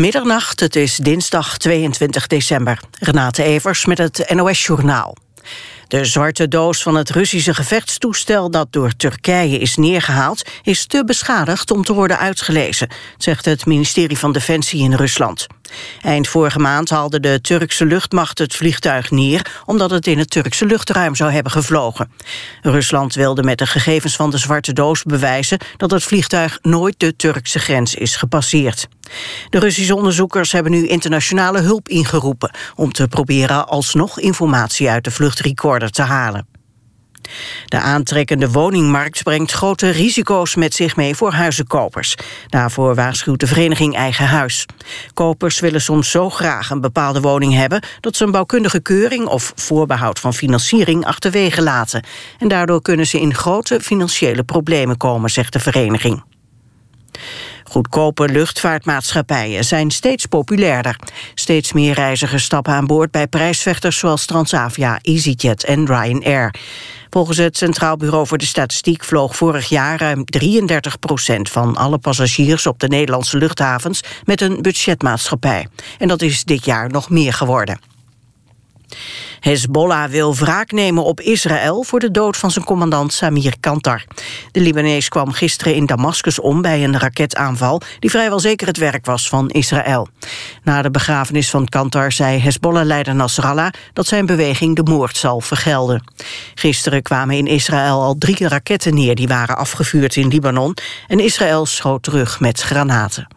Middernacht, het is dinsdag 22 december. Renate Evers met het NOS Journaal. De zwarte doos van het Russische gevechtstoestel dat door Turkije is neergehaald, is te beschadigd om te worden uitgelezen, zegt het ministerie van Defensie in Rusland. Eind vorige maand haalde de Turkse luchtmacht het vliegtuig neer... omdat het in het Turkse luchtruim zou hebben gevlogen. Rusland wilde met de gegevens van de zwarte doos bewijzen... dat het vliegtuig nooit de Turkse grens is gepasseerd. De Russische onderzoekers hebben nu internationale hulp ingeroepen... om te proberen alsnog informatie uit de vluchtrecorder te halen. De aantrekkende woningmarkt brengt grote risico's met zich mee voor huizenkopers. Daarvoor waarschuwt de vereniging Eigen Huis. Kopers willen soms zo graag een bepaalde woning hebben... dat ze een bouwkundige keuring of voorbehoud van financiering achterwege laten. En daardoor kunnen ze in grote financiële problemen komen, zegt de vereniging. Goedkope luchtvaartmaatschappijen zijn steeds populairder. Steeds meer reizigers stappen aan boord bij prijsvechters zoals Transavia, EasyJet en Ryanair. Volgens het Centraal Bureau voor de Statistiek vloog vorig jaar ruim 33 procent van alle passagiers op de Nederlandse luchthavens met een budgetmaatschappij. En dat is dit jaar nog meer geworden. Hezbollah wil wraak nemen op Israël voor de dood van zijn commandant Samir Kantar. De Libanees kwam gisteren in Damascus om bij een raketaanval die vrijwel zeker het werk was van Israël. Na de begrafenis van Kantar zei Hezbollah-leider Nasrallah dat zijn beweging de moord zal vergelden. Gisteren kwamen in Israël al drie raketten neer die waren afgevuurd in Libanon en Israël schoot terug met granaten.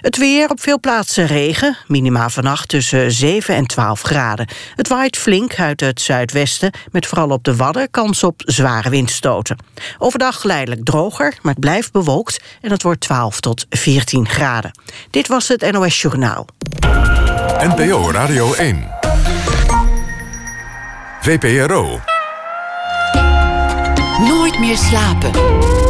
Het weer op veel plaatsen regen, minima vannacht tussen 7 en 12 graden. Het waait flink uit het zuidwesten, met vooral op de Wadden kans op zware windstoten. Overdag geleidelijk droger, maar het blijft bewolkt en het wordt 12 tot 14 graden. Dit was het NOS Journaal. NPO Radio 1. VPRO. Nooit meer slapen.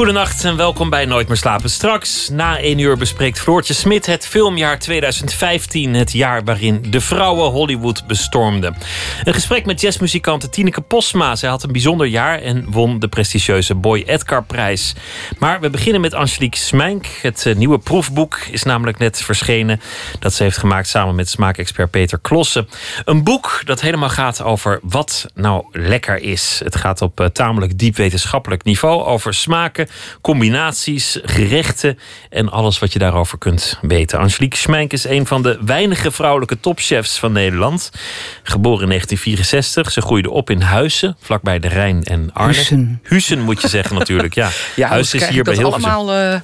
Goedenacht en welkom bij Nooit meer slapen. Straks na één uur bespreekt Floortje Smit het filmjaar 2015. Het jaar waarin de vrouwen Hollywood bestormden. Een gesprek met jazzmuzikante Tineke Posma. Zij had een bijzonder jaar en won de prestigieuze Boy Edgar prijs. Maar we beginnen met Angelique Smijnk. Het eh, nieuwe proefboek is namelijk net verschenen. Dat ze heeft gemaakt samen met smaakexpert Peter Klossen. Een boek dat helemaal gaat over wat nou lekker is. Het gaat op eh, tamelijk diep wetenschappelijk niveau over smaken combinaties, gerechten en alles wat je daarover kunt weten. Angelique Schmeink is een van de weinige vrouwelijke topchefs van Nederland. Geboren in 1964. Ze groeide op in Huizen, vlakbij de Rijn en Arnhem. Huizen. Huizen moet je zeggen natuurlijk. Ja, ja Huizen is hier bij heel allemaal, uh,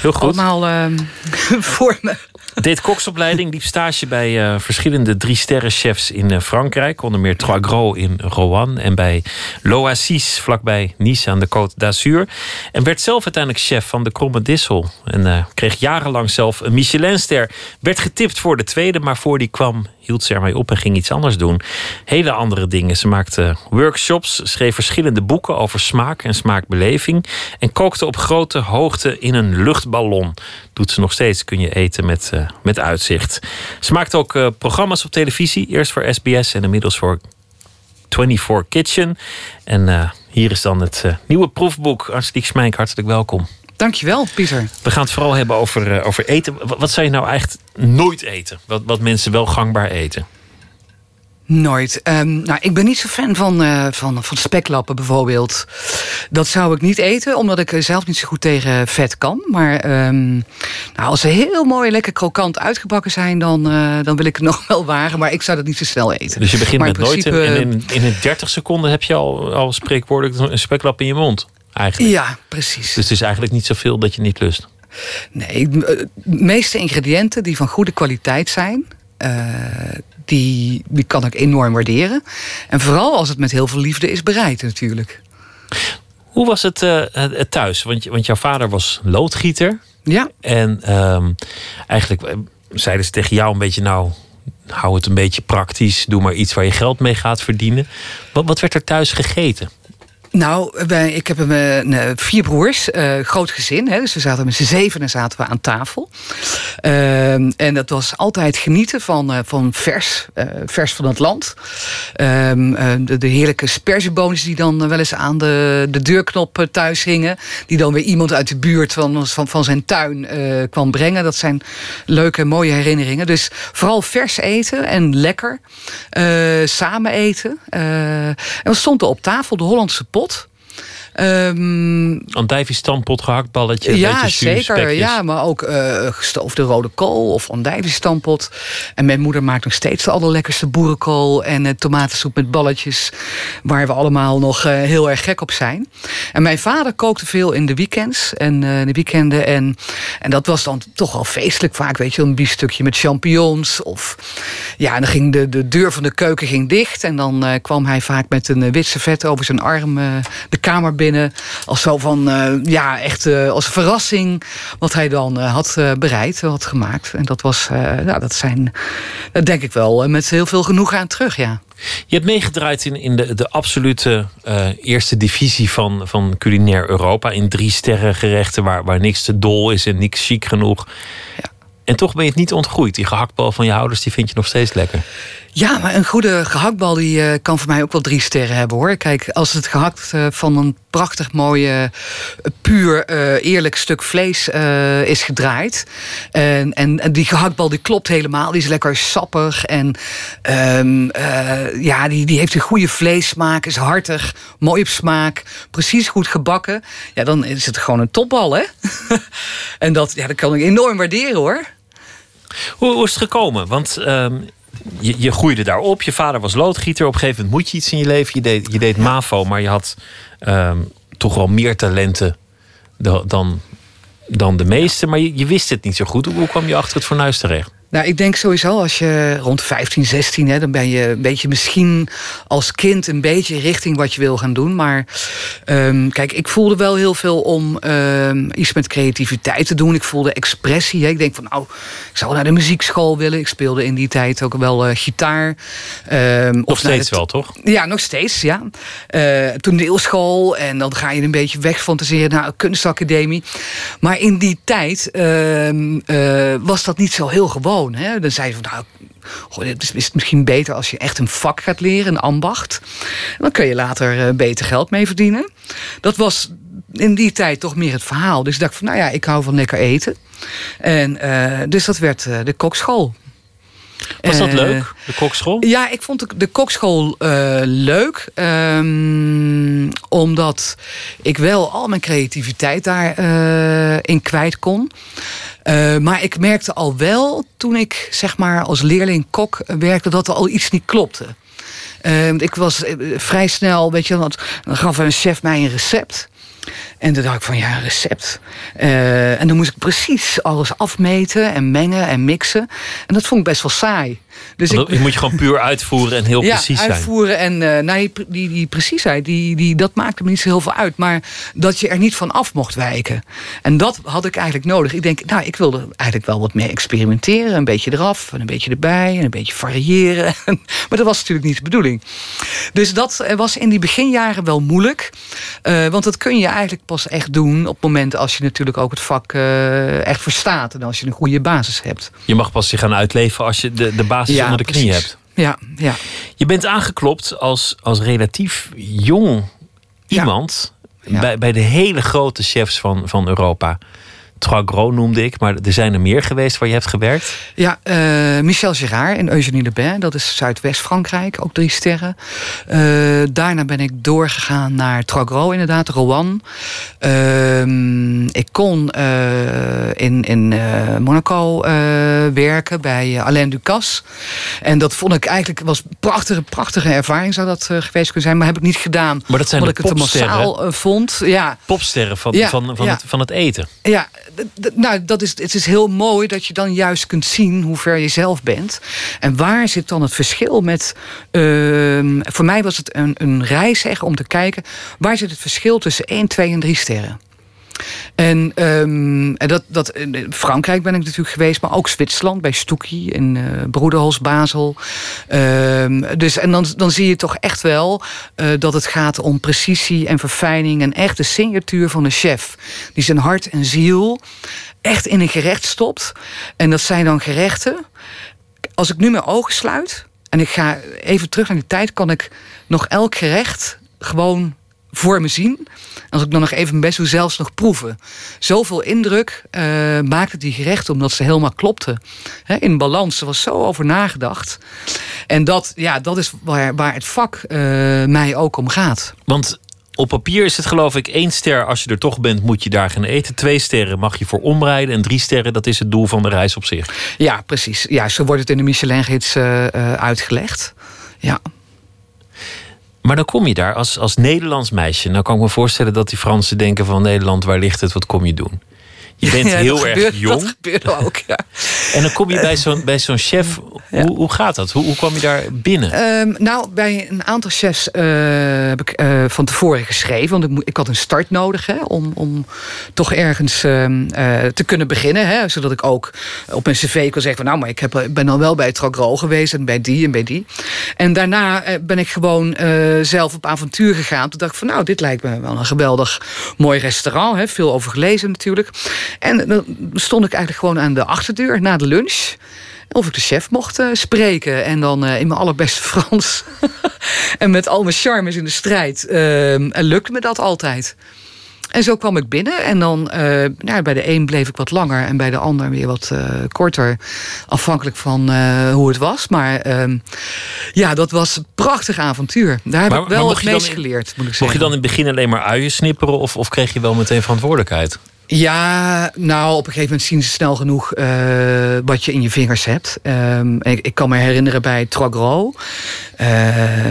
Heel goed. Allemaal uh, voor me. Deed koksopleiding, liep stage bij uh, verschillende drie-sterren-chefs in uh, Frankrijk. Onder meer Trois Gros in Rouen en bij L'Oasis vlakbij Nice aan de Côte d'Azur. En werd zelf uiteindelijk chef van de Kromme Dissel. En uh, kreeg jarenlang zelf een Michelinster. Werd getipt voor de tweede, maar voor die kwam hield ze ermee op en ging iets anders doen. Hele andere dingen. Ze maakte workshops, schreef verschillende boeken over smaak en smaakbeleving. En kookte op grote hoogte in een luchtballon. Doet ze nog steeds, kun je eten met, met uitzicht. Ze maakte ook uh, programma's op televisie. Eerst voor SBS en inmiddels voor 24 Kitchen. En uh, hier is dan het nieuwe proefboek. Angelique Smijk, hartelijk welkom. Dankjewel, Pieter. We gaan het vooral hebben over, over eten. Wat, wat zou je nou echt nooit eten? Wat, wat mensen wel gangbaar eten? Nooit. Um, nou, ik ben niet zo fan van, uh, van, van speklappen bijvoorbeeld. Dat zou ik niet eten, omdat ik zelf niet zo goed tegen vet kan. Maar um, nou, als ze heel mooi, lekker krokant uitgebakken zijn... Dan, uh, dan wil ik het nog wel wagen, maar ik zou dat niet zo snel eten. Dus je begint maar met principe, nooit en in, in, in 30 seconden heb je al, al spreekwoordelijk een speklap in je mond. Eigenlijk. Ja, precies. Dus het is eigenlijk niet zoveel dat je niet lust. Nee, de meeste ingrediënten die van goede kwaliteit zijn... Uh, die, die kan ik enorm waarderen. En vooral als het met heel veel liefde is bereid natuurlijk. Hoe was het, uh, het thuis? Want, want jouw vader was loodgieter. Ja. En um, eigenlijk zeiden ze tegen jou een beetje... nou, hou het een beetje praktisch. Doe maar iets waar je geld mee gaat verdienen. Wat, wat werd er thuis gegeten? Nou, ik heb eh, vier broers, uh, groot gezin. Dus we zaten met z'n zeven en zaten we aan tafel. Uh, en dat was altijd genieten van, uh, van vers, vers van het land. Ehm, de, de, heerlijke sperzieboontjes die dan wel eens aan de, de deurknop thuis hingen. Die dan weer iemand uit de buurt van, van, van zijn tuin kwam brengen. Dat zijn leuke, mooie herinneringen. Dus vooral vers eten en lekker. samen eten. en we stonden op tafel, de Hollandse pot kapot. Um, andijvie-stampot, gehaktballetje, Ja, zeker. Ja, maar ook uh, gestoofde rode kool of andijvie-stampot. En mijn moeder maakt nog steeds de allerlekkerste boerenkool... en uh, tomatensoep met balletjes... waar we allemaal nog uh, heel erg gek op zijn. En mijn vader kookte veel in de weekends en de weekenden. En, en dat was dan toch al feestelijk vaak, weet je... een biefstukje met champignons. Of, ja, en dan ging de, de deur van de keuken ging dicht... en dan kwam hij vaak met een wit servet over zijn arm de kamer binnen als zo van, uh, ja, echt uh, als verrassing wat hij dan uh, had bereid, had gemaakt. En dat was, nou, dat zijn, dat denk ik wel, met heel veel genoeg aan terug, ja. Je hebt meegedraaid in, in de, de absolute eerste divisie van, van culinair Europa. In drie sterren gerechten waar, waar niks te dol is en niks chic genoeg. Ja. En toch ben je het niet ontgroeid. Die gehaktbal van je ouders, die vind je nog steeds lekker. Ja, maar een goede gehaktbal die, uh, kan voor mij ook wel drie sterren hebben hoor. Kijk, als het gehakt uh, van een prachtig mooie, uh, puur eerlijk stuk vlees is gedraaid. En, en, die gehaktbal die klopt helemaal. Die is lekker sappig. En um, ja, die, die heeft een goede vleessmaak. Is hartig, mooi op smaak. Precies goed gebakken. Ja, dan is het gewoon een topbal hè. en dat, ja, dat kan ik enorm waarderen hoor. Hoe, is het gekomen? Want um, je, je groeide daarop. Je vader was loodgieter. Op een gegeven moment moet je iets in je leven. Je deed, je deed MAVO, maar je had um, toch wel meer talenten dan, dan de meeste. Maar je, je wist het niet zo goed. Hoe kwam je achter het fornuis terecht? Nou, ik denk sowieso als je rond 15, 16, hè, dan ben je een beetje misschien als kind een beetje richting wat je wil gaan doen. Maar um, kijk, ik voelde wel heel veel om um, iets met creativiteit te doen. Ik voelde expressie. Hè. Ik denk van, nou, ik zou naar de muziekschool willen. Ik speelde in die tijd ook wel uh, gitaar. Um, nog of steeds wel, toch? Ja, nog steeds, ja. Uh, toneelschool en dan ga je een beetje weg fantaseren naar een kunstacademie. Maar in die tijd uh, was dat niet zo heel gewoon. Hè? Dan zei je van, nou, goh, het is misschien beter als je echt een vak gaat leren, een ambacht. Dan kun je later uh, beter geld mee verdienen. Dat was in die tijd toch meer het verhaal. Dus ik dacht van, nou ja, ik hou van lekker eten. En uh, dus dat werd uh, de kokschool. Was dat leuk, de kokschool? Ja, ik vond de, de kokschool uh, leuk. Um, omdat ik wel al mijn creativiteit daarin uh, in kwijt kon. Uh, maar ik merkte al wel, toen ik zeg maar als leerling kok werkte... dat er al iets niet klopte. ik was vrij snel, weet je, dan gaf een chef mij een recept... En toen dacht ik van ja, recept. Uh, en dan moest ik precies alles afmeten en mengen en mixen. En dat vond ik best wel saai. Dus ik, je moet je gewoon puur uitvoeren en heel ja, precies zijn. uitvoeren en uh, nou, die, die, preciesheid, die, die, dat maakte me niet zo heel veel uit. Maar dat je er niet van af mocht wijken. En dat had ik eigenlijk nodig. Ik denk, nou, ik wilde eigenlijk wel wat meer experimenteren. Een beetje eraf en een beetje erbij en een beetje variëren. maar dat was natuurlijk niet de bedoeling. Dus dat was in die beginjaren wel moeilijk. Uh, want dat kun je eigenlijk pas echt doen op het moment als je natuurlijk ook het vak uh, echt verstaat. En als je een goede basis hebt. Je mag pas je gaan uitleven als je de, de basis ja, onder de knie precies. hebt. Ja, ja. Je bent aangeklopt als, als relatief jong iemand ja. Bij, bij de hele grote chefs van, van Europa. Trois Gros noemde ik, maar er zijn er meer geweest waar je hebt gewerkt. Ja, uh, Michel Girard en Eugénie Le Bain, dat is Zuidwest-Frankrijk, ook drie sterren. Uh, daarna ben ik doorgegaan naar Trois Gros, inderdaad, Rouen. Uh, ik kon eh, in, in Monaco werken bij Alain Ducasse. En dat vond ik eigenlijk, was een prachtige, prachtige ervaring zou dat geweest kunnen zijn, maar heb ik niet gedaan. Maar dat zijn omdat ik het massaal vond. Ja. Popsterren van, ja, van, van, ja. Het, van het eten. Ja, nou, dat is, het is heel mooi dat je dan juist kunt zien hoe ver je zelf bent. En waar zit dan het verschil met. Uh, voor mij was het een, een reis echt om te kijken. waar zit het verschil tussen 1, 2 en 3 sterren? En, en dat, dat, Frankrijk ben ik natuurlijk geweest, maar ook Zwitserland bij Stoekie in uh, Basel. Ehm, dus, en dan, dan zie je toch echt wel uh, dat het gaat om precisie en verfijning en echt de signatuur van een chef. Die zijn hart en ziel echt in een gerecht stopt. En dat zijn dan gerechten. Als ik nu mijn ogen sluit en ik ga even terug naar die tijd, kan ik nog elk gerecht gewoon voor me zien. Als ik dan nog even mijn best doe, zelfs nog proeven. Zoveel indruk uh, maakte die gerechten, omdat ze helemaal klopten. in balans, er was zo over nagedacht. En dat, ja, dat is waar, waar het vak uh, mij ook om gaat. Want op papier is het geloof ik één ster. Als je er toch bent, moet je daar gaan eten. Twee sterren mag je voor omrijden. En drie sterren, dat is het doel van de reis op zich. Ja, precies. Ja, zo wordt het in de Michelin-gids uh, uitgelegd. Ja. Maar dan kom je daar als, als Nederlands meisje. Nou kan ik me voorstellen dat die Fransen denken van Nederland, waar ligt het? Wat kom je doen? Je bent heel erg jong. Dat gebeurde ook, ja. En dan kom je bij zo'n bij zo'n chef. Hoe, hoe gaat dat? Hoe, hoe kwam je daar binnen? Um, nou, bij een aantal chefs uh, heb ik uh, van tevoren geschreven. Want ik, ik, had een start nodig hè, om, om toch ergens uh, te kunnen beginnen. Hè, zodat ik ook op mijn cv kon zeggen van... nou, maar ik heb, ben dan wel bij Tragro geweest en bij die en bij die. En daarna ben ik gewoon zelf op avontuur gegaan. Toen dacht ik van nou, dit lijkt me wel een geweldig mooi restaurant. Hè, veel over gelezen natuurlijk. En dan stond ik eigenlijk gewoon aan de achterdeur na de lunch. Of ik de chef mocht uh, spreken. En dan uh, in mijn allerbeste Frans. en met al mijn charmes in de strijd. Uh, lukte me dat altijd. En zo kwam ik binnen. En dan nou, bij de een bleef ik wat langer. En bij de ander weer wat korter. Afhankelijk van hoe het was. Maar ehm, ja, dat was een prachtig avontuur. Daar heb maar, ik wel het meest in, geleerd, moet ik zeggen. Mocht je dan in het begin alleen maar uien snipperen? Of, of kreeg je wel meteen verantwoordelijkheid? Ja, nou, op een gegeven moment zien ze snel genoeg uh, wat je in je vingers hebt. Um, ik, kan me herinneren bij Tragro. Uh,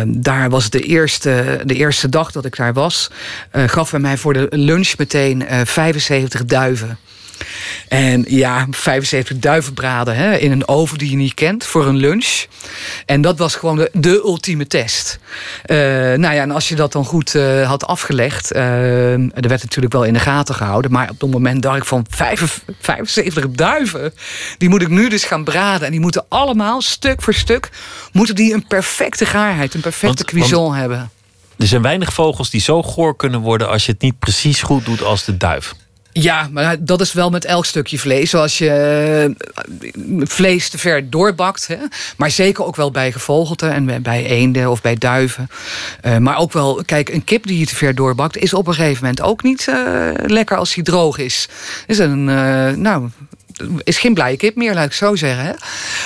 daar was de eerste, de eerste dag dat ik daar was... Uh, gaf hij mij voor de lunch meteen 75 duiven. En ja, 75 duivenbraden hè, in een oven die je niet kent voor een lunch. En dat was gewoon de, de ultieme test. Uh, nou ja, en als je dat dan goed uh, had afgelegd, uh, er werd natuurlijk wel in de gaten gehouden. Maar op het moment dacht ik van 75 duiven, die moet ik nu dus gaan braden. En die moeten allemaal, stuk voor stuk, moeten die een perfecte gaarheid, een perfecte cuisson hebben. Er zijn weinig vogels die zo goor kunnen worden als je het niet precies goed doet als de duif. Ja, maar dat is wel met elk stukje vlees. Zoals je eh, vlees te ver doorbakt. Hè? Maar zeker ook wel bij gevogelte en bij eenden of bij duiven. Uh, maar ook wel, kijk, een kip die je te ver doorbakt... is op een gegeven moment ook niet uh, lekker als die droog is. Is een, nou, is geen blije kip meer, laat ik zo zeggen. Hè?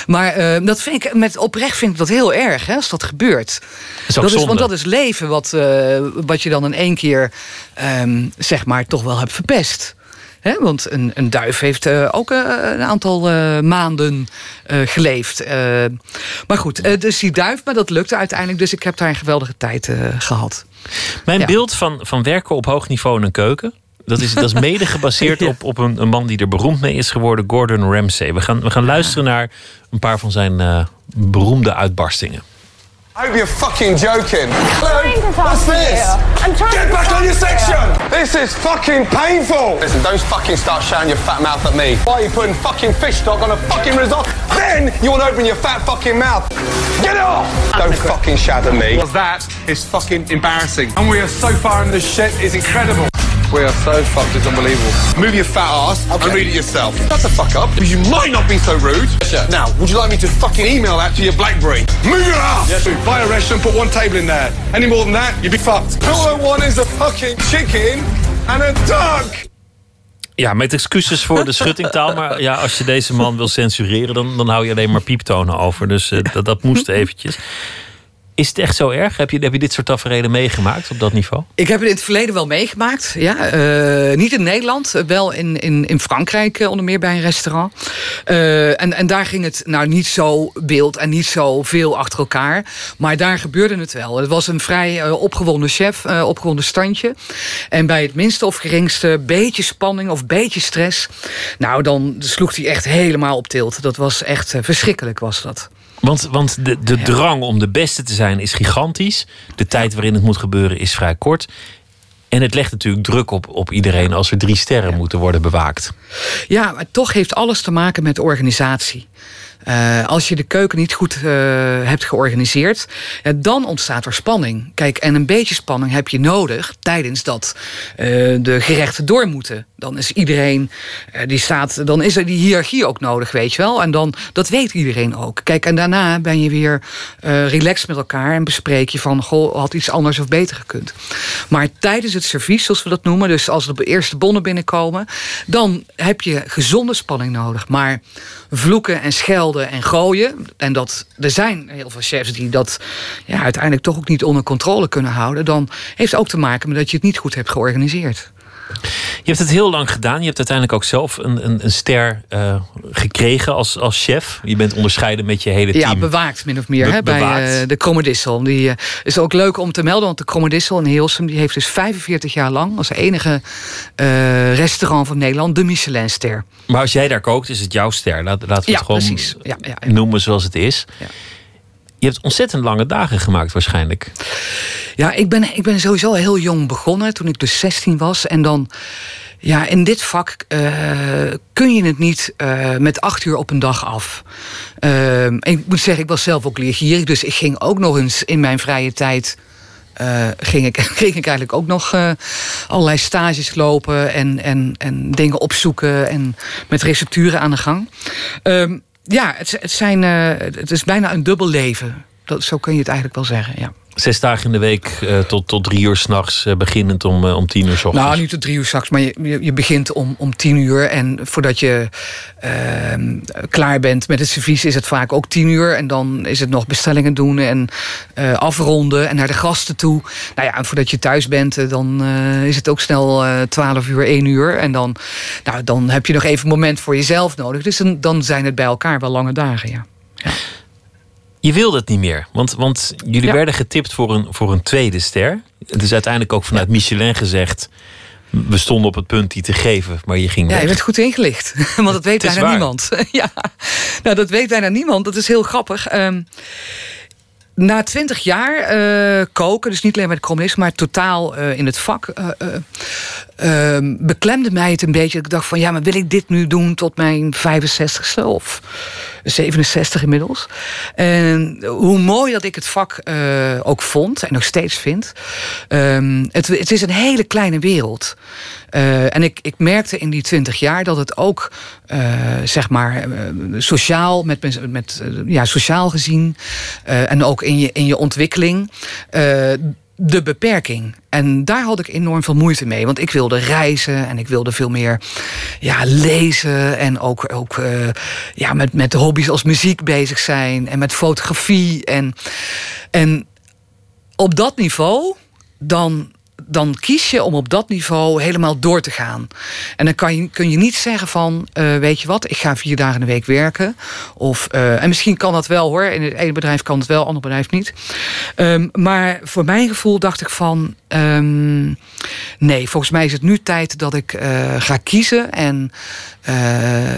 Maar uh, dat vind ik, met oprecht vind ik dat heel erg, hè, als dat gebeurt. Dat is, dat is want dat is leven wat, uh, wat je dan in één keer, um, zeg maar, toch wel hebt verpest. He, want een, een, duif heeft uh, ook uh, een aantal uh, maanden geleefd. maar goed, dus die duif, maar dat lukte uiteindelijk. Dus ik heb daar een geweldige tijd gehad. Mijn ja. beeld van, van werken op hoog niveau in een keuken... Dat is, dat is mede gebaseerd ja. op, op een, een, man die er beroemd mee is geworden, Gordon Ramsay. We gaan, we gaan luisteren naar een paar van zijn beroemde uitbarstingen. I hope you're fucking joking. Hello? What's this? I'm trying Get back on your section! This is fucking painful! Listen, don't fucking start showing your fat mouth at me. Why are you putting fucking fish stock on a fucking risotto? Then you want to open your fat fucking mouth. Get it off! Don't fucking shout at me. Because that is fucking embarrassing. And we are so far in the shit, it's incredible. We are so fucked, it's unbelievable. Move your fat ass okay. and read it yourself. Shut the fuck up, because you might not be so rude. Yes, now, would you like me to fucking email that to your Blackberry? Move your ass! Yes, buy a restaurant, put one table in there. Any more than that, you'd be fucked. All I want is a fucking chicken and a duck! Ja, met excuses voor de schuttingtaal. Maar ja, als je deze man wil censureren, dan, dan hou je alleen maar pieptonen over. Dus uh, dat, dat moest eventjes. Is het echt zo erg? Heb je, dit soort tafereelen meegemaakt op dat niveau? Ik heb het in het verleden wel meegemaakt. Ja. Uh, niet in Nederland, wel in, in, in Frankrijk, uh, onder meer bij een restaurant. En, en daar ging het nou niet zo wild en niet zo veel achter elkaar. Maar daar gebeurde het wel. Het was een vrij opgewonden chef, opgewonden standje. En bij het minste of geringste beetje spanning of beetje stress... nou, dan sloeg hij echt helemaal op tilt. Dat was echt verschrikkelijk, was dat. Want, want de, de drang om de beste te zijn is gigantisch. De tijd waarin het moet gebeuren is vrij kort. En het legt natuurlijk druk op, op iedereen als er drie sterren moeten worden bewaakt. Ja, maar toch heeft alles te maken met organisatie. Uh, als je de keuken niet goed uh, hebt georganiseerd, uh, dan ontstaat er spanning. Kijk, en een beetje spanning heb je nodig tijdens dat de gerechten door moeten. Dan is iedereen die staat, dan is er die hiërarchie ook nodig, weet je wel. En dan, dat weet iedereen ook. Kijk, en daarna ben je weer relaxed met elkaar en bespreek je van, goh, had iets anders of beter gekund. Maar tijdens het servies, zoals we dat noemen, dus als de eerste bonnen binnenkomen, dan heb je gezonde spanning nodig. Maar vloeken en schelden en gooien. En dat, er zijn heel veel chefs die dat ja, uiteindelijk toch ook niet onder controle kunnen houden. Dan heeft het ook te maken met dat je het niet goed hebt georganiseerd. Je hebt het heel lang gedaan. Je hebt uiteindelijk ook zelf een, een, een ster uh, gekregen als, als chef. Je bent onderscheiden met je hele team. Ja, bewaakt min of meer Be hè, bij uh, de Kromodissel. Die uh, is ook leuk om te melden, want de Kromodissel in Hilsum... die heeft dus 45 jaar lang als enige restaurant van Nederland de Michelinster. Maar als jij daar kookt, is het jouw ster. Laat, laten we ja, het gewoon precies. Ja, ja, noemen zoals het is. Je hebt ontzettend lange dagen gemaakt waarschijnlijk. Ja, ik ben, ik ben sowieso heel jong begonnen, toen ik dus 16 was. En dan, ja, in dit vak uh, kun je het niet uh, met acht uur op een dag af. Uh, ik moet zeggen, ik was zelf ook leergierig, dus ik ging ook nog eens in mijn vrije tijd... Ging, ik, ging ik eigenlijk ook nog allerlei stages lopen en, en, en dingen opzoeken en met recepturen aan de gang. Uh, ja, het, het, zijn, het is bijna een dubbel leven. Dat, zo kun je het eigenlijk wel zeggen, ja. Zes dagen in de week uh, tot, tot drie uur s'nachts, uh, beginnend om, uh, om tien uur s ochtends. Nou, niet tot drie uur s'nachts, maar je, je, je, begint om, om tien uur. En voordat je ehm, klaar bent met het servies is het vaak ook tien uur. En dan is het nog bestellingen doen en afronden en naar de gasten toe. Nou ja, en voordat je thuis bent, dan is het ook snel twaalf uur, één uur. En dan, nou, dan heb je nog even een moment voor jezelf nodig. Dus dan, dan zijn het bij elkaar wel lange dagen, ja. ja. Je wilde het niet meer, want, want jullie ja. werden getipt voor een, voor een tweede ster. Het is uiteindelijk ook vanuit. Michelin gezegd. We stonden op het punt die te geven, maar je ging. Ja, weg. je bent goed ingelicht. Want dat weet bijna waar. niemand. ja, nou, dat weet bijna niemand. Dat is heel grappig. Um, na twintig jaar uh, koken, dus niet alleen met communisme, maar totaal uh, in het vak, uh, beklemde mij het een beetje. Ik dacht van ja, maar wil ik dit nu doen tot mijn 65ste of 67 inmiddels? En hoe mooi dat ik het vak ook vond en nog steeds vind. Ehm, het, het, is een hele kleine wereld. Uh, en ik, ik merkte in die twintig jaar dat het ook, uh, zeg maar, uh, sociaal, met, met, ja, sociaal gezien en ook in je, in je ontwikkeling de beperking. En daar had ik enorm veel moeite mee. Want ik wilde reizen en ik wilde veel meer ja, lezen. En ook, ook ja, met, met hobby's als muziek bezig zijn. En met fotografie. En, en op dat niveau dan dan kies je om op dat niveau helemaal door te gaan. En dan kan je, kun je niet zeggen van, uh, weet je wat, ik ga vier dagen in de week werken. Of, uh, en misschien kan dat wel hoor. In het ene bedrijf kan het wel, ander bedrijf niet. Um, maar voor mijn gevoel dacht ik van, um, nee, volgens mij is het nu tijd dat ik uh, ga kiezen. En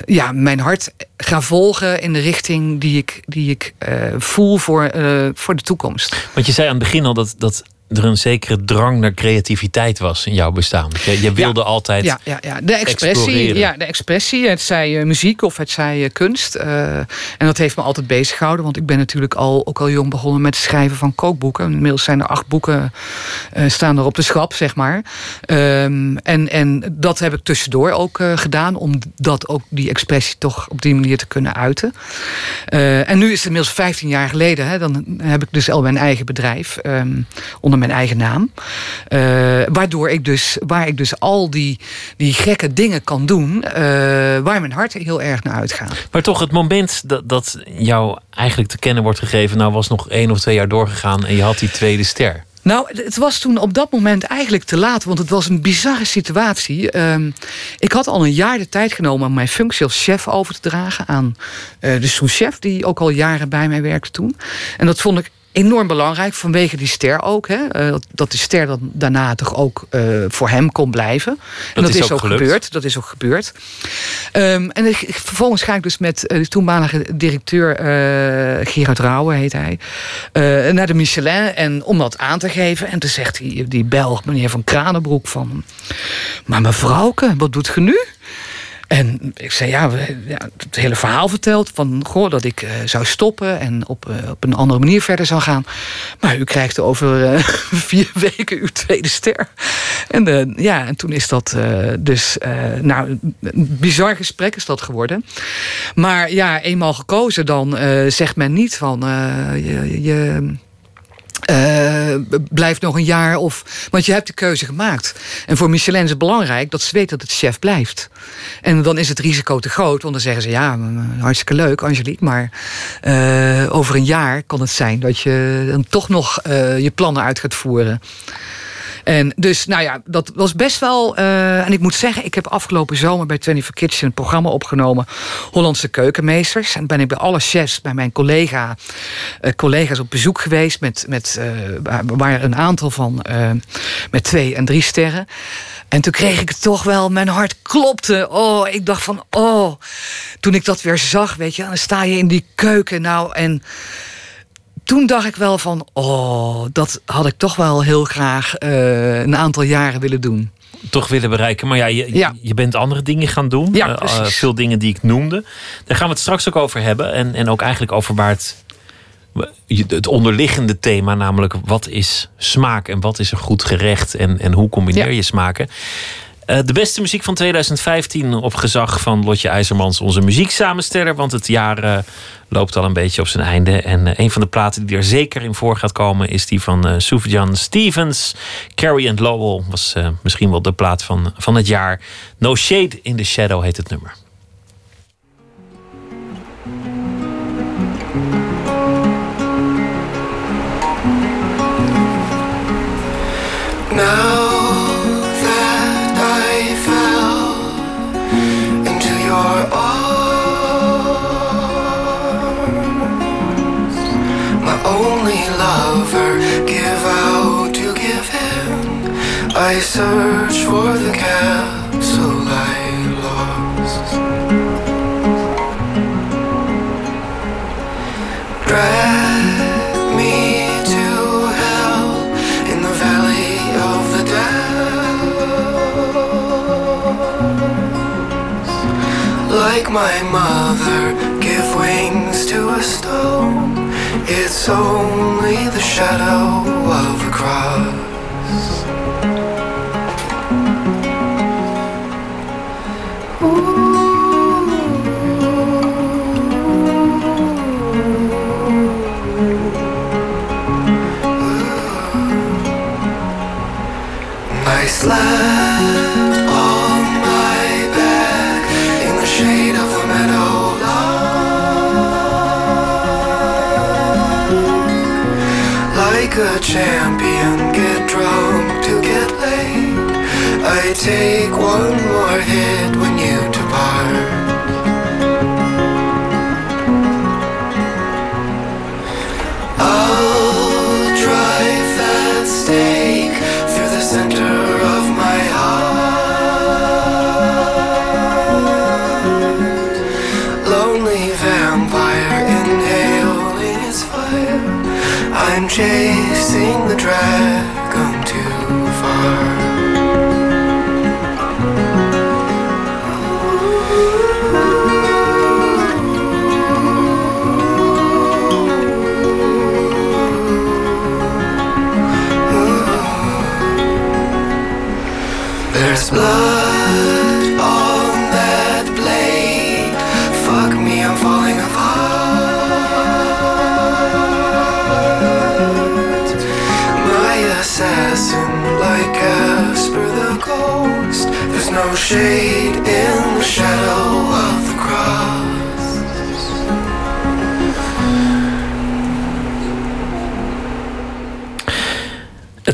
ja, mijn hart ga volgen in de richting die ik, die ik voel voor, voor de toekomst. Want je zei aan het begin al dat, dat er een zekere drang naar creativiteit was in jouw bestaan. Je, je wilde ja, altijd. Ja, ja, ja. De expressie. Ja, de expressie. Het zij uh, muziek of het zij uh, kunst. Uh, en dat heeft me altijd bezig gehouden. Want ik ben natuurlijk al, ook al jong begonnen met het schrijven van kookboeken. Inmiddels zijn er acht boeken staan er op de schap, zeg maar. Um, en, en dat heb ik tussendoor ook gedaan. Om dat ook die expressie toch op die manier te kunnen uiten. en nu is het inmiddels 15 jaar geleden. Hè, dan heb ik dus al mijn eigen bedrijf. Um, onder mijn eigen naam. Uh, waardoor ik dus, waar ik dus al die, die gekke dingen kan doen, uh, waar mijn hart heel erg naar uitgaat. Maar toch, het moment dat, dat jou eigenlijk te kennen wordt gegeven, nou was nog één of twee jaar doorgegaan en je had die tweede ster. Nou, het was toen op dat moment eigenlijk te laat, want het was een bizarre situatie. Uh, ik had al een jaar de tijd genomen om mijn functie als chef over te dragen aan uh, de sous-chef, die ook al jaren bij mij werkte toen. En dat vond ik enorm belangrijk vanwege die ster ook. Hè? Uh, dat die ster dan daarna toch ook uh, voor hem kon blijven. Dat en dat is is, ook gelukt. gebeurd. Dat is ook gebeurd. Um, en ik, vervolgens ga ik dus met uh, de toenmalige directeur Gerard Rauwe, heet hij, naar de Michelin. En om dat aan te geven. En toen zegt die, die Belg, meneer Van Kranenbroek, van... Maar mevrouwke, wat doet ge nu? En ik zei, ja, we, het hele verhaal verteld. Van, goh, dat ik uh, zou stoppen en op, uh, op een andere manier verder zou gaan. Maar u krijgt over uh, vier weken uw tweede ster. En, ja, en toen is dat dus... nou, een bizar gesprek is dat geworden. Maar ja, eenmaal gekozen, dan zegt men niet van... je, je uh, blijf nog een jaar of. Want je hebt de keuze gemaakt. En voor Michelin is het belangrijk dat ze weet dat het chef blijft. En dan is het risico te groot, want dan zeggen ze: ja, hartstikke leuk, Angelique. Maar uh, over een jaar kan het zijn dat je dan toch nog uh, je plannen uit gaat voeren. En dus, nou ja, dat was best wel... Uh, en ik moet zeggen, ik heb afgelopen zomer bij 24 Kitchen... een programma opgenomen, Hollandse keukenmeesters. En ben ik bij alle chefs, bij mijn collega, uh, collega's op bezoek geweest... met, met uh, waar een aantal van met twee en drie sterren. En toen kreeg ik het toch wel, mijn hart klopte. Oh, ik dacht van, oh... Toen ik dat weer zag, weet je, dan sta je in die keuken nou en toen dacht ik wel van, oh, dat had ik toch wel heel graag uh, een aantal jaren willen doen. Toch willen bereiken. Maar ja, je, ja. je bent andere dingen gaan doen. Ja, uh, veel dingen die ik noemde. Daar gaan we het straks ook over hebben. En, en ook eigenlijk over waar het, het onderliggende thema, namelijk wat is smaak en wat is een goed gerecht en, en hoe combineer je smaken. Uh, de beste muziek van 2015 op gezag van Lotje IJzermans, onze muzieksamensteller. Want het jaar uh, loopt al een beetje op zijn einde. En uh, een van de platen die er zeker in voor gaat komen is die van uh, Stevens. Carrie and Lowell was misschien wel de plaat van, van het jaar. No Shade in the Shadow heet het nummer. Now I search for the castle I lost. Drag me to hell in the valley of the depths. Like my mother, give wings to a stone. It's only the shadow of a cross. Like a champion, get drunk to get laid. I take one more hit when you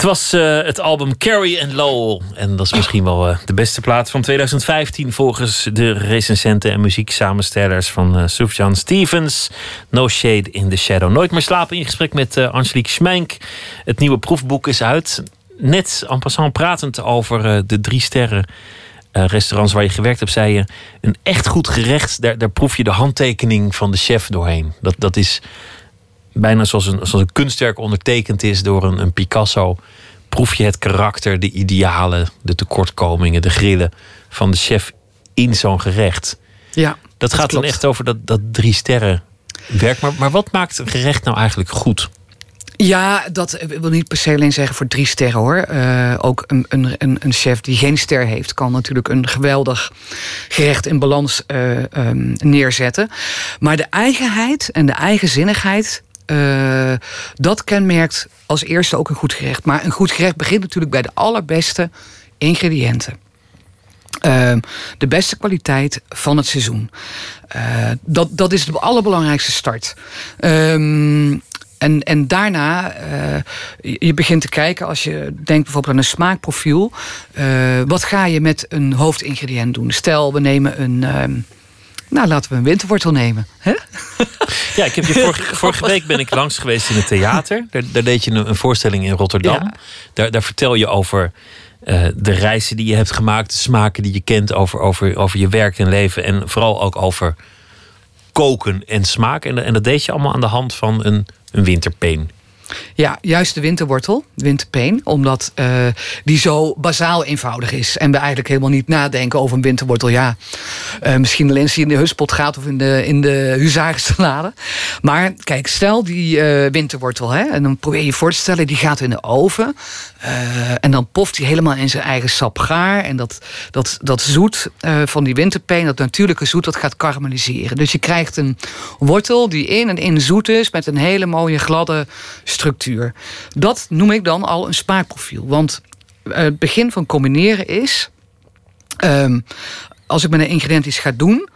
Het was uh, het album Carrie and Lowell. En dat is misschien wel uh, de beste plaat van 2015 volgens de recensenten en muzieksamenstellers van uh, Sufjan Stevens. No Shade in the Shadow. Nooit meer slapen in gesprek met Angelique Schmeink. Het nieuwe proefboek is uit. Net en passant pratend over de drie sterren restaurants waar je gewerkt hebt, zei je: een echt goed gerecht, daar, daar proef je de handtekening van de chef doorheen. Dat, dat is bijna zoals een, zoals een kunstwerk ondertekend is door een, een Picasso, proef je het karakter, de idealen, de tekortkomingen, de grillen van de chef in zo'n gerecht. Ja, dat, gaat dan echt over dat, dat drie sterren werk. Maar, maar wat maakt een gerecht nou eigenlijk goed? Ja, dat wil niet per se alleen zeggen voor drie sterren hoor. Uh, ook een, een, een, chef die geen ster heeft, kan natuurlijk een geweldig gerecht in balans uh, um, neerzetten. Maar de eigenheid en de eigenzinnigheid uh, dat kenmerkt als eerste ook een goed gerecht. Maar een goed gerecht begint natuurlijk bij de allerbeste ingrediënten. Uh, de beste kwaliteit van het seizoen. Uh, dat, dat is de allerbelangrijkste start. Uh, en, en daarna, uh, je begint te kijken als je denkt bijvoorbeeld aan een smaakprofiel. wat ga je met een hoofdingrediënt doen? Stel, we nemen een ehm, nou, laten we een winterwortel nemen. Hè? Ja, ik heb je vorige, vorige, week ben ik langs geweest in het theater. Daar, daar deed je een, een, voorstelling in Rotterdam. Daar, daar vertel je over uh, de reizen die je hebt gemaakt, de smaken die je kent, over, over, over je werk en leven. En vooral ook over koken en smaak. En, en dat deed je allemaal aan de hand van een, een winterpeen. Ja, juist de winterwortel, winterpeen. Omdat uh, die zo bazaal eenvoudig is. En we eigenlijk helemaal niet nadenken over een winterwortel. Ja, uh, misschien alleen als hij in de huspot gaat of in de, in de huzarensalade. Maar kijk, stel die uh, winterwortel. Hè, en dan probeer je voor te stellen, die gaat in de oven. en dan poft hij helemaal in zijn eigen sap gaar. En dat, dat, dat zoet van die winterpeen, dat natuurlijke zoet, dat gaat karamelliseren. Dus je krijgt een wortel die in en in zoet is. Met een hele mooie gladde structuur. Dat noem ik dan al een smaakprofiel. Want eh, het begin van combineren is... Um, als ik met een ingrediënt iets ga doen...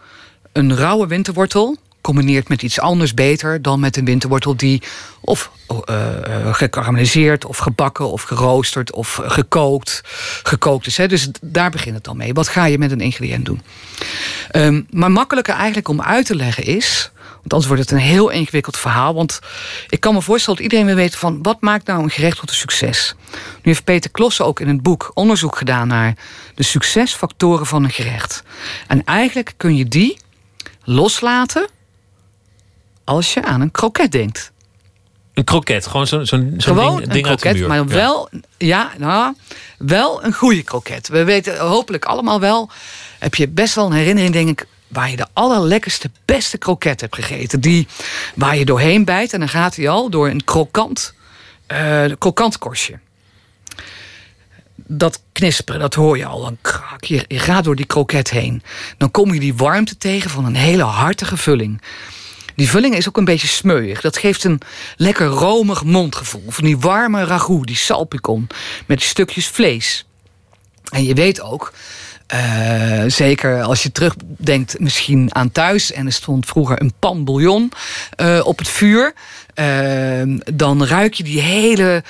een rauwe winterwortel combineert met iets anders beter... dan met een winterwortel die of uh, gekarameliseerd... of gebakken of geroosterd of gekookt, gekookt is. Hè. Dus daar begint het dan mee. Wat ga je met een ingrediënt doen? Um, maar makkelijker eigenlijk om uit te leggen is... Want anders wordt het een heel ingewikkeld verhaal. Want ik kan me voorstellen dat iedereen wil weten van... wat maakt nou een gerecht tot een succes? Nu heeft Peter Klossen ook in het boek onderzoek gedaan... naar de succesfactoren van een gerecht. En eigenlijk kun je die loslaten... als je aan een kroket denkt. Een kroket, gewoon zo'n zo zo ding, een ding kroket, maar wel, ja. nou, wel een goede kroket. We weten hopelijk allemaal wel... heb je best wel een herinnering, denk ik waar je de allerlekkerste, beste kroket hebt gegeten. Die waar je doorheen bijt en dan gaat hij al door een krokant, uh, krokant korstje. Dat knisperen, dat hoor je al. Dan krak, je, gaat door die kroket heen. Dan kom je die warmte tegen van een hele hartige vulling. Die vulling is ook een beetje smeuig. Dat geeft een lekker romig mondgevoel. Van die warme ragout, die salpicon. Met stukjes vlees. En je weet ook uh, zeker als je terugdenkt misschien aan thuis... en er stond vroeger een pan bouillon uh, op het vuur... Uh, dan ruik je die hele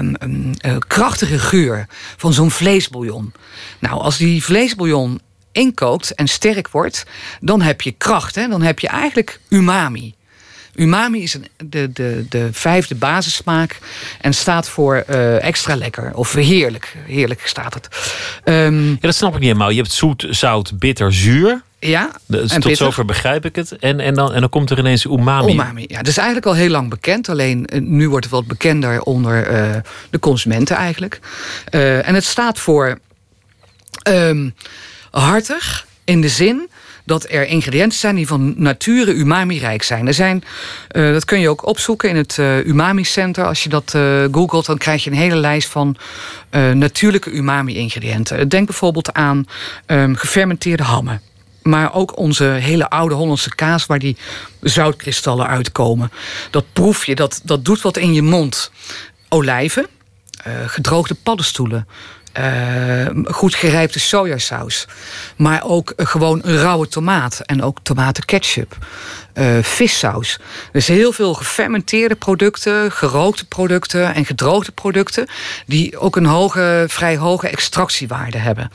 um, krachtige geur van zo'n vleesbouillon. Nou, als die vleesbouillon inkookt en sterk wordt... dan heb je kracht, hè? dan heb je eigenlijk umami. Umami is een, de, de, de vijfde basissmaak en staat voor uh, extra lekker of heerlijk. Heerlijk staat het. Um, ja, dat snap ik niet helemaal. Je hebt zoet, zout, bitter, zuur. Ja, en tot zover begrijp ik het. En, en, dan, en dan komt er ineens umami. Umami, ja. Dat is eigenlijk al heel lang bekend. Alleen uh, nu wordt het wat bekender onder uh, de consumenten eigenlijk. Uh, en het staat voor um, hartig in de zin dat er ingrediënten zijn die van nature umami-rijk zijn. Er zijn uh, dat kun je ook opzoeken in het uh, Umami Center. Als je dat uh, googelt, dan krijg je een hele lijst van natuurlijke umami-ingrediënten. Denk bijvoorbeeld aan um, gefermenteerde hammen. Maar ook onze hele oude Hollandse kaas, waar die zoutkristallen uitkomen. Dat proef je, dat, dat doet wat in je mond. Olijven, gedroogde paddenstoelen, eh, goed gerijpte sojasaus. Maar ook eh, gewoon rauwe tomaat. En ook tomatenketchup. Uh, vissaus. Dus heel veel gefermenteerde producten, gerookte producten en gedroogde producten. Die ook een hoge, vrij hoge extractiewaarde hebben.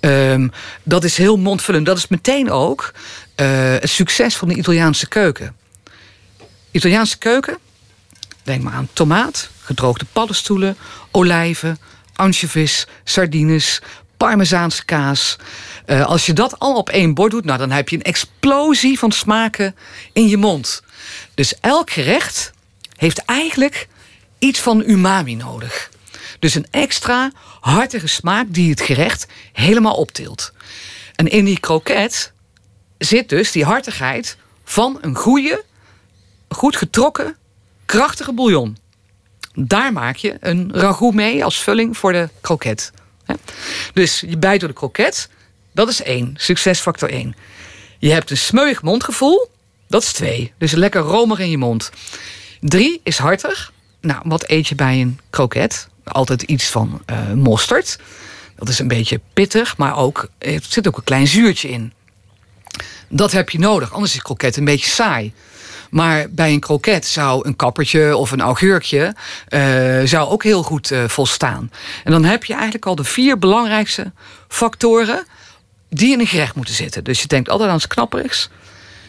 Um, dat is heel mondvullend. Dat is meteen ook het succes van de Italiaanse keuken. Italiaanse keuken, denk maar aan tomaat, gedroogde paddenstoelen, olijven, anchovies, sardines, parmezaanse kaas. Uh, als je dat al op één bord doet, nou, dan heb je een explosie van smaken in je mond. Dus elk gerecht heeft eigenlijk iets van umami nodig. Dus een extra hartige smaak die het gerecht helemaal optilt. En in die kroket zit dus die hartigheid van een goede, goed getrokken, krachtige bouillon. Daar maak je een ragout mee als vulling voor de kroket. Dus je bijt door de kroket, dat is één, succesfactor één. Je hebt een smeuig mondgevoel, dat is twee. Dus lekker romig in je mond. Drie is hartig. Nou, wat eet je bij een kroket? Altijd iets van uh, mosterd. Dat is een beetje pittig, maar ook, er zit ook een klein zuurtje in. Dat heb je nodig, anders is kroket een beetje saai. Maar bij een kroket zou een kappertje of een augurkje uh, zou ook heel goed uh, volstaan. En dan heb je eigenlijk al de vier belangrijkste factoren die in een gerecht moeten zitten. Dus je denkt altijd aan het knapperigs.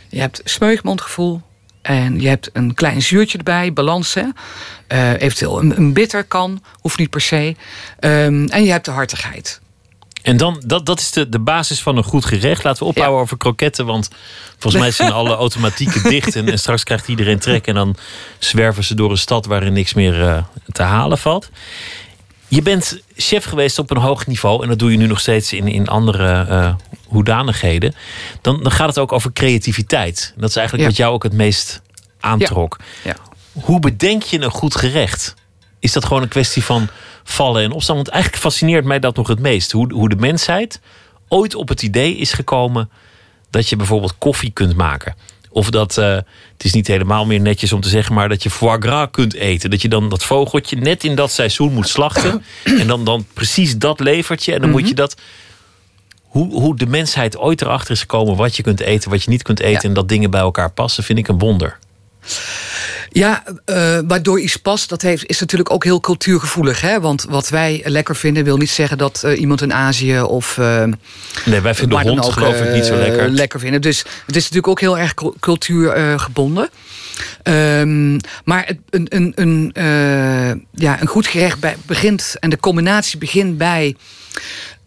Je hebt smeugmondgevoel. En je hebt een klein zuurtje erbij, balans. Hè? Uh, eventueel een, een, bitter kan, hoeft niet per se. Um, en je hebt de hartigheid. En dan, dat, dat is de, de basis van een goed gerecht. Laten we ophouden over kroketten. Want volgens mij zijn alle automatieken dicht. En, en, straks krijgt iedereen trek. En dan zwerven ze door een stad waarin niks meer uh, te halen valt. Je bent chef geweest op een hoog niveau. En dat doe je nu nog steeds in, in andere uh, hoedanigheden. Dan, dan gaat het ook over creativiteit. Dat is eigenlijk Ja. wat jou ook het meest aantrok. Ja. Hoe bedenk je een goed gerecht? Is dat gewoon een kwestie van vallen en opstaan? Want eigenlijk fascineert mij dat nog het meest. Hoe, hoe de mensheid ooit op het idee is gekomen dat je bijvoorbeeld koffie kunt maken. Of dat, eh, het is niet helemaal meer netjes om te zeggen, maar dat je foie gras kunt eten. Dat je dan dat vogeltje net in dat seizoen moet slachten. en dan, dan precies dat levert je. En dan moet je dat. Hoe, hoe de mensheid ooit erachter is gekomen wat je kunt eten, wat je niet kunt eten. En dat dingen bij elkaar passen, vind ik een wonder. Ja, uh, waardoor iets past, dat heeft, is natuurlijk ook heel cultuurgevoelig. Hè? Want wat wij lekker vinden, wil niet zeggen dat uh, iemand in Azië of. Uh, nee, wij vinden hond, ook, geloof ik, niet zo lekker. lekker vinden. Dus het is natuurlijk ook heel erg cultuurgebonden. Um, maar een, een, een, ja, een goed gerecht bij, begint en de combinatie begint bij.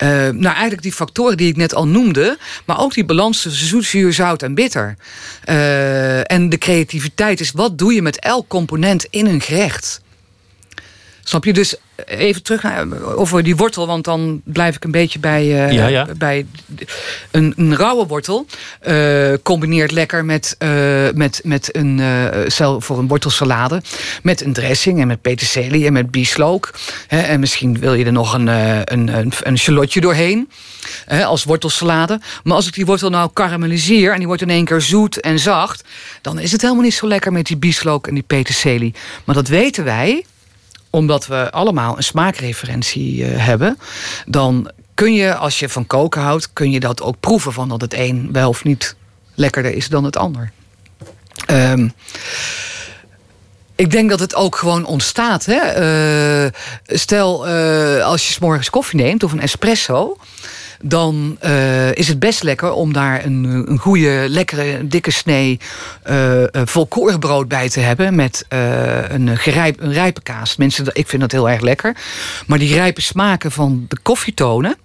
Uh, nou, eigenlijk die factoren die ik net al noemde, maar ook die balans tussen zoet, zuur, zout en bitter. Uh, en de creativiteit is wat doe je met elk component in een gerecht? Snap je? Dus even terug naar, over die wortel, want dan blijf ik een beetje bij, uh, ja, ja. bij een, een rauwe wortel. Uh, combineert lekker met, uh, met, met een cel voor een wortelsalade. Met een dressing en met peterselie en met bieslook. Hè, en misschien wil je er nog een, een, een, een shallotje doorheen. Hè, als wortelsalade. Maar als ik die wortel nou karamelliseer en die wordt in één keer zoet en zacht. dan is het helemaal niet zo lekker met die bieslook en die peterselie. Maar dat weten wij omdat we allemaal een smaakreferentie uh, hebben, dan kun je, als je van koken houdt, kun je dat ook proeven van dat het een wel of niet lekkerder is dan het ander. Um, ik denk dat het ook gewoon ontstaat. Hè? Uh, stel, uh, als je s morgens koffie neemt of een espresso dan uh, is het best lekker om daar een, een goede, lekkere, dikke snee uh, volkorenbrood bij te hebben. Met een, gerijp, een rijpe kaas. Mensen, ik vind dat heel erg lekker. Maar die rijpe smaken van de koffietonen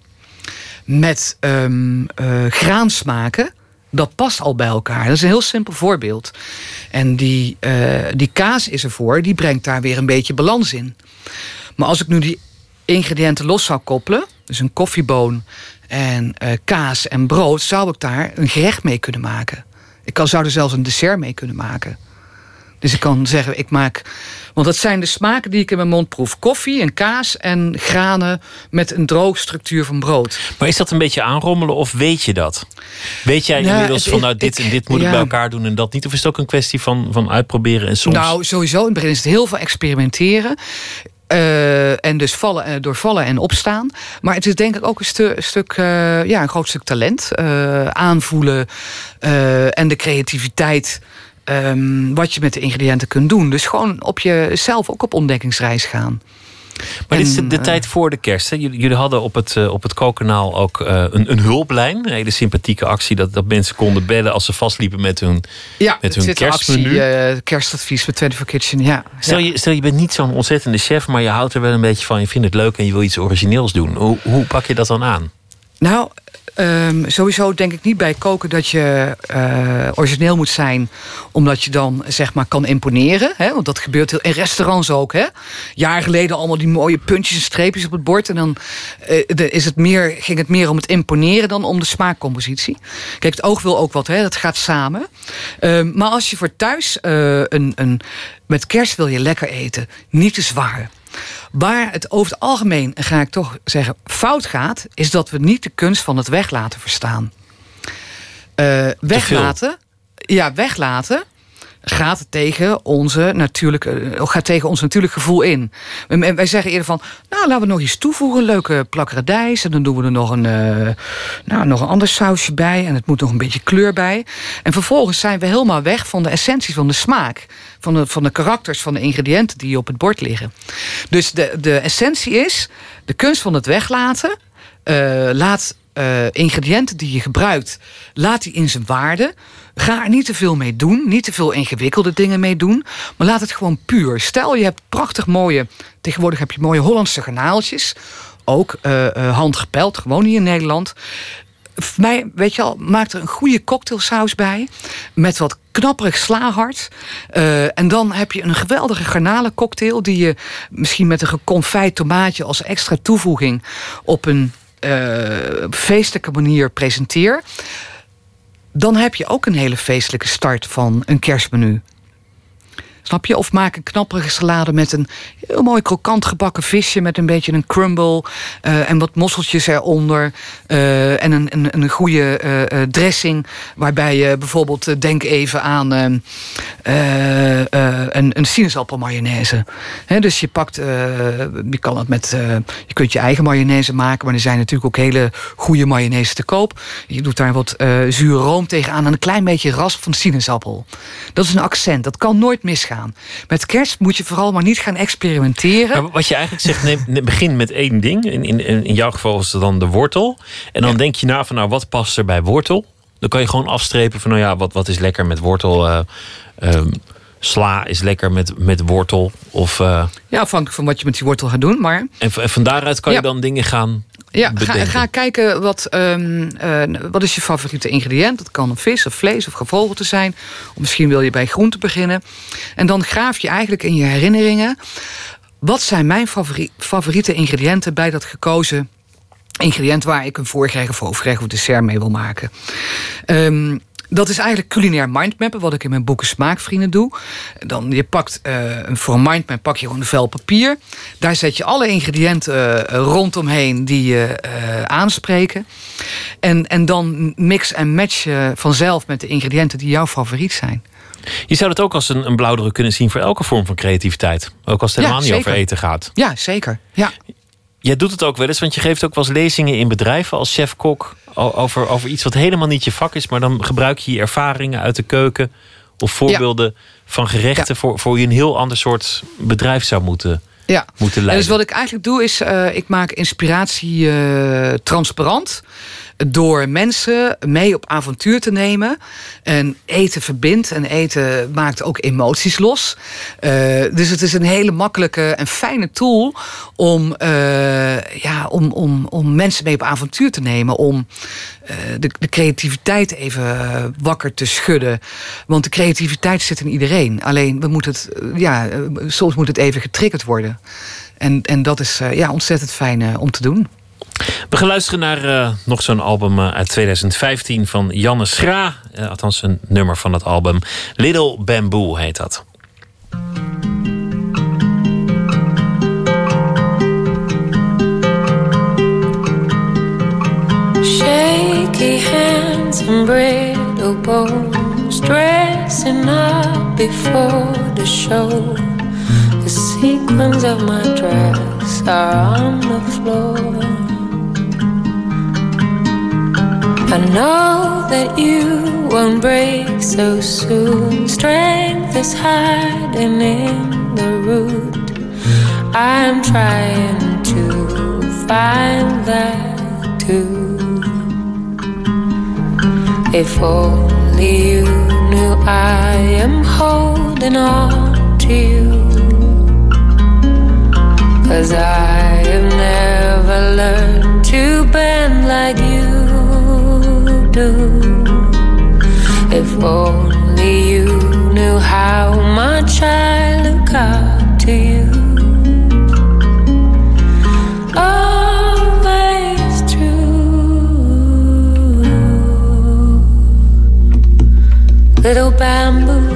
met um, graansmaken. Dat past al bij elkaar. Dat is een heel simpel voorbeeld. En die, die kaas is ervoor, die brengt daar weer een beetje balans in. Maar als ik nu die ingrediënten los zou koppelen, dus een koffieboon en uh, kaas en brood, zou ik daar een gerecht mee kunnen maken. Ik kan, zou er zelfs een dessert mee kunnen maken. Dus ik kan zeggen, ik maak. Want dat zijn de smaken die ik in mijn mond proef: koffie en kaas en granen met een droog structuur van brood. Maar is dat een beetje aanrommelen of weet je dat? Weet jij Ja, inmiddels het- van nou, ik- dit en dit moet ik bij elkaar doen en dat niet? Of is het ook een kwestie van, van uitproberen en soms. Nou, sowieso. In het begin is het heel veel experimenteren. Uh, en dus vallen, uh, door vallen en opstaan. Maar het is denk ik ook een, stu stuk, uh, ja, een groot stuk talent. aanvoelen en de creativiteit. Um, wat je met de ingrediënten kunt doen. Dus gewoon op jezelf ook op ontdekkingsreis gaan. Maar dit is de, de tijd voor de kerst. Hè? Jullie, jullie hadden op het, uh, op het Kokanaal ook uh, een, een hulplijn. Een hele sympathieke actie. Dat, dat mensen konden bellen als ze vastliepen met hun, ja, met hun kerstmenu. Actie, uh, kerstadvies met 24 Kitchen, ja. Stel, ja. Je, stel je bent niet zo'n ontzettende chef... maar je houdt er wel een beetje van. Je vindt het leuk en je wil iets origineels doen. Hoe, hoe pak je dat dan aan? Nou, Um, sowieso denk ik niet bij koken dat je uh, origineel moet zijn, omdat je dan zeg maar kan imponeren. Hè? Want dat gebeurt in restaurants ook. Hè? Jaar geleden allemaal die mooie puntjes en streepjes op het bord. En dan uh, is het meer, ging het meer om het imponeren dan om de smaakcompositie. Kijk, het oog wil ook wat, hè? dat gaat samen. Um, maar als je voor thuis uh, een, een, met kerst wil je lekker eten, niet te zwaar. Waar het over het algemeen, ga ik toch zeggen, fout gaat, is dat we niet de kunst van het weglaten verstaan. Uh, weglaten, ja, weglaten gaat tegen, onze natuurlijke, gaat tegen ons natuurlijk gevoel in. Wij zeggen eerder van, nou laten we nog iets toevoegen, leuke plakkeradijs. En dan doen we er nog een, uh, nou, nog een ander sausje bij. En het moet nog een beetje kleur bij. En vervolgens zijn we helemaal weg van de essentie van de smaak. Van de, van de karakters van de ingrediënten die op het bord liggen. Dus de, de essentie is de kunst van het weglaten. Uh, laat uh, ingrediënten die je gebruikt, laat die in zijn waarde. Ga er niet te veel mee doen, niet te veel ingewikkelde dingen mee doen, maar laat het gewoon puur. Stel je hebt prachtig mooie, tegenwoordig heb je mooie Hollandse garnaaltjes, ook uh, handgepeld, gewoon hier in Nederland. Voor mij, weet je al, maak er een goede cocktailsaus bij. Met wat knapperig slahard. Uh, en dan heb je een geweldige garnalencocktail. Die je misschien met een geconfijt tomaatje als extra toevoeging op een uh, feestelijke manier presenteer. Dan heb je ook een hele feestelijke start van een kerstmenu. Snap je? Of maak een knapperige salade met een heel mooi krokant gebakken visje... met een beetje een crumble uh, en wat mosseltjes eronder. Uh, en een, een, een goede uh, dressing waarbij je bijvoorbeeld... denk even aan een, een sinaasappelmayonaise. He, dus je pakt... je kan het met... je kunt je eigen mayonaise maken... maar er zijn natuurlijk ook hele goede mayonaise te koop. Je doet daar wat zure room tegenaan... en een klein beetje rasp van sinaasappel. Dat is een accent. Dat kan nooit misgaan. Met kerst moet je vooral maar niet gaan experimenteren. Maar wat je eigenlijk zegt, neem, begin met één ding. In, in, in jouw geval is het dan de wortel. En dan ja. denk je na van nou, wat past er bij wortel? Dan kan je gewoon afstrepen van nou ja, wat, wat is lekker met wortel? Uh, um, sla is lekker met, met wortel. Of, uh... Ja, afhankelijk van wat je met die wortel gaat doen. Maar... En, en van daaruit kan ja. je dan dingen gaan ja, ga, ga, kijken wat, um, uh, wat is je favoriete ingrediënt. Dat kan een vis of vlees of gevogelte zijn. Of misschien wil je bij groente beginnen. En dan graaf je eigenlijk in je herinneringen... wat zijn mijn favori favoriete ingrediënten bij dat gekozen ingrediënt... waar ik een voorgerecht of hoofdgerecht of dessert mee wil maken. Um, dat is eigenlijk culinair mindmappen, wat ik in mijn boeken Smaakvrienden doe. Dan, je pakt uh, voor een mindmap pak je gewoon een vel papier. Daar zet je alle ingrediënten uh, rondomheen die je uh, aanspreken. En, en dan mix en match je vanzelf met de ingrediënten die jouw favoriet zijn. Je zou het ook als een, een blauwdruk kunnen zien voor elke vorm van creativiteit. Ook als het helemaal ja, niet over eten gaat. Ja, zeker. Ja. Jij doet het ook wel eens, want je geeft ook wel eens lezingen in bedrijven als chef-kok over, over iets wat helemaal niet je vak is, maar dan gebruik je je ervaringen uit de keuken of voorbeelden ja. van gerechten ja. voor, voor je een heel ander soort bedrijf zou moeten, ja. moeten leiden. En dus wat ik eigenlijk doe is, uh, ik maak inspiratie uh, transparant door mensen mee op avontuur te nemen. En eten verbindt en eten maakt ook emoties los. Uh, dus het is een hele makkelijke en fijne tool om, uh, ja, om, om, om mensen mee op avontuur te nemen. Om uh, de, de creativiteit even wakker te schudden. Want de creativiteit zit in iedereen. Alleen we moeten het, ja, soms moet het even getriggerd worden. En, en dat is ja, ontzettend fijn om te doen. We gaan luisteren naar uh, nog zo'n album uh, uit 2015 van Janne Schra. Uh, althans, een nummer van het album. Little Bamboo heet dat. Shaky hands and brittle bones Dressing up before the show The sequins of my dress are on the floor. I know that you won't break so soon. Strength is hiding in the root. I'm trying to find that too. If only you knew I am holding on to you. Cause I have never learned to bend like you do. If only you knew how much I look up to you. Always true. Little bamboo.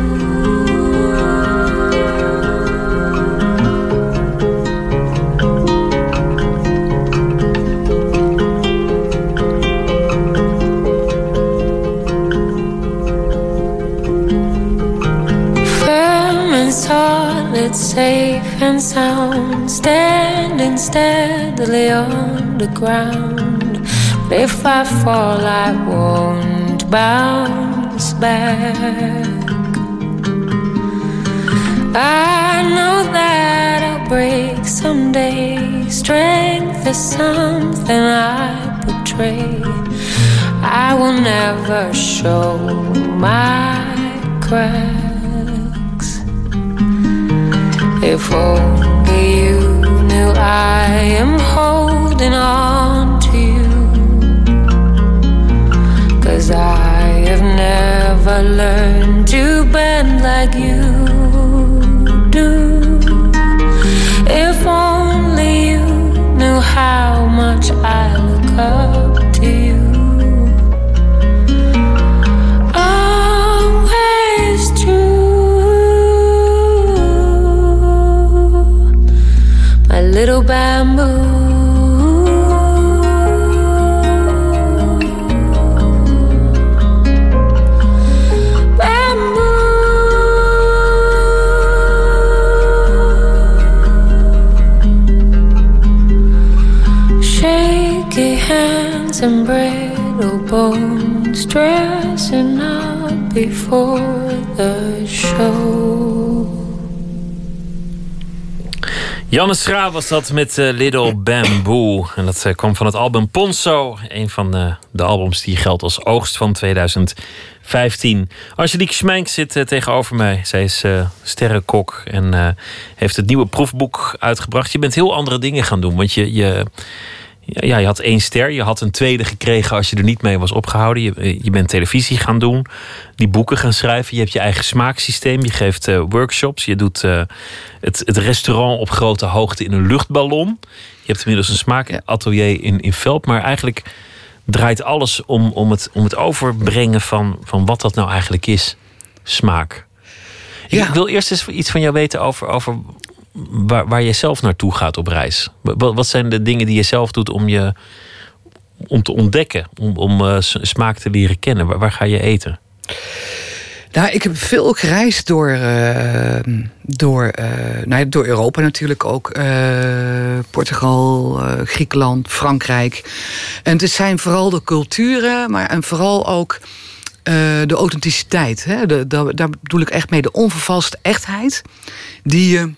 Solid, safe and sound, standing steadily on the ground. But if I fall, I won't bounce back. I know that I'll break someday. Strength is something I portray. I will never show my cracks. If only you knew I am holding on to you. Cause I have never learned to bend like you do. If only you knew how much I look up to you. And brittle bones dressing up before the show. Janne Schra was dat met eh, Little Bamboo. En dat eh, kwam van het album Ponzo. Een van eh, de albums die geldt als oogst van 2015. Angelique Schmeink zit tegenover mij. Zij is sterrenkok en heeft het nieuwe proefboek uitgebracht. Je bent heel andere dingen gaan doen. Want je, je, ja, je had één ster. Je had een tweede gekregen als je er niet mee was opgehouden. Je, je bent televisie gaan doen. Die boeken gaan schrijven. Je hebt je eigen smaaksysteem. Je geeft eh, workshops. Je doet eh, het, het restaurant op grote hoogte in een luchtballon. Je hebt inmiddels een smaakatelier in, in Velp. Maar eigenlijk draait alles om, om, het, om het overbrengen van, van wat dat nou eigenlijk is. Smaak. Ik wil eerst eens iets van jou weten over, over waar, waar je zelf naartoe gaat op reis. Wat, wat zijn de dingen die je zelf doet om je om te ontdekken, om, om eh, smaak te leren kennen? Waar, ga je eten? Nou, ik heb veel gereisd door, eh, door, eh, nou ja, door Europa natuurlijk ook. eh, Portugal, Griekenland, Frankrijk. En het zijn vooral de culturen, maar en vooral ook de authenticiteit. Hè? De, daar bedoel ik echt mee de onvervalste echtheid. Die je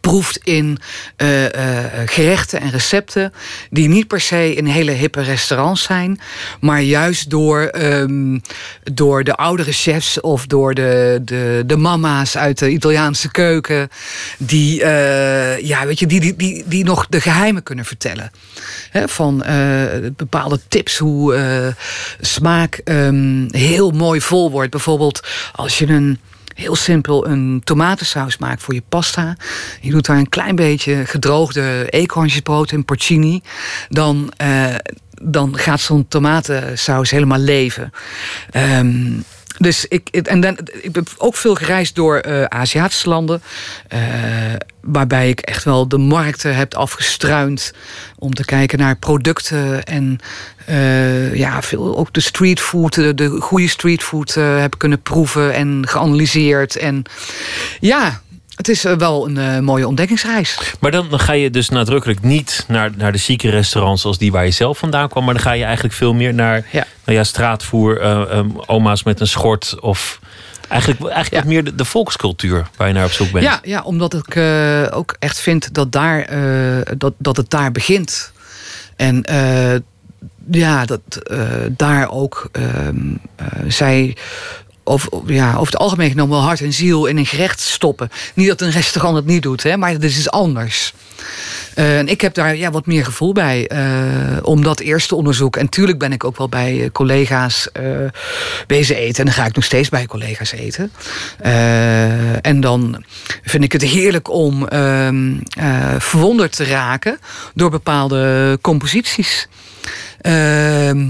proeft in eh, eh, gerechten en recepten die niet per se in hele hippe restaurants zijn, maar juist door, ehm, door de oudere chefs of door de, de, de mama's uit de Italiaanse keuken, die, eh, ja, weet je, die, die, die, die nog de geheimen kunnen vertellen. Van bepaalde tips hoe smaak ehm, heel mooi vol wordt. Bijvoorbeeld als je een heel simpel een tomatensaus maakt voor je pasta. Je doet daar een klein beetje gedroogde eekhoornsjesbrood in porcini. Dan, eh, dan gaat zo'n tomatensaus helemaal leven. Ehm, dus ik, en dan, ik ben ook veel gereisd door eh, Aziatische landen. eh, waarbij ik echt wel de markten heb afgestruind. Om te kijken naar producten. En eh, ja, veel, ook de streetfood, de, de goede streetfood heb kunnen proeven en geanalyseerd. En ja, het is eh, wel een eh, mooie ontdekkingsreis. Maar dan, dan ga je dus nadrukkelijk niet naar, naar de chique restaurants als die waar je zelf vandaan kwam. Maar dan ga je eigenlijk veel meer naar Ja. Nou ja, straatvoer, eh, ehm, oma's met een schort. Of eigenlijk, eigenlijk Ja. meer de, de volkscultuur waar je naar op zoek bent. Ja, ja omdat ik ook echt vind dat, daar, dat, dat het daar begint. En ja, dat daar ook ehm, eh, zij over, ja, over het algemeen genomen wel hart en ziel in een gerecht stoppen. Niet dat een restaurant het niet doet, hè, maar het is anders. Eh, en ik heb daar ja, wat meer gevoel bij eh, om dat eerste onderzoek. En tuurlijk ben ik ook wel bij eh, collega's bezig eten. En dan ga ik nog steeds bij collega's eten. En dan vind ik het heerlijk om ehm, eh, verwonderd te raken door bepaalde composities. Ehm,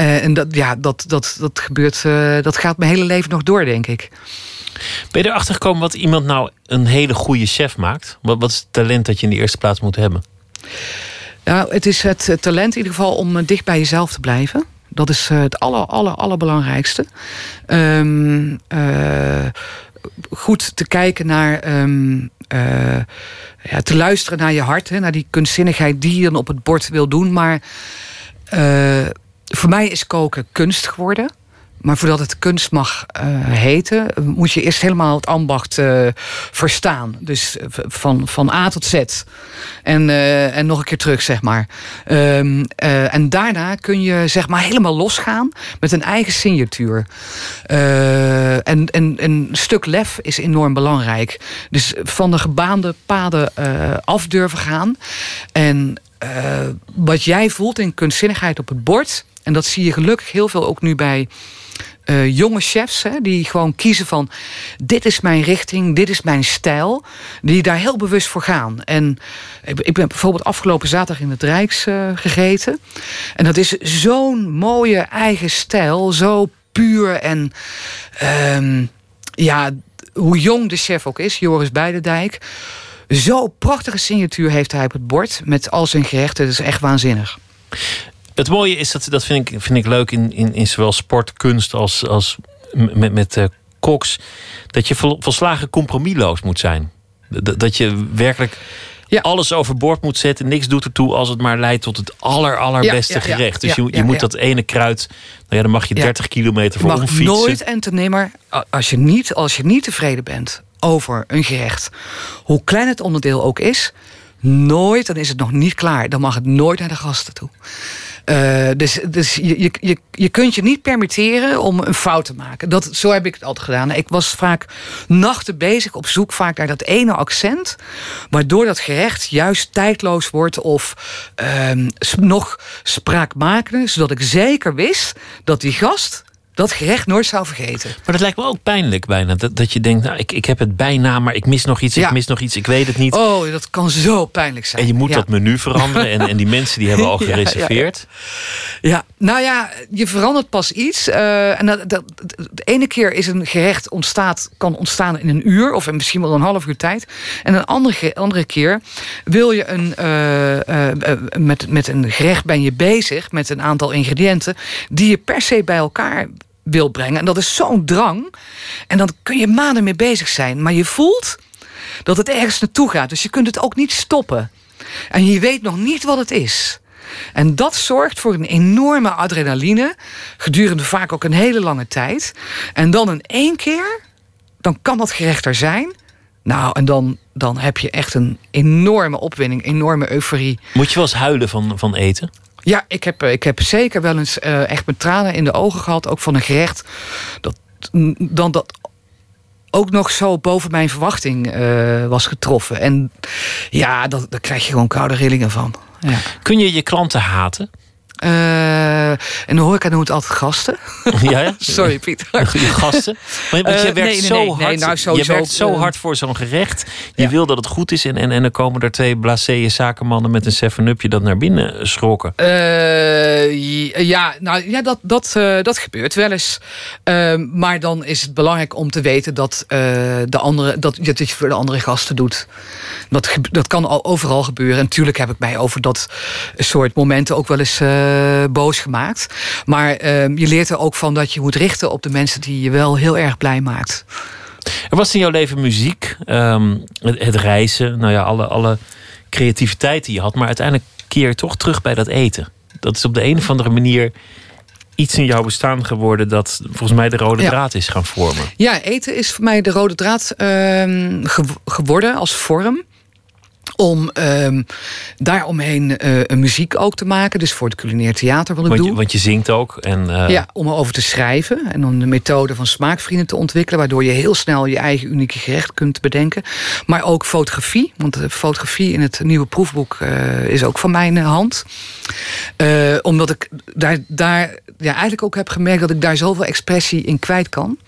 eh, en dat, ja, dat, dat, dat gebeurt, eh, dat gaat mijn hele leven nog door, denk ik. Ben je erachter gekomen wat iemand nou een hele goede chef maakt? Wat, wat is het talent dat je in de eerste plaats moet hebben? Nou, het is het talent in ieder geval om eh, dicht bij jezelf te blijven. Dat is het aller, aller, allerbelangrijkste. Ehm, eh, goed te kijken naar... ehm, eh, ja, te luisteren naar je hart. Hè, naar die kunstzinnigheid die je dan op het bord wil doen. Maar voor mij is koken kunst geworden. Maar voordat het kunst mag eh, heten, moet je eerst helemaal het ambacht eh, verstaan. Dus eh, van, van A tot Z. En, en nog een keer terug, zeg maar. Ehm, eh, en daarna kun je zeg maar helemaal losgaan met een eigen signatuur. En, en, en een stuk lef is enorm belangrijk. Dus van de gebaande paden af durven gaan. En wat jij voelt in kunstzinnigheid op het bord. En dat zie je gelukkig heel veel ook nu bij eh, jonge chefs. Hè, die gewoon kiezen van dit is mijn richting, dit is mijn stijl. Die daar heel bewust voor gaan. En ik, ben bijvoorbeeld afgelopen zaterdag in het Rijks eh, gegeten. En dat is zo'n mooie eigen stijl. Zo puur en ehm, ja, hoe jong de chef ook is, Joris Beidendijk. Zo prachtige signatuur heeft hij op het bord met al zijn gerechten. Dat is echt waanzinnig. Het mooie is, dat, dat vind, ik, vind ik leuk in, in, in zowel sport, kunst als, als met, met eh, koks. Dat je vol, volslagen compromisloos moet zijn. Dat, dat je werkelijk alles overboord moet zetten. Niks doet ertoe als het maar leidt tot het aller, allerbeste Ja, ja, ja. gerecht. Dus Ja, je, je ja, moet ja. dat ene kruid, nou ja, daar mag je Ja. 30 kilometer voor mag omfietsen. nooit en te nemen, als je, niet, als je niet tevreden bent over een gerecht, hoe klein het onderdeel ook is, nooit, dan is het nog niet klaar. Dan mag het nooit naar de gasten toe. Eh, dus dus je, je, je, je kunt je niet permitteren om een fout te maken. Dat, zo heb ik het altijd gedaan. Ik was vaak nachten bezig op zoek vaak naar dat ene accent. Waardoor dat gerecht juist tijdloos wordt of s- nog spraakmakender. Zodat ik zeker wist dat die gast dat gerecht nooit zou vergeten. Maar dat lijkt me ook pijnlijk bijna. Dat, dat je denkt, nou, ik, ik heb het bijna, maar ik mis nog iets, ik mis nog iets, ik weet het niet. Oh, dat kan zo pijnlijk zijn. en je moet Ja. dat menu veranderen. En, en die mensen die hebben al Ja, ja, ja. gereserveerd. Ja, nou ja, je verandert pas iets. eh, en dat, dat, de ene keer is een gerecht ontstaat, kan ontstaan in een uur of misschien wel een half uur tijd. En een andere, andere keer wil je een, eh, eh, met, met een gerecht ben je bezig met een aantal ingrediënten die je per se bij elkaar wil brengen. En dat is zo'n drang. En dan kun je maanden mee bezig zijn. Maar je voelt dat het ergens naartoe gaat. Dus je kunt het ook niet stoppen. En je weet nog niet wat het is. En dat zorgt voor een enorme adrenaline. Gedurende vaak ook een hele lange tijd. En dan in één keer, dan kan dat gerecht er zijn. Nou, en dan, dan heb je echt een enorme opwinning, enorme euforie. Moet je wel eens huilen van, van eten? Ja, ik heb, eh, ik heb zeker wel eens eh, echt met tranen in de ogen gehad. Ook van een gerecht. Dat, dan dat ook nog zo boven mijn verwachting eh, was getroffen. En ja, dat, daar krijg je gewoon koude rillingen van. Ja. Kun je je klanten haten? Eh, en de horeca noemt het altijd gasten. Ja, ja? Sorry, Pieter. Gasten? Maar, want je Eh, werkt nee, nee, zo nee, nee, hard, nou, je werkt zo eh, hard voor zo'n gerecht. Je wil dat het goed is. En, en, en dan komen er twee blasé zakenmannen met een 7-upje dat naar binnen schrokken. Eh, ja, nou ja, dat, dat, eh, dat gebeurt wel eens. Maar dan is het belangrijk om te weten dat, eh, de andere, dat, dat je voor de andere gasten doet. Dat, dat kan al overal gebeuren. En natuurlijk heb ik mij over dat soort momenten ook wel eens eh, boos gemaakt. Maar ehm, je leert er ook van dat je moet richten op de mensen die je wel heel erg blij maakt. Er was in jouw leven muziek, ehm, het, het, reizen, nou ja, alle, alle creativiteit die je had. Maar uiteindelijk keer je toch terug bij dat eten. Dat is op de een of andere manier iets in jouw bestaan geworden dat volgens mij de rode draad is gaan vormen. Ja, eten is voor mij de rode draad uh, geworden als vorm om um, daaromheen uh, een muziek ook te maken. Dus voor het culinair theater wat ik want, doe. Want je zingt ook. En, uh... Ja, om erover te schrijven. En om de methode van smaakvrienden te ontwikkelen. Waardoor je heel snel je eigen unieke gerecht kunt bedenken. Maar ook fotografie. Want de fotografie in het nieuwe proefboek uh, is ook van mijn hand. omdat ik daar, daar ja, eigenlijk ook heb gemerkt... dat ik daar zoveel expressie in kwijt kan.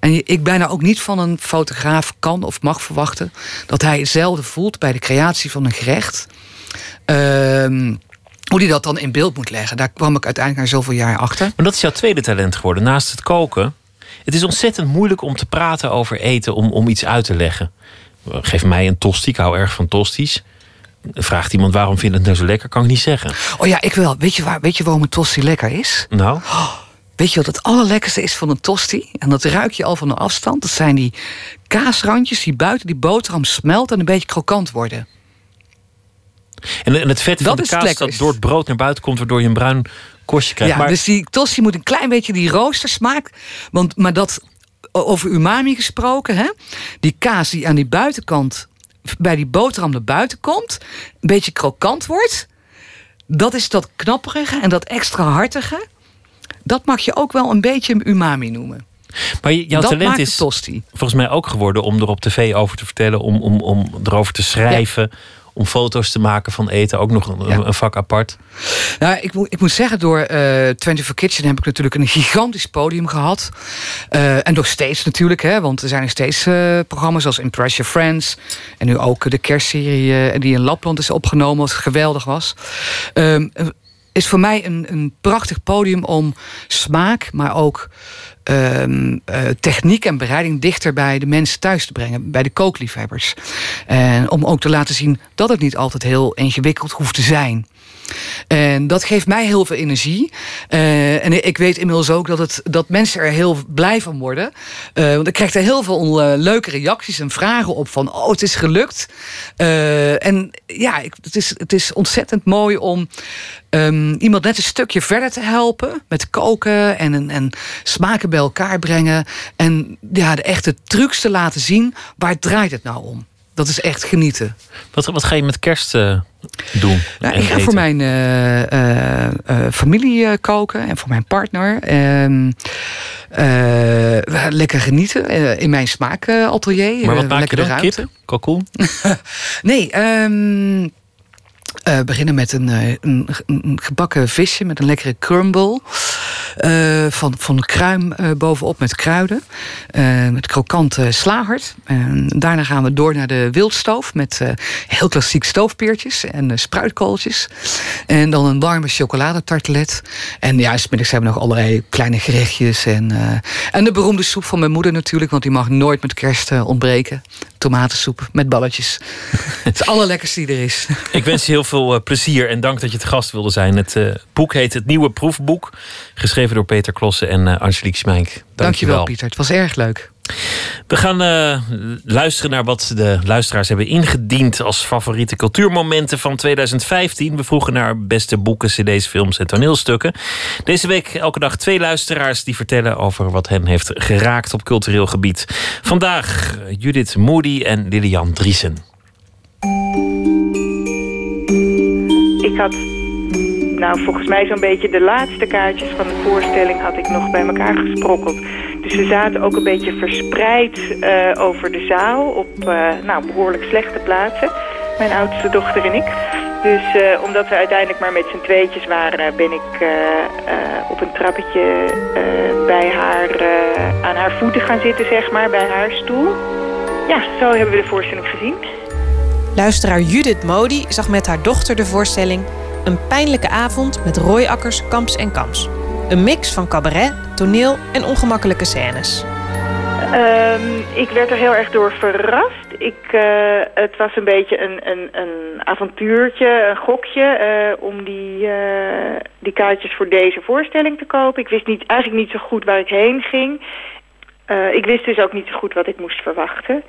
En ik bijna ook niet van een fotograaf kan of mag verwachten... dat hij hetzelfde voelt bij de creatie van een gerecht. Uh, hoe die dat dan in beeld moet leggen. Daar kwam ik uiteindelijk na zoveel jaar achter. Maar dat is jouw tweede talent geworden, naast het koken. Het is ontzettend moeilijk om te praten over eten, om, om iets uit te leggen. Geef mij een tosti, ik hou erg van tosties. Vraagt iemand waarom vind je het nou zo lekker, kan ik niet zeggen. Oh ja, ik wel. Weet je, waar, weet je waarom een tosti lekker is? Nou? Oh, weet je wat het allerlekkerste is van een tosti? En dat ruik je al van een afstand. Dat zijn die kaasrandjes die buiten die boterham smelten en een beetje krokant worden. En, het vet van dat de kaas dat door het brood naar buiten komt... waardoor je een bruin korstje krijgt. Ja, maar... dus die tosti moet een klein beetje die roostersmaak... Want, maar dat, over umami gesproken... Hè, die kaas die aan die buitenkant... bij die boterham naar buiten komt... een beetje krokant wordt... dat is dat knapperige en dat extra hartige... dat mag je ook wel een beetje umami noemen. Maar jouw dat talent is tosti. volgens mij ook geworden om er op tv over te vertellen, om, om, om erover te schrijven. Ja om foto's te maken van eten, ook nog een, ja. een vak apart. Nou, ik, moet, ik moet zeggen, door uh, 24 Kitchen heb ik natuurlijk een gigantisch podium gehad. Uh, en nog steeds natuurlijk, hè, want er zijn nog steeds uh, programma's zoals Impress Your Friends. En nu ook de kerstserie die in Lapland is opgenomen, wat geweldig was. Ehm, is voor mij een, een prachtig podium om smaak, maar ook Um, uh, techniek en bereiding dichter bij de mensen thuis te brengen, bij de kookliefhebbers. En om ook te laten zien dat het niet altijd heel ingewikkeld hoeft te zijn. En dat geeft mij heel veel energie. Uh, en ik weet inmiddels ook dat, het, dat mensen er heel blij van worden. Uh, want ik krijg er heel veel uh, leuke reacties en vragen op van... oh, het is gelukt. en ja, ik, het, is, het is ontzettend mooi om um, iemand net een stukje verder te helpen... met koken en, en smaken bij elkaar brengen. En ja, de echte trucs te laten zien. Waar draait het nou om? Dat is echt genieten. Wat, wat ga je met kerst doen? Nou, ik ga eten? voor mijn uh, uh, familie koken en voor mijn partner. Ehm, lekker genieten in mijn smaakatelier. Maar wat maak je dan? Ruimte. Kip? Kalkoen? nee, um, beginnen met een, een, een, gebakken visje met een lekkere crumble. Uh, van, van kruim uh, bovenop met kruiden. met krokante slagert. daarna gaan we door naar de wildstoof. Met heel klassiek stoofpeertjes en spruitkooltjes. En dan een warme chocoladetartelet. En ja, smiddags hebben we nog allerlei kleine gerechtjes. En, en de beroemde soep van mijn moeder natuurlijk. Want die mag nooit met kerst ontbreken. Tomatensoep met balletjes. het is het allerlekkerste die er is. Ik wens je heel veel plezier en dank dat je te gast wilde zijn. Het uh, boek heet Het Nieuwe Proefboek. Geschreven door Peter Klossen en uh, Angelique Smijnk. Dank Dankjewel, wel. Pieter. Het was erg leuk. We gaan uh, luisteren naar wat de luisteraars hebben ingediend als favoriete cultuurmomenten van 2015. We vroegen naar beste boeken, cd's, films en toneelstukken. Deze week elke dag twee luisteraars die vertellen over wat hen heeft geraakt op cultureel gebied. Vandaag Judith Moody en Lilian Driesen. Ik had nou, volgens mij zo'n beetje de laatste kaartjes van de voorstelling had ik nog bij elkaar gesprokkeld. Dus we zaten ook een beetje verspreid uh, over de zaal op uh, nou, behoorlijk slechte plaatsen. Mijn oudste dochter en ik. Dus uh, omdat we uiteindelijk maar met z'n tweetjes waren, ben ik op een trappetje bij haar, aan haar voeten gaan zitten, zeg maar, bij haar stoel. Ja, zo hebben we de voorstelling gezien. Luisteraar Judith Modi zag met haar dochter de voorstelling Een pijnlijke avond met rooiakkers, kamps en kams. Een mix van cabaret, toneel en ongemakkelijke scènes. Um, ik werd er heel erg door verrast. Ik, uh, het was een beetje een, een, een avontuurtje, een gokje uh, om die, uh, die kaartjes voor deze voorstelling te kopen. Ik wist niet, eigenlijk niet zo goed waar ik heen ging. Eh, ik wist dus ook niet zo goed wat ik moest verwachten.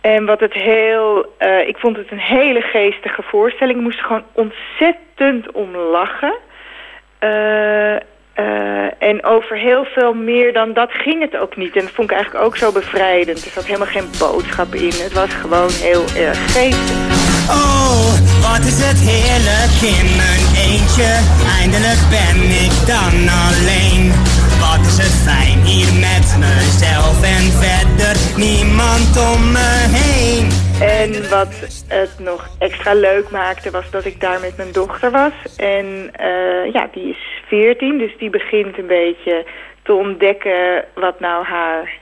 En wat het heel... eh, ik vond het een hele geestige voorstelling. Ik moest gewoon ontzettend om lachen. Eh, eh, en over heel veel meer dan dat ging het ook niet. En dat vond ik eigenlijk ook zo bevrijdend. Er zat helemaal geen boodschap in. Het was gewoon heel erg geestig. Oh, wat is het heerlijk in mijn eentje. Eindelijk ben ik dan alleen. Wat is het fijn hier met mezelf en verder niemand om me heen. En wat het nog extra leuk maakte was dat ik daar met mijn dochter was. En eh, ja, die is 14, dus die begint een beetje te ontdekken wat nou haar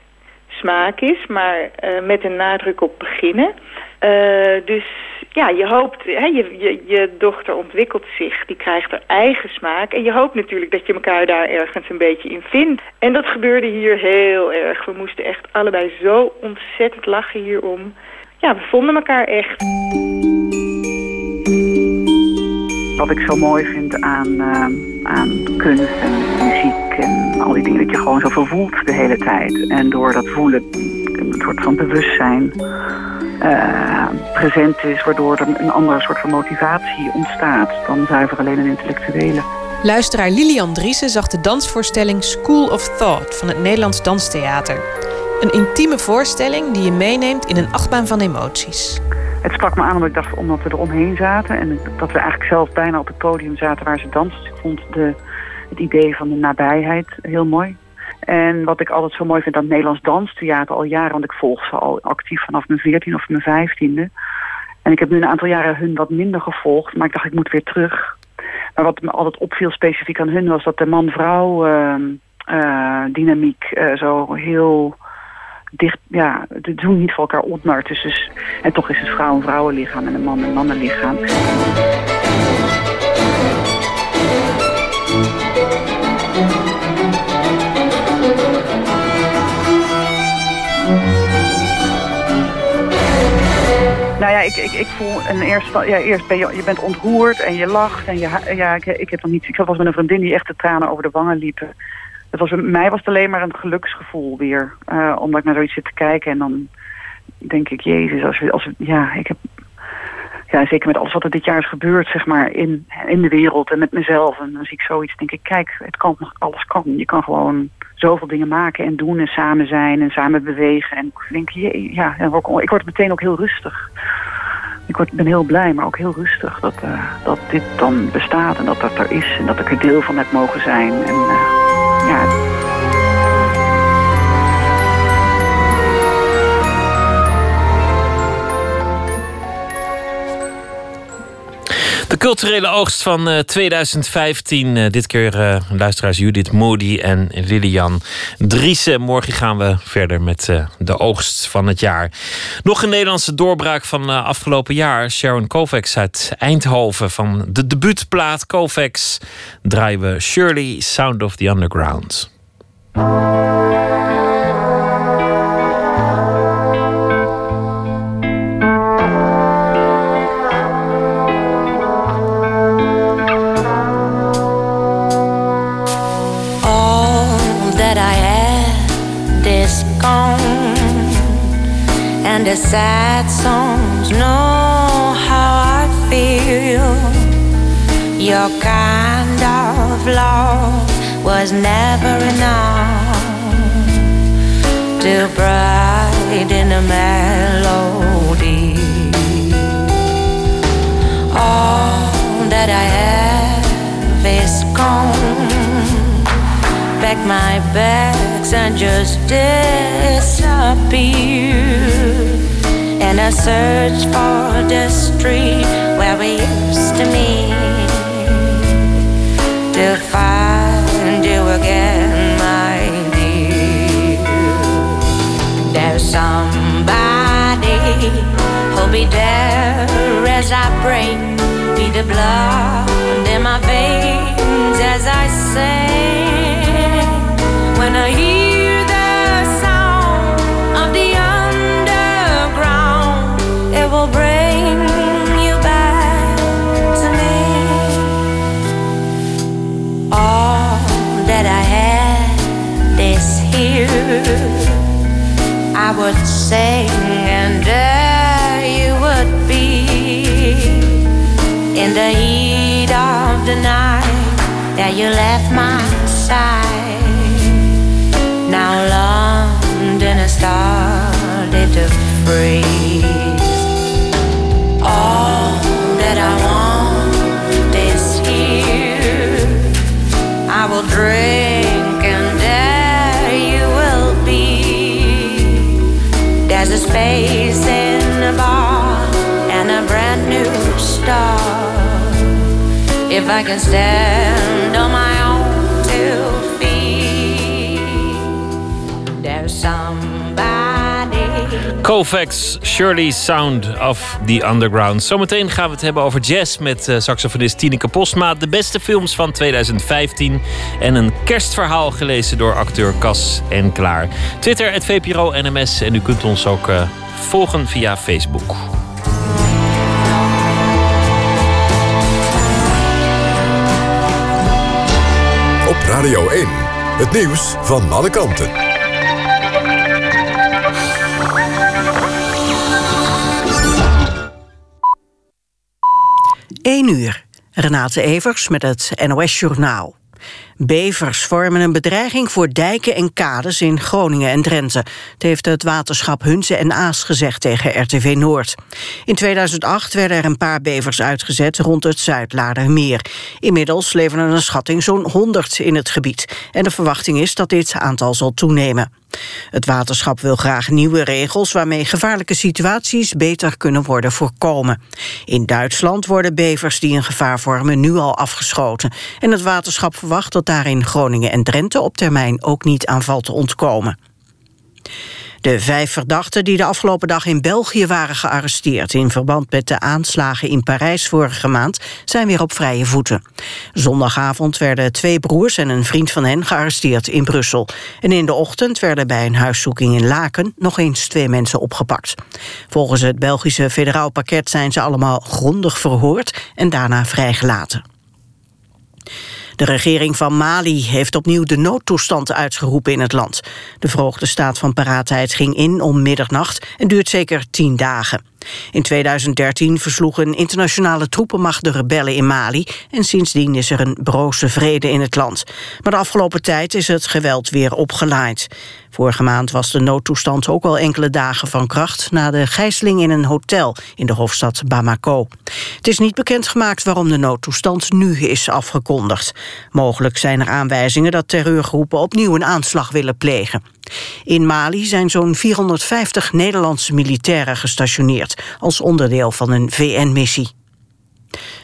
smaak is. Maar eh, met een nadruk op beginnen. Eh, dus ja, je hoopt, hè, je, je, je dochter ontwikkelt zich, die krijgt haar eigen smaak. En je hoopt natuurlijk dat je elkaar daar ergens een beetje in vindt. En dat gebeurde hier heel erg. We moesten echt allebei zo ontzettend lachen hierom. Ja, we vonden elkaar echt. Wat ik zo mooi vind aan, eh, aan kunst en muziek en al die dingen, dat je gewoon zoveel voelt de hele tijd. En door dat voelen, een soort van bewustzijn eh, present is, waardoor er een andere soort van motivatie ontstaat dan zuiver alleen een intellectuele. Luisteraar Lilian Driessen zag de dansvoorstelling School of Thought van het Nederlands Danstheater. Een intieme voorstelling die je meeneemt in een achtbaan van emoties. Het sprak me aan omdat ik dacht, omdat we eromheen zaten en dat we eigenlijk zelf bijna op het podium zaten waar ze dansten. Dus ik vond de, het idee van de nabijheid heel mooi. En wat ik altijd zo mooi vind aan het Nederlands Danstheater al jaren, want ik volg ze al actief vanaf mijn 14 of mijn 15e. En ik heb nu een aantal jaren hun wat minder gevolgd, maar ik dacht ik moet weer terug. Maar wat me altijd opviel specifiek aan hun was dat de man-vrouw ehm, eh, dynamiek eh, zo heel dicht, ja, het doen niet voor elkaar ontnart. Dus, en toch is het vrouw een vrouwenlichaam en een man een mannenlichaam. Nou ja, ik, ik, ik voel een eerst, ja, eerst ben je, je bent ontroerd en je lacht. En je, ja, ik, ik heb nog niet. Ik was met een vriendin die echt de tranen over de wangen liepen. Het was, mij was het alleen maar een geluksgevoel weer. Uh, omdat ik naar zoiets zit te kijken en dan denk ik, jezus, als we, als we, ja, ik heb, ja, zeker met alles wat er dit jaar is gebeurd, zeg maar, in, in de wereld en met mezelf. En dan zie ik zoiets, denk ik, kijk, het kan, alles kan. Je kan gewoon zoveel dingen maken en doen en samen zijn en samen bewegen. En ik denk, ja, ik word meteen ook heel rustig. Ik word, ben heel blij, maar ook heel rustig dat, uh, dat dit dan bestaat en dat dat er is. En dat ik er deel van heb mogen zijn. En uh, ja... culturele oogst van uh, 2015. Uh, dit keer uh, luisteraars Judith Moody en Lilian Driessen. Morgen gaan we verder met de oogst van het jaar. Nog een Nederlandse doorbraak van afgelopen jaar. Sharon Kovacs uit Eindhoven. Van de debuutplaat Kovacs draaien we Shirley Sound of the Underground. The sad songs know how I feel. Your kind of love was never enough to brighten a melody. All that I have is gone. Pack my bags and just disappear. And I search for the street where we used to meet to find you again, my dear. There's somebody who'll be there as I break, be the blood in my veins as I sing. sing, and there you would be in the heat of the night that you left my side. Now London has started to freeze. Space in the bar and a brand new start. If I can stand on my Kovacs, Shirley Sound of the Underground. Zometeen gaan we het hebben over jazz met eh, saxofonist Tineke Posma. De beste films van 2015. En een kerstverhaal gelezen door acteur Cas en Klaar. Twitter, het VPRO NMS. En u kunt ons ook eh, volgen via Facebook. Op Radio 1. Het nieuws van alle kanten. 1 uur. Renate Evers met het NOS Journaal. Bevers vormen een bedreiging voor dijken en kades in Groningen en Drenthe. Het heeft het waterschap Hunze en Aas gezegd tegen RTV Noord. In 2008 werden er een paar bevers uitgezet rond het Zuidlaardermeer. Inmiddels leven er een schatting zo'n 100 in het gebied. En de verwachting is dat dit aantal zal toenemen. Het waterschap wil graag nieuwe regels waarmee gevaarlijke situaties beter kunnen worden voorkomen. In Duitsland worden bevers die een gevaar vormen nu al afgeschoten. En het waterschap verwacht dat daar in Groningen en Drenthe op termijn ook niet aan valt te ontkomen. De vijf verdachten die de afgelopen dag in België waren gearresteerd... in verband met de aanslagen in Parijs vorige maand... zijn weer op vrije voeten. Zondagavond werden twee broers en een vriend van hen gearresteerd in Brussel. En in de ochtend werden bij een huiszoeking in Laken... nog eens twee mensen opgepakt. Volgens het Belgische federaal pakket zijn ze allemaal grondig verhoord... en daarna vrijgelaten. De regering van Mali heeft opnieuw de noodtoestand uitgeroepen in het land. De verhoogde staat van paraatheid ging in om middernacht en duurt zeker tien dagen. In 2013 versloeg een internationale troepenmacht de rebellen in Mali... en sindsdien is er een broze vrede in het land. Maar de afgelopen tijd is het geweld weer opgelaaid. Vorige maand was de noodtoestand ook al enkele dagen van kracht... na de gijzeling in een hotel in de hoofdstad Bamako. Het is niet bekendgemaakt waarom de noodtoestand nu is afgekondigd. Mogelijk zijn er aanwijzingen dat terreurgroepen opnieuw een aanslag willen plegen. In Mali zijn zo'n 450 Nederlandse militairen gestationeerd... als onderdeel van een VN-missie.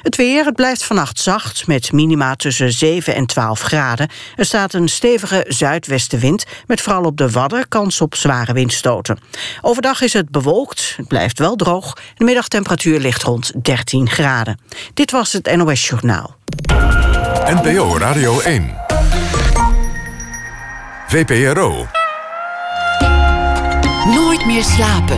Het weer, het blijft vannacht zacht, met minima tussen 7 en 12 graden. Er staat een stevige zuidwestenwind, met vooral op de Wadden kans op zware windstoten. Overdag is het bewolkt, het blijft wel droog. De middagtemperatuur ligt rond 13 graden. Dit was het NOS Journaal. NPO Radio 1. VPRO. Nooit meer slapen.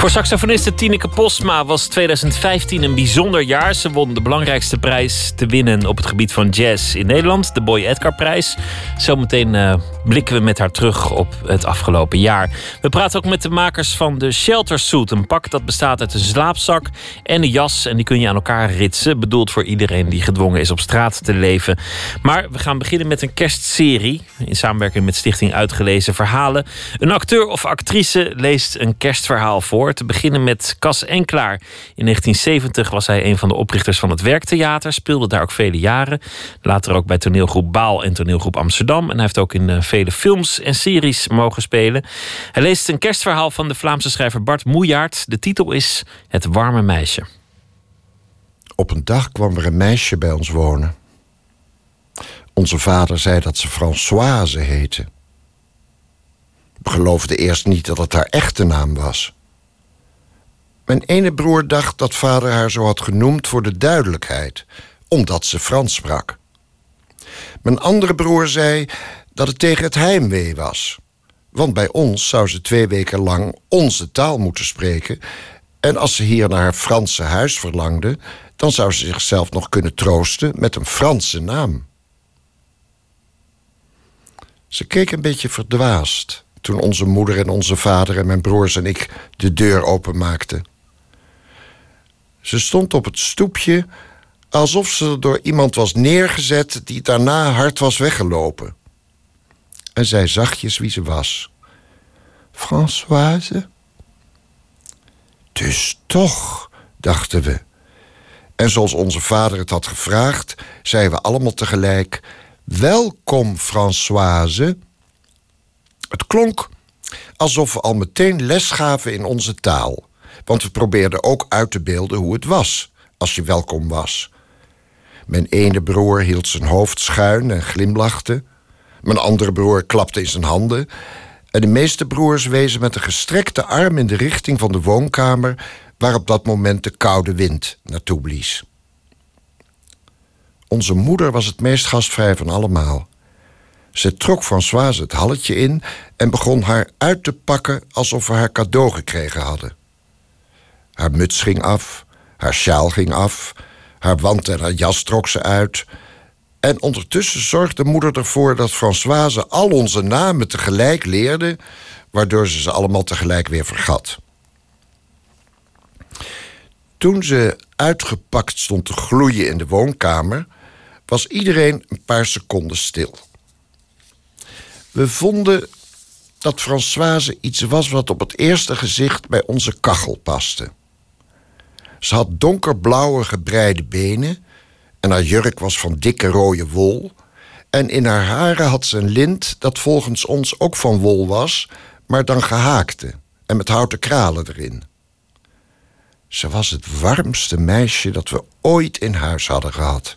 Voor saxofoniste Tineke Postma was 2015 een bijzonder jaar. Ze won de belangrijkste prijs te winnen op het gebied van jazz in Nederland, de Boy Edgar prijs. Zometeen uh, blikken we met haar terug op het afgelopen jaar. We praten ook met de makers van de Shelter Suit, een pak dat bestaat uit een slaapzak en een jas en die kun je aan elkaar ritsen, bedoeld voor iedereen die gedwongen is op straat te leven. Maar we gaan beginnen met een kerstserie in samenwerking met Stichting Uitgelezen Verhalen. Een acteur of actrice leest een kerstverhaal voor te beginnen met Cas Enklaar. In 1970 was hij een van de oprichters van het Werktheater. Speelde daar ook vele jaren. Later ook bij toneelgroep Baal en toneelgroep Amsterdam. En hij heeft ook in uh, vele films en series mogen spelen. Hij leest een kerstverhaal van de Vlaamse schrijver Bart Moejaert. De titel is Het warme meisje. Op een dag kwam er een meisje bij ons wonen. Onze vader zei dat ze Françoise heette. We geloofden eerst niet dat het haar echte naam was. Mijn ene broer dacht dat vader haar zo had genoemd voor de duidelijkheid, omdat ze Frans sprak. Mijn andere broer zei dat het tegen het heimwee was. Want bij ons zou ze twee weken lang onze taal moeten spreken. En als ze hier naar haar Franse huis verlangde, dan zou ze zichzelf nog kunnen troosten met een Franse naam. Ze keek een beetje verdwaasd toen onze moeder en onze vader en mijn broers en ik de deur openmaakten. Ze stond op het stoepje alsof ze door iemand was neergezet die daarna hard was weggelopen. En zei zachtjes wie ze was. Françoise? Dus toch, dachten we. En zoals onze vader het had gevraagd, zeiden we allemaal tegelijk: Welkom, Françoise. Het klonk alsof we al meteen les gaven in onze taal. Want we probeerden ook uit te beelden hoe het was als je welkom was. Mijn ene broer hield zijn hoofd schuin en glimlachte. Mijn andere broer klapte in zijn handen. En de meeste broers wezen met een gestrekte arm in de richting van de woonkamer waar op dat moment de koude wind naartoe blies. Onze moeder was het meest gastvrij van allemaal. Ze trok Françoise het halletje in en begon haar uit te pakken alsof we haar cadeau gekregen hadden. Haar muts ging af, haar sjaal ging af, haar wand en haar jas trok ze uit. En ondertussen zorgde moeder ervoor dat Françoise al onze namen tegelijk leerde, waardoor ze ze allemaal tegelijk weer vergat. Toen ze uitgepakt stond te gloeien in de woonkamer, was iedereen een paar seconden stil. We vonden dat Françoise iets was wat op het eerste gezicht bij onze kachel paste. Ze had donkerblauwe gebreide benen en haar jurk was van dikke rode wol. En in haar haren had ze een lint dat volgens ons ook van wol was, maar dan gehaakte en met houten kralen erin. Ze was het warmste meisje dat we ooit in huis hadden gehad.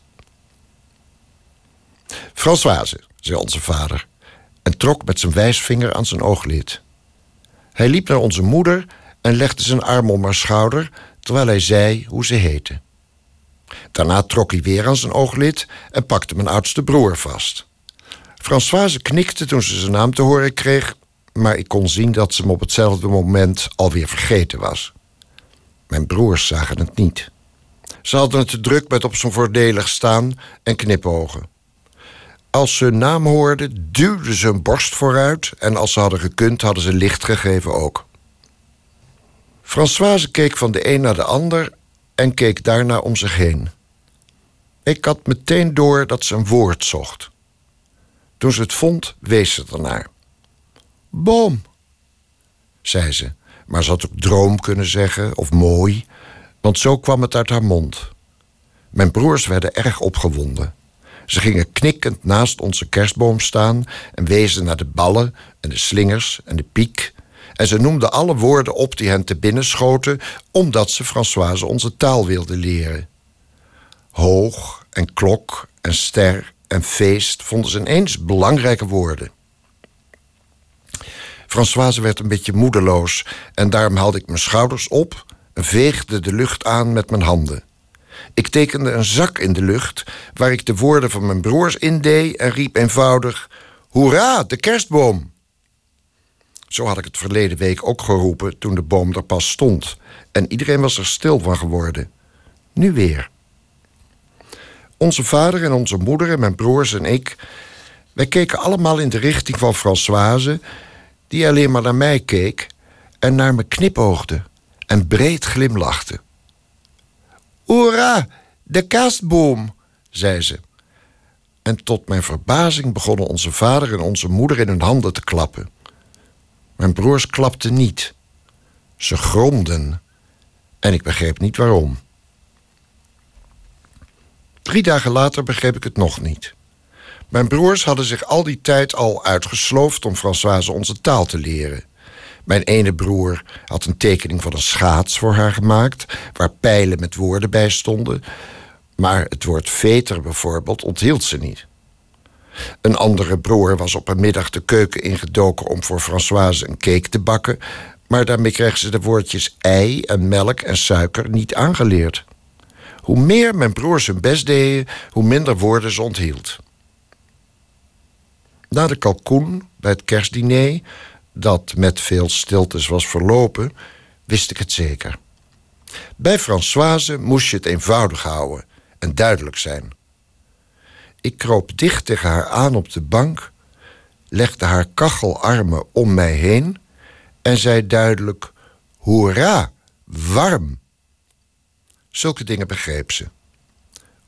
Françoise, zei onze vader, en trok met zijn wijsvinger aan zijn ooglid. Hij liep naar onze moeder en legde zijn arm om haar schouder, terwijl hij zei hoe ze heette. Daarna trok hij weer aan zijn ooglid en pakte mijn oudste broer vast. Françoise knikte toen ze zijn naam te horen kreeg, maar ik kon zien dat ze hem op hetzelfde moment alweer vergeten was. Mijn broers zagen het niet. Ze hadden het te druk met op zijn voordelig staan en knipogen. Als ze hun naam hoorden, duwden ze hun borst vooruit en als ze hadden gekund, hadden ze licht gegeven ook. Françoise keek van de een naar de ander en keek daarna om zich heen. Ik had meteen door dat ze een woord zocht. Toen ze het vond, wees ze ernaar. Boom, zei ze, maar ze had ook droom kunnen zeggen of mooi, want zo kwam het uit haar mond. Mijn broers werden erg opgewonden. Ze gingen knikkend naast onze kerstboom staan en wezen naar de ballen en de slingers en de piek. En ze noemden alle woorden op die hen te binnen schoten, omdat ze Françoise onze taal wilde leren. Hoog en klok en ster en feest vonden ze ineens belangrijke woorden. Françoise werd een beetje moedeloos en daarom haalde ik mijn schouders op en veegde de lucht aan met mijn handen. Ik tekende een zak in de lucht waar ik de woorden van mijn broers indeed en riep eenvoudig: Hoera, de kerstboom! Zo had ik het verleden week ook geroepen toen de boom er pas stond. En iedereen was er stil van geworden. Nu weer. Onze vader en onze moeder en mijn broers en ik. Wij keken allemaal in de richting van Françoise, die alleen maar naar mij keek en naar me knipoogde en breed glimlachte. Hoera, de kerstboom, zei ze. En tot mijn verbazing begonnen onze vader en onze moeder in hun handen te klappen. Mijn broers klapten niet. Ze gromden. En ik begreep niet waarom. Drie dagen later begreep ik het nog niet. Mijn broers hadden zich al die tijd al uitgesloofd om Françoise onze taal te leren. Mijn ene broer had een tekening van een schaats voor haar gemaakt, waar pijlen met woorden bij stonden. Maar het woord veter bijvoorbeeld onthield ze niet. Een andere broer was op een middag de keuken ingedoken om voor Françoise een cake te bakken, maar daarmee kreeg ze de woordjes ei en melk en suiker niet aangeleerd. Hoe meer mijn broers hun best deden, hoe minder woorden ze onthield. Na de kalkoen bij het kerstdiner dat met veel stiltes was verlopen, wist ik het zeker. Bij Françoise moest je het eenvoudig houden en duidelijk zijn. Ik kroop dicht tegen haar aan op de bank, legde haar kachelarmen om mij heen en zei duidelijk: Hoera, warm. Zulke dingen begreep ze.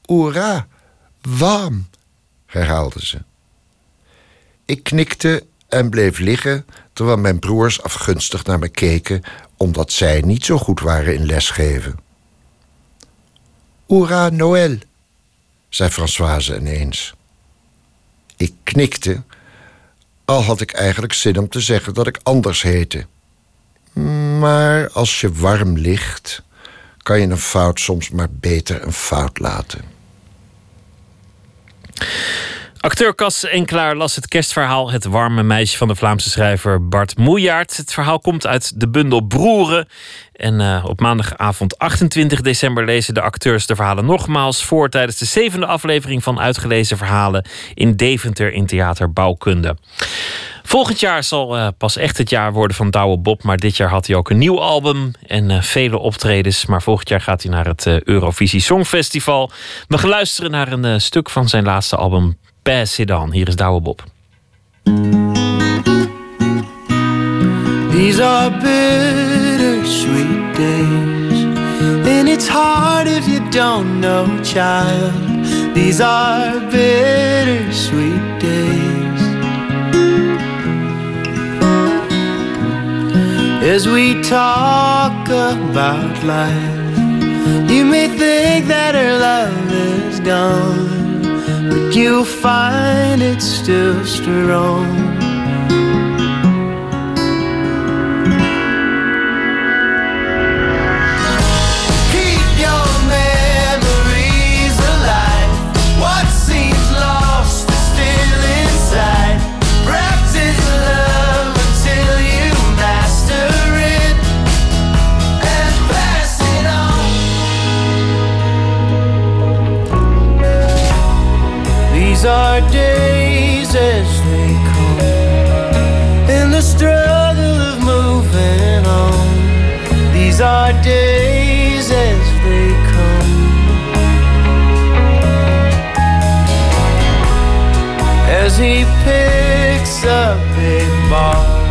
Hoera, warm, herhaalde ze. Ik knikte en bleef liggen terwijl mijn broers afgunstig naar me keken omdat zij niet zo goed waren in lesgeven. Hoera Noël, zei Françoise ineens. Ik knikte, al had ik eigenlijk zin om te zeggen dat ik anders heette. Maar als je warm ligt, kan je een fout soms maar beter een fout laten. Acteur Cas Enklaar las het kerstverhaal Het warme meisje van de Vlaamse schrijver Bart Moejaert. Het verhaal komt uit de bundel Broeren. En uh, op maandagavond 28 december lezen de acteurs de verhalen nogmaals voor tijdens de zevende aflevering van Uitgelezen Verhalen in Deventer in Theater Bouwkunde. Volgend jaar zal uh, pas echt het jaar worden van Douwe Bob. Maar dit jaar had hij ook een nieuw album en uh, vele optredens. Maar volgend jaar gaat hij naar het Eurovisie Songfestival. We gaan luisteren naar een stuk van zijn laatste album, Pass It On. Hier is Douwe Bob. These are bittersweet days And it's hard if you don't know, child These are bittersweet days As we talk about life You may think that her love is gone But you'll find it's still strong These are days as they come. In the struggle of moving on. These are days as they come. As he picks up a ball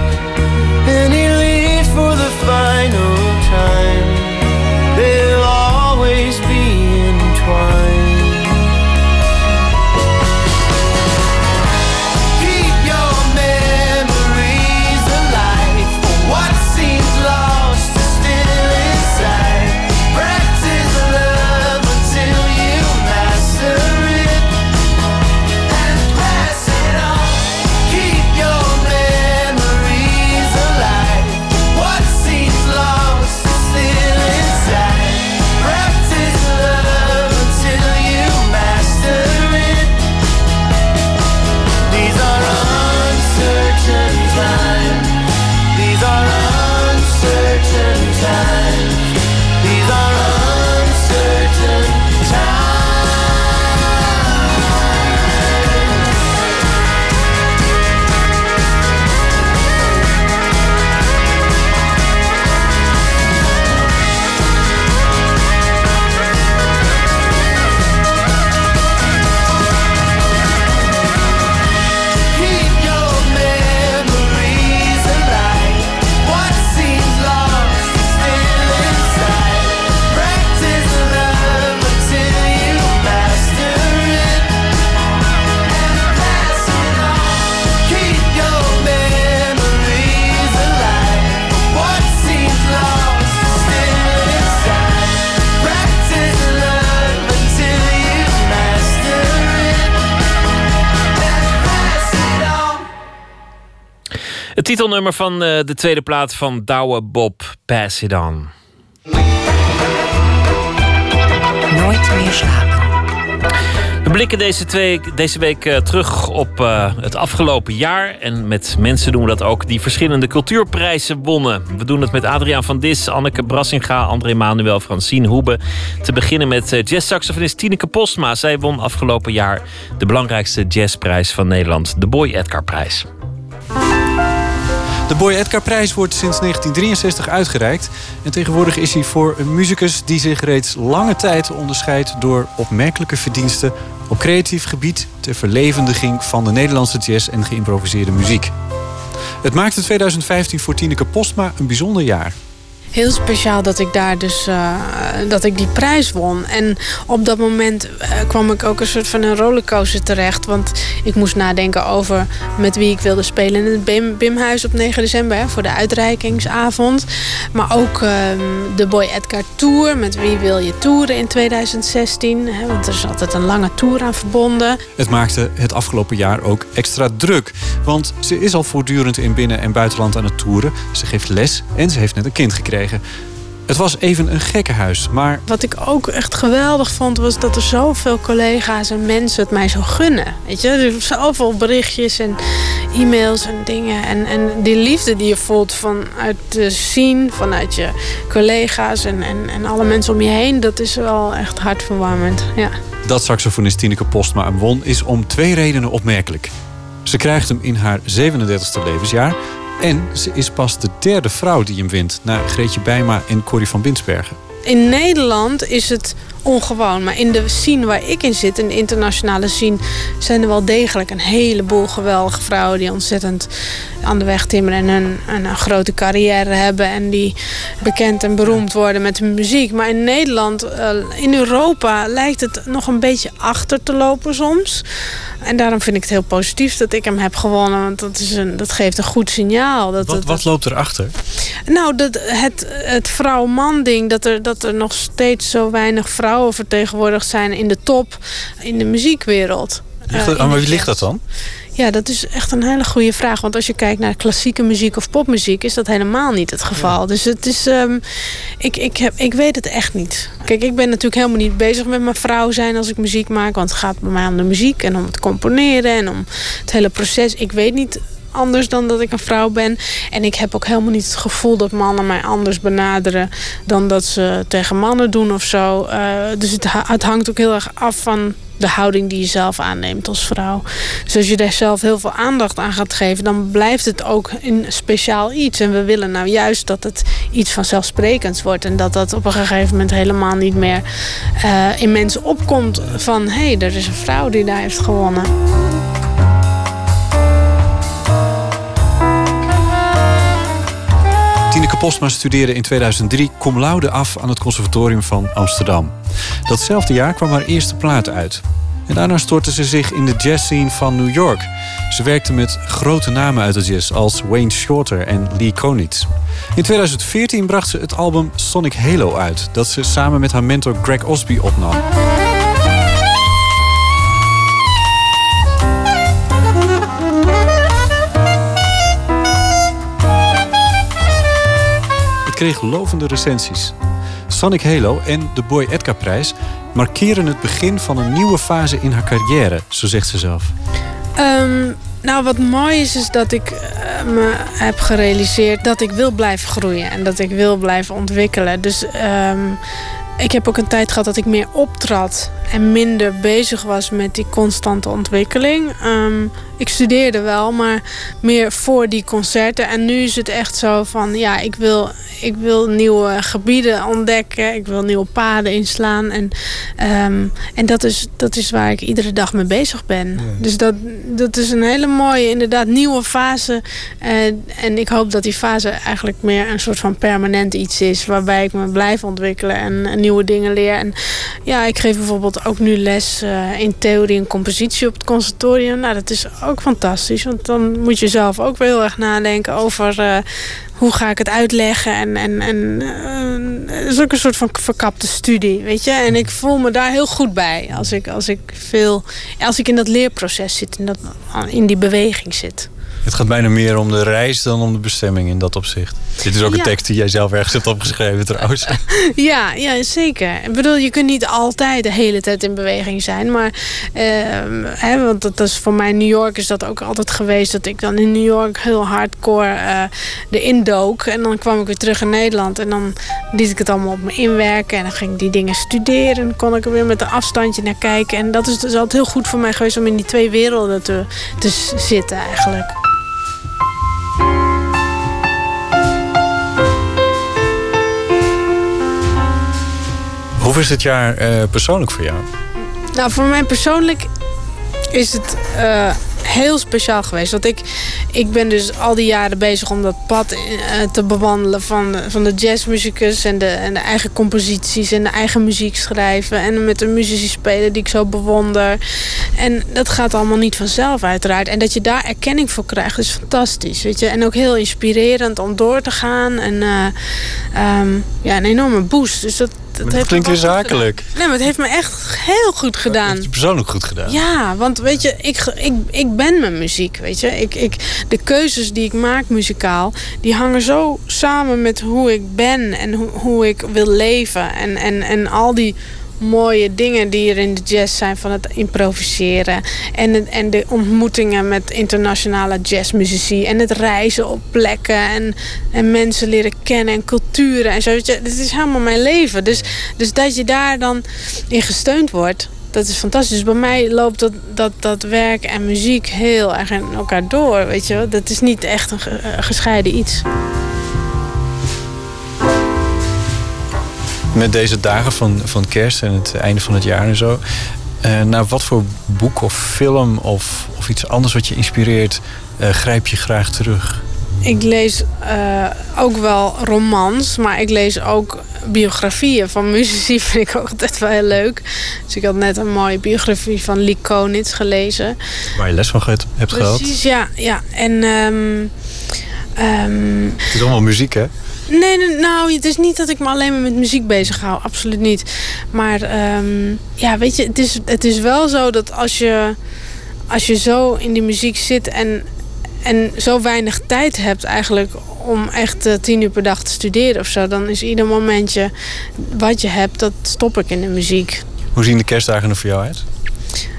titelnummer van eh, de tweede plaat van Douwe Bob, Pass It On. Nooit meer slapen. We blikken deze, twee, deze week eh, terug op eh, het afgelopen jaar. En met mensen doen we dat ook die verschillende cultuurprijzen wonnen. We doen het met Adriaan van Dis, Anneke Brassinga, André Manuel, Francine Hoebe. Te beginnen met uh, jazzsaxofonist Tineke Postma. Zij won afgelopen jaar de belangrijkste jazzprijs van Nederland, de Boy Edgar prijs. De Boy Edgar prijs wordt sinds 1963 uitgereikt. En tegenwoordig is hij voor een muzikus die zich reeds lange tijd onderscheidt door opmerkelijke verdiensten Op creatief gebied ter verlevendiging van de Nederlandse jazz en geïmproviseerde muziek. Het maakte 2015 voor Tineke Postma een bijzonder jaar heel speciaal dat ik daar dus uh, dat ik die prijs won. En op dat moment uh, kwam ik ook een soort van een rollercoaster terecht. Want ik moest nadenken over met wie ik wilde spelen in het Bim, Bimhuis op 9 december voor de uitreikingsavond. Maar ook uh, de Boy Edgar Tour. Met wie wil je toeren in 2016? Hè, want er is altijd een lange tour aan verbonden. Het maakte het afgelopen jaar ook extra druk. Want ze is al voortdurend in binnen- en buitenland aan het toeren. Ze geeft les en ze heeft net een kind gekregen. Het was even een gekkenhuis, maar... Wat ik ook echt geweldig vond, was dat er zoveel collega's en mensen het mij zo gunnen. Weet je, er zoveel berichtjes en e-mails en dingen. En, en die liefde die je voelt vanuit de scene, vanuit je collega's en, en, en alle mensen om je heen... dat is wel echt hartverwarmend, ja. Dat saxofonist Tineke Postma een won is om twee redenen opmerkelijk. Ze krijgt hem in haar 37e levensjaar... En ze is pas de derde vrouw die hem wint, na Greetje Bijma en Corrie van Binsbergen. In Nederland is het ongewoon. Maar in de scene waar ik in zit, in de internationale scene... zijn er wel degelijk een heleboel geweldige vrouwen... die ontzettend aan de weg timmeren en een, een, grote carrière hebben... en die bekend en beroemd worden met hun muziek. Maar in Nederland, eh, in Europa, lijkt het nog een beetje achter te lopen soms. En daarom vind ik het heel positief dat ik hem heb gewonnen. Want dat, is een, dat geeft een goed signaal. Dat, wat, wat loopt erachter? Nou, dat, het, het vrouw-man ding. Dat er, dat er nog steeds zo weinig vrouwen vertegenwoordigd zijn in de top. In de muziekwereld. Ligt uh, wie ligt dat dan? Ja, dat is echt een hele goede vraag. Want als je kijkt naar klassieke muziek of popmuziek... is dat helemaal niet het geval. Dus het is... Um, ik, ik, heb, ik weet het echt niet. Kijk, ik ben natuurlijk helemaal niet bezig met mijn vrouw zijn als ik muziek maak. Want het gaat bij mij om de muziek en om het componeren... en om het hele proces. Ik weet niet anders dan dat ik een vrouw ben. En ik heb ook helemaal niet het gevoel dat mannen mij anders benaderen... dan dat ze tegen mannen doen of zo. Uh, dus het, het hangt ook heel erg af van de houding die je zelf aanneemt als vrouw. Dus als je daar zelf heel veel aandacht aan gaat geven... dan blijft het ook een speciaal iets. En we willen nou juist dat het iets vanzelfsprekends wordt... en dat dat op een gegeven moment helemaal niet meer uh, in mensen opkomt... van hé, hey, er is een vrouw die daar heeft gewonnen. Postma studeerde in 2003 cum laude af aan het Conservatorium van Amsterdam. Datzelfde jaar kwam haar eerste plaat uit. En daarna stortte ze zich in de jazzscene van New York. Ze werkte met grote namen uit de jazz als Wayne Shorter en Lee Konitz. In 2014 bracht ze het album Sonic Halo uit... dat ze samen met haar mentor Greg Osby opnam. Kreeg lovende recensies. Sonic Halo en de Boy Edgar prijs markeren het begin van een nieuwe fase in haar carrière, zo zegt ze zelf. Um, nou, wat mooi is, is dat ik uh, me heb gerealiseerd dat ik wil blijven groeien en dat ik wil blijven ontwikkelen. Dus um, ik heb ook een tijd gehad dat ik meer optrad en minder bezig was met die constante ontwikkeling. Um, ik studeerde wel, maar meer voor die concerten. En nu is het echt zo van, ja, ik wil, ik wil nieuwe gebieden ontdekken. Ik wil nieuwe paden inslaan. En, um, en dat, is, dat is waar ik iedere dag mee bezig ben. Ja. Dus dat, dat is een hele mooie, inderdaad, nieuwe fase. Uh, en ik hoop dat die fase eigenlijk meer een soort van permanent iets is. Waarbij ik me blijf ontwikkelen en, en nieuwe dingen leer. En ja, ik geef bijvoorbeeld ook nu les uh, in theorie en compositie op het conservatorium. Nou, dat is ook fantastisch. Want dan moet je zelf ook weer heel erg nadenken over uh, hoe ga ik het uitleggen. En, en, en uh, het is ook een soort van verkapte studie, weet je. En ik voel me daar heel goed bij als ik, als ik, veel, als ik in dat leerproces zit, in, dat, in die beweging zit. Het gaat bijna meer om de reis dan om de bestemming in dat opzicht. Dit is ook een tekst die jij zelf ergens hebt opgeschreven trouwens. ja, ja, zeker. Ik bedoel, je kunt niet altijd de hele tijd in beweging zijn. Maar, uh, hè, want dat is voor mij in New York is dat ook altijd geweest. Dat ik dan in New York heel hardcore uh, erin dook. En dan kwam ik weer terug in Nederland. En dan liet ik het allemaal op me inwerken. En dan ging ik die dingen studeren. En dan kon ik er weer met een afstandje naar kijken. En dat is dus altijd heel goed voor mij geweest om in die twee werelden te, te zitten eigenlijk. Hoe is het jaar uh, persoonlijk voor jou? Nou, voor mij persoonlijk is het uh, heel speciaal geweest. Want ik, ik ben dus al die jaren bezig om dat pad uh, te bewandelen van, van de jazzmuzikus en de, en de eigen composities en de eigen muziek schrijven. En met de muzici spelen die ik zo bewonder. En dat gaat allemaal niet vanzelf uiteraard. En dat je daar erkenning voor krijgt is fantastisch. Weet je? En ook heel inspirerend om door te gaan. En um, ja, een enorme boost. Dus dat, dat, klinkt weer zakelijk. Nee, maar het heeft me echt heel goed gedaan. Het heeft je persoonlijk goed gedaan. Ja, want weet je, ik, ik, ik ben mijn muziek, weet je. Ik, ik, de keuzes die ik maak muzikaal, die hangen zo samen met hoe ik ben en hoe, hoe ik wil leven. En, en, en al die mooie dingen die er in de jazz zijn van het improviseren. En, en de ontmoetingen met internationale jazzmuzici. En het reizen op plekken. En, en mensen leren kennen en culturen en zo. Dit is helemaal mijn leven. Dus, dus dat je daar dan in gesteund wordt. Dat is fantastisch. Dus bij mij loopt dat, dat, dat werk en muziek heel erg in elkaar door. Weet je? Dat is niet echt een gescheiden iets. Met deze dagen van, van kerst en het einde van het jaar en zo. Uh, naar wat voor boek of film of, of iets anders wat je inspireert, uh, grijp je graag terug? Ik lees uh, ook wel romans, maar ik lees ook biografieën van muzici. Vind ik ook altijd wel heel leuk. Dus ik had net een mooie biografie van Lee Konitz gelezen. Waar je les van hebt, gehad? Precies, ja. ja. En, um, um, het is allemaal muziek, hè? Nee, nou, het is niet dat ik me alleen maar met muziek bezig hou. Absoluut niet. Maar um, ja, weet je, het is, het is wel zo dat als je, als je zo in die muziek zit en, en zo weinig tijd hebt eigenlijk om echt uh, tien uur per dag te studeren of zo, dan is ieder momentje wat je hebt, dat stop ik in de muziek. Hoe zien de kerstdagen er voor jou uit?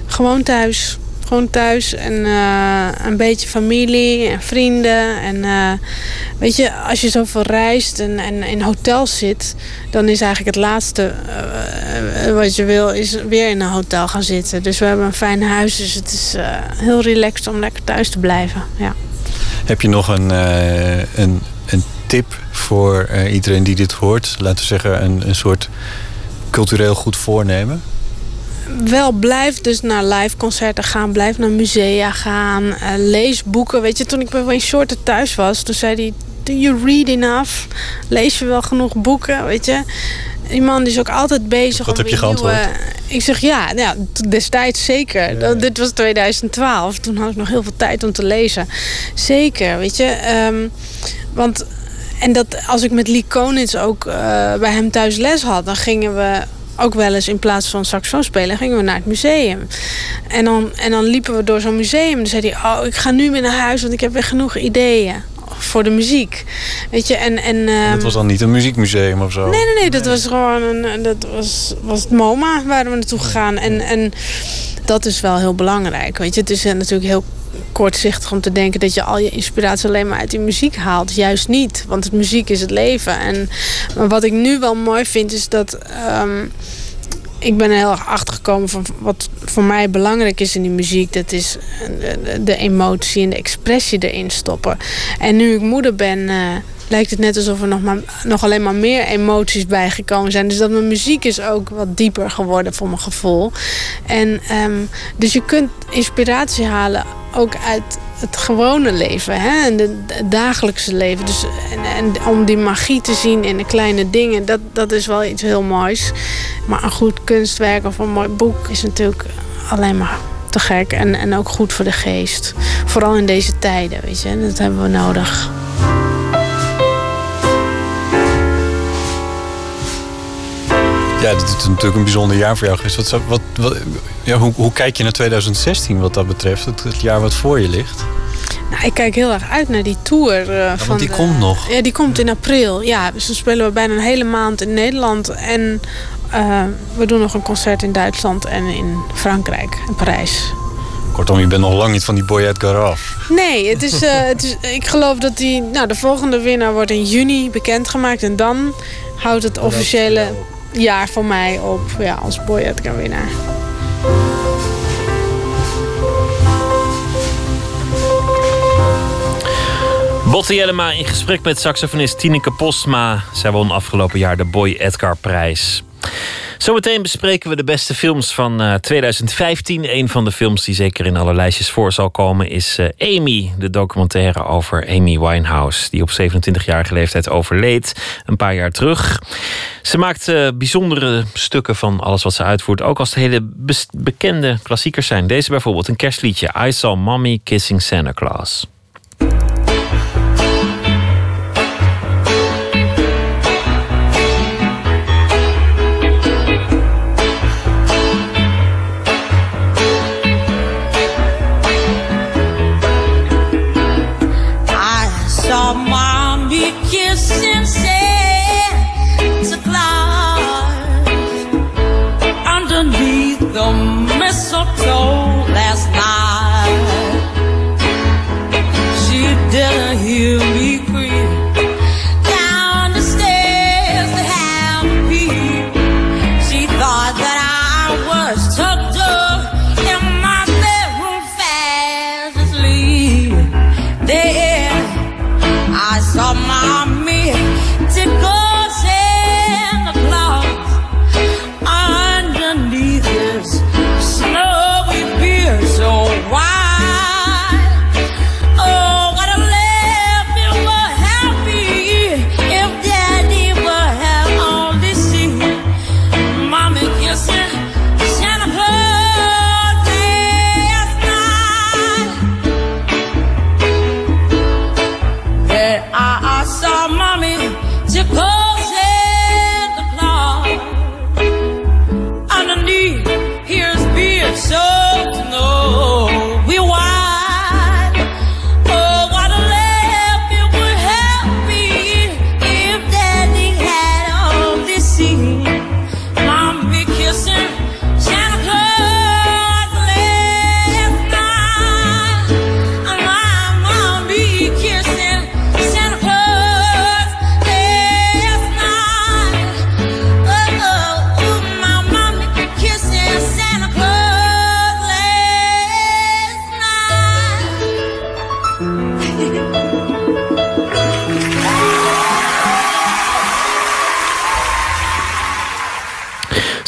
Gewoon thuis. Gewoon thuis en uh, een beetje familie en vrienden. En uh, weet je, als je zoveel reist en, en in hotels zit, dan is eigenlijk het laatste uh, wat je wil, is weer in een hotel gaan zitten. Dus we hebben een fijn huis, dus het is heel relaxed om lekker thuis te blijven. Ja. Heb je nog een, een, een tip voor iedereen die dit hoort? Laten we zeggen, een, een soort cultureel goed voornemen? Wel blijf dus naar live concerten gaan. Blijf naar musea gaan. Uh, lees boeken. Weet je, toen ik bij Wayne Shorter thuis was... toen zei hij, do you read enough? Lees je wel genoeg boeken, weet je? Die man is ook altijd bezig. Wat heb je geantwoord? Nieuwe... Ik zeg ja, ja destijds zeker. Ja. Dit was 2012. Toen had ik nog heel veel tijd om te lezen. Zeker, weet je. Um, want en dat als ik met Lee Konitz ook uh, bij hem thuis les had... dan gingen we ook wel eens in plaats van saxofoon spelen, gingen we naar het museum. En dan, en dan liepen we door zo'n museum. Dan zei hij, oh, ik ga nu weer naar huis, want ik heb weer genoeg ideeën voor de muziek. Weet je, en... en, um... dat was dan niet een muziekmuseum of zo? Nee, nee, nee, dat was gewoon een... Dat was, was het MoMA waar we naartoe gegaan. En, en dat is wel heel belangrijk, weet je. Het is natuurlijk heel kortzichtig om te denken dat je al je inspiratie alleen maar uit die muziek haalt. Juist niet, want muziek is het leven. En, maar wat ik nu wel mooi vind is dat... Um, ik ben heel erg achtergekomen van wat voor mij belangrijk is in die muziek. Dat is de, emotie en de expressie erin stoppen. En nu ik moeder ben, uh, lijkt het net alsof er nog, maar, nog alleen maar meer emoties bijgekomen zijn. Dus dat mijn muziek is ook wat dieper geworden voor mijn gevoel. En um, dus je kunt inspiratie halen ook uit het gewone leven. Hè? En het dagelijkse leven. Dus, en, en, om die magie te zien in de kleine dingen, dat, dat is wel iets heel moois. Maar een goed kunstwerk of een mooi boek is natuurlijk alleen maar te gek. En, en ook goed voor de geest. Vooral in deze tijden, weet je. Dat hebben we nodig. Ja, dit is natuurlijk een bijzonder jaar voor jou geweest. Wat, wat, wat ja, hoe, hoe, kijk je naar 2016 wat dat betreft? Het, het, jaar wat voor je ligt? Nou, ik kijk heel erg uit naar die tour. Uh, ja, van die komt nog. Ja, die komt in april. Ja, dus dan spelen we bijna een hele maand in Nederland. En uh, we doen nog een concert in Duitsland en in Frankrijk, in Parijs. Kortom, je bent nog lang niet van die boy Edgar af. Nee, het is, uh, het is, ik geloof dat die, nou, de volgende winnaar wordt in juni bekendgemaakt. En dan houdt het officiële jaar voor mij op ja, als Boy Edgar winnaar. Botte Jellema in gesprek met saxofonist Tineke Postma. Zij won afgelopen jaar de Boy Edgar prijs. Zometeen bespreken we de beste films van uh, 2015. Een van de films die zeker in alle lijstjes voor zal komen is uh, Amy. De documentaire over Amy Winehouse. Die op 27-jarige leeftijd overleed. Een paar jaar terug. Ze maakt uh, bijzondere stukken van alles wat ze uitvoert. Ook als het hele bekende klassiekers zijn. Deze bijvoorbeeld een kerstliedje. I Saw Mommy Kissing Santa Claus.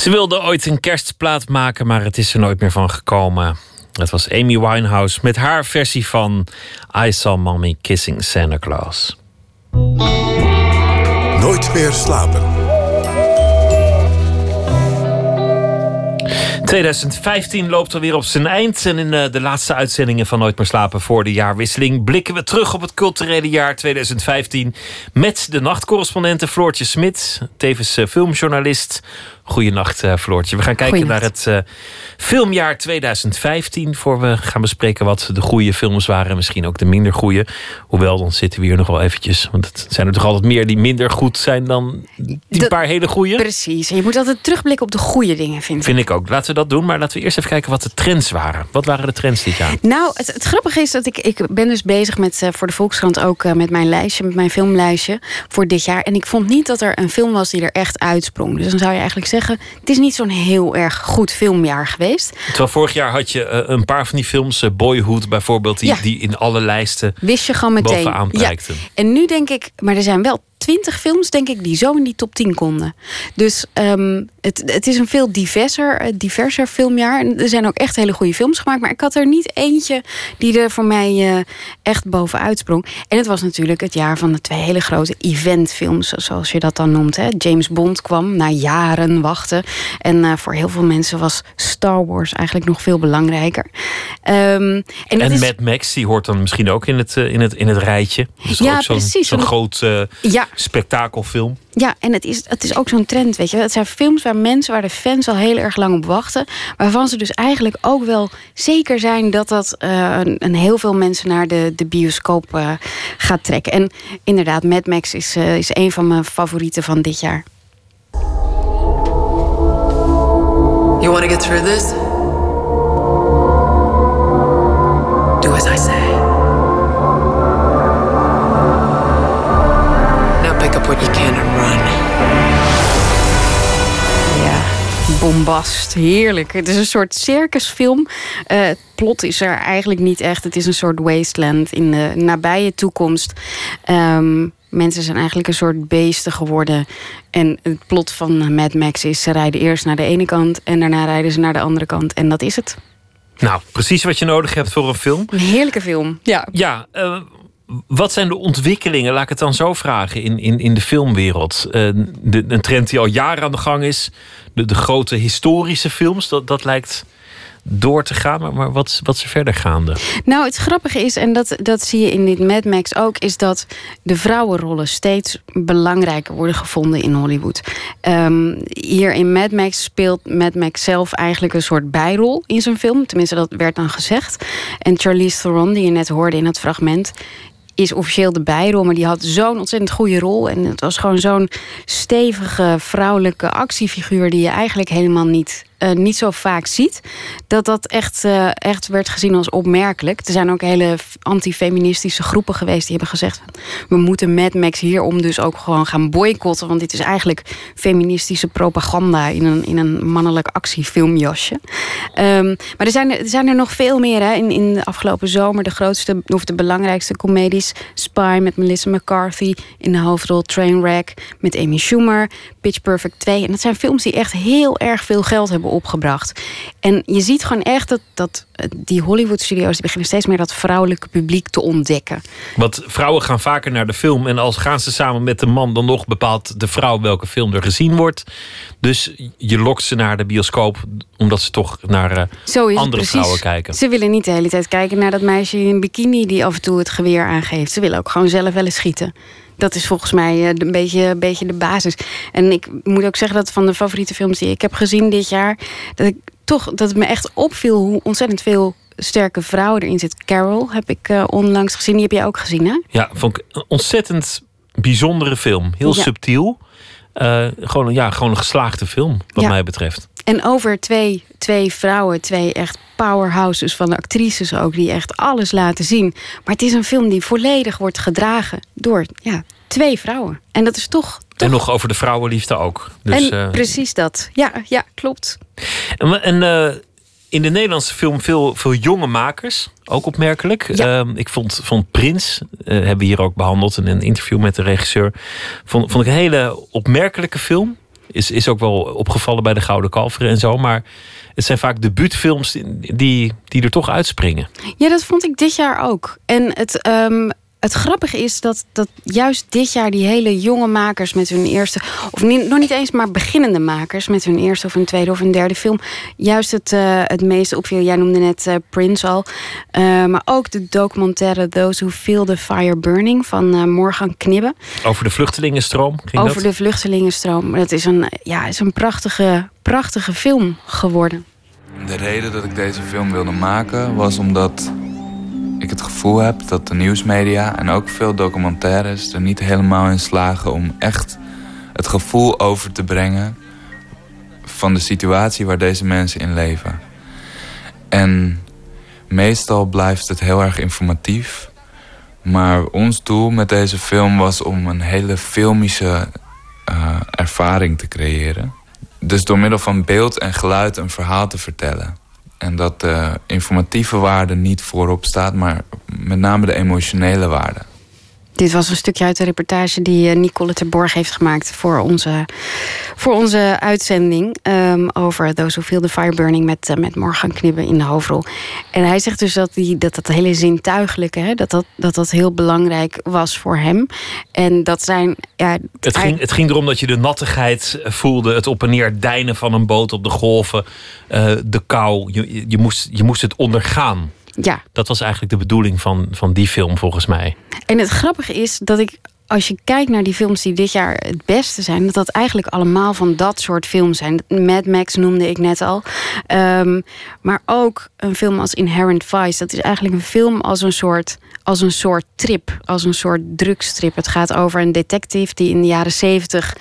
Ze wilde ooit een kerstplaat maken, maar het is er nooit meer van gekomen. Het was Amy Winehouse met haar versie van I Saw Mommy Kissing Santa Claus. Nooit meer slapen. 2015 loopt alweer op zijn eind. En in de, de, laatste uitzendingen van Nooit meer slapen voor de jaarwisseling blikken we terug op het culturele jaar 2015 met de nachtcorrespondente Floortje Smit, tevens eh, filmjournalist. Goedenacht, uh, Floortje. We gaan kijken naar het uh, filmjaar 2015. Voor we gaan bespreken wat de goede films waren. Misschien ook de minder goede. Hoewel, dan zitten we hier nog wel eventjes. Want het zijn er toch altijd meer die minder goed zijn dan die paar hele goede. Precies. En je moet altijd terugblikken op de goede dingen, vind ik. Vind ik ook. Laten we dat doen. Maar laten we eerst even kijken wat de trends waren. Wat waren de trends dit jaar? Nou, het, het grappige is dat ik, ik ben dus bezig met uh, voor de Volkskrant ook met mijn lijstje, met mijn filmlijstje voor dit jaar. En ik vond niet dat er een film was die er echt uitsprong. Dus dan zou je eigenlijk zeggen het is niet zo'n heel erg goed filmjaar geweest. Terwijl vorig jaar had je uh, een paar van die films, uh, Boyhood bijvoorbeeld, die, ja. die in alle lijsten Wist je gewoon meteen. bovenaan prijkten. Ja. En nu denk ik, maar er zijn wel twintig films, denk ik, die zo in die top 10 konden. Dus um, het, het is een veel diverser, uh, diverser filmjaar. En er zijn ook echt hele goede films gemaakt. Maar ik had er niet eentje die er voor mij uh, echt bovenuit sprong. En het was natuurlijk het jaar van de twee hele grote eventfilms, zoals je dat dan noemt. Hè. James Bond kwam na jaren wachten. En uh, voor heel veel mensen was Star Wars eigenlijk nog veel belangrijker. Um, en en is... Mad Max, die hoort dan misschien ook in het, in het, in het rijtje. Dus ja, ook zo'n precies. Zo'n groot ja. Spektakelfilm. Ja, en het is, het is ook zo'n trend, weet je. Het zijn films waar mensen, waar de fans al heel erg lang op wachten. Waarvan ze dus eigenlijk ook wel zeker zijn dat dat uh, een, een, heel veel mensen naar de, de bioscoop uh, gaat trekken. En inderdaad, Mad Max is, uh, is een van mijn favorieten van dit jaar. You want to get through this? Bombast. Heerlijk. Het is een soort circusfilm. Uh, het plot is er eigenlijk niet echt. Het is een soort wasteland in de nabije toekomst. Um, mensen zijn eigenlijk een soort beesten geworden. En het plot van Mad Max is: ze rijden eerst naar de ene kant en daarna rijden ze naar de andere kant. En dat is het. Nou, precies wat je nodig hebt voor een film. Een heerlijke film. Ja. Ja, uh, wat zijn de ontwikkelingen, laat ik het dan zo vragen, in, in, in de filmwereld? De, een trend die al jaren aan de gang is. De, de grote historische films, dat, dat lijkt door te gaan. Maar, maar wat, wat is er verder gaande? Nou, het grappige is, en dat, dat zie je in dit Mad Max ook... is dat de vrouwenrollen steeds belangrijker worden gevonden in Hollywood. Um, hier in Mad Max speelt Mad Max zelf eigenlijk een soort bijrol in zijn film. Tenminste, dat werd dan gezegd. En Charlize Theron, die je net hoorde in het fragment is officieel de bijrol, maar die had zo'n ontzettend goede rol. En het was gewoon zo'n stevige vrouwelijke actiefiguur die je eigenlijk helemaal niet uh, niet zo vaak ziet. Dat dat echt, uh, echt werd gezien als opmerkelijk. Er zijn ook hele antifeministische groepen geweest die hebben gezegd... we moeten Mad Max hierom dus ook gewoon gaan boycotten... want dit is eigenlijk feministische propaganda in een, in een mannelijk actiefilmjasje. Um, maar er zijn, er zijn er nog veel meer hè. In, in de afgelopen zomer. De grootste of de belangrijkste comedies. Spy met Melissa McCarthy in de hoofdrol Trainwreck met Amy Schumer. Pitch Perfect 2. En dat zijn films die echt heel erg veel geld hebben opgebracht. En je ziet gewoon echt dat, dat die Hollywood-studio's... die beginnen steeds meer dat vrouwelijke publiek te ontdekken. Want vrouwen gaan vaker naar de film... en als gaan ze samen met de man... dan nog bepaalt de vrouw welke film er gezien wordt. Dus je lokt ze naar de bioscoop... omdat ze toch naar uh, andere vrouwen kijken. Ze willen niet de hele tijd kijken naar dat meisje in bikini... die af en toe het geweer aangeeft. Ze willen ook gewoon zelf wel eens schieten. Dat is volgens mij eh, een beetje, een beetje de basis. En ik moet ook zeggen dat van de favoriete films die ik heb gezien dit jaar... dat, ik toch, dat het me echt opviel hoe ontzettend veel sterke vrouwen erin zit. Carol heb ik uh, onlangs gezien. Die heb jij ook gezien, hè? Ja, vond ik een ontzettend bijzondere film. Heel subtiel. Uh, gewoon, ja, gewoon een geslaagde film, wat mij betreft. En over twee, twee vrouwen, twee echt powerhouses van de actrices ook, die echt alles laten zien. Maar het is een film die volledig wordt gedragen door ja, twee vrouwen. En dat is toch. toch... En nog over de vrouwenliefde ook. Dus, en uh... precies dat. Ja, ja klopt. En, en uh, in de Nederlandse film veel, veel jonge makers. Ook opmerkelijk. Ja. Uh, ik vond, vond Prins, uh, hebben we hier ook behandeld in een interview met de regisseur. Vond, vond ik een hele opmerkelijke film. Is, is ook wel opgevallen bij de Gouden Kalveren en zo. Maar het zijn vaak debuutfilms die, die er toch uitspringen. Ja, dat vond ik dit jaar ook. En het, um, het grappige is dat, dat juist dit jaar die hele jonge makers met hun eerste, of niet, nog niet eens maar beginnende makers met hun eerste of een tweede of een derde film, juist het, uh, het meeste opviel. Jij noemde net uh, Prince al, uh, maar ook de documentaire Those Who Feel the Fire Burning van Morgan Knibbe. Over de vluchtelingenstroom ging Over dat? de vluchtelingenstroom. Dat is een, ja, is een prachtige, prachtige film geworden. De reden dat ik deze film wilde maken was omdat ik het gevoel heb dat de nieuwsmedia en ook veel documentaires er niet helemaal in slagen om echt het gevoel over te brengen van de situatie waar deze mensen in leven. En meestal blijft het heel erg informatief. Maar ons doel met deze film was om een hele filmische uh, ervaring te creëren. Dus door middel van beeld en geluid een verhaal te vertellen. En dat de informatieve waarde niet voorop staat, maar met name de emotionele waarde. Dit was een stukje uit de reportage die Nicole ter Borg heeft gemaakt voor onze, voor onze uitzending. Um, over Those Who Feel the Fire Burning met, uh, met Morgan Knibbe in de hoofdrol. En hij zegt dus dat die, dat, dat hele zintuigelijke, hè, dat, dat, dat dat heel belangrijk was voor hem. En dat zijn. Ja, het, ging, het ging erom dat je de nattigheid voelde, het op en neer deinen van een boot op de golven, uh, de kou. Je, je, moest, je moest het ondergaan. Ja. Dat was eigenlijk de bedoeling van, van die film, volgens mij. En het grappige is dat ik, als je kijkt naar die films die dit jaar het beste zijn, dat dat eigenlijk allemaal van dat soort films zijn. Mad Max noemde ik net al. Um, maar ook een film als Inherent Vice. Dat is eigenlijk een film als een soort als een soort trip, als een soort drugstrip. Het gaat over een detective die in de jaren zeventig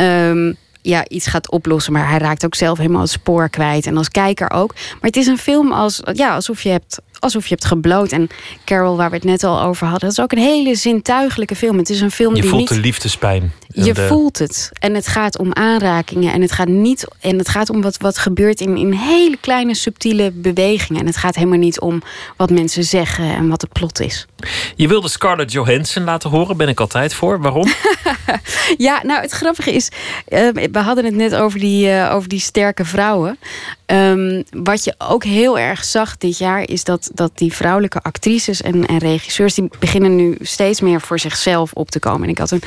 um, ja, iets gaat oplossen. Maar hij raakt ook zelf helemaal het spoor kwijt. En als kijker ook. Maar het is een film als, ja, alsof je hebt alsof je hebt gebloot. En Carol, waar we het net al over hadden, dat is ook een hele zintuigelijke film. Het is een film je die voelt niet... de liefdespijn. Je de- voelt het. En het gaat om aanrakingen. En het gaat, niet, en het gaat om wat, wat gebeurt in, in hele kleine subtiele bewegingen. En het gaat helemaal niet om wat mensen zeggen en wat het plot is. Je wilde Scarlett Johansson laten horen, ben ik altijd voor. Waarom? Ja, nou het grappige is, eh, we hadden het net over die, eh, over die sterke vrouwen. Ehm, wat je ook heel erg zag dit jaar is dat, dat die vrouwelijke actrices en, en regisseurs die beginnen nu steeds meer voor zichzelf op te komen. En ik had een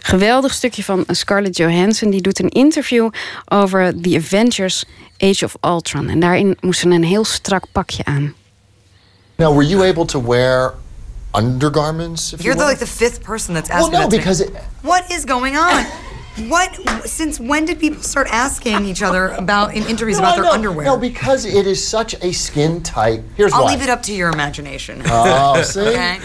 geweldig stukje van Scarlett Johansson die doet een interview over The Avengers Age of Ultron. En daarin moest ze een heel strak pakje aan. Now, were you able to wear undergarments? If You're you the, like the fifth person that's Well, no, to me. because it- What is going on? What? Since when did people start asking each other about in interviews No, about their underwear? No, because it is such a skin tight. Here's I'll why. leave it up to your imagination. Oh, see? Okay?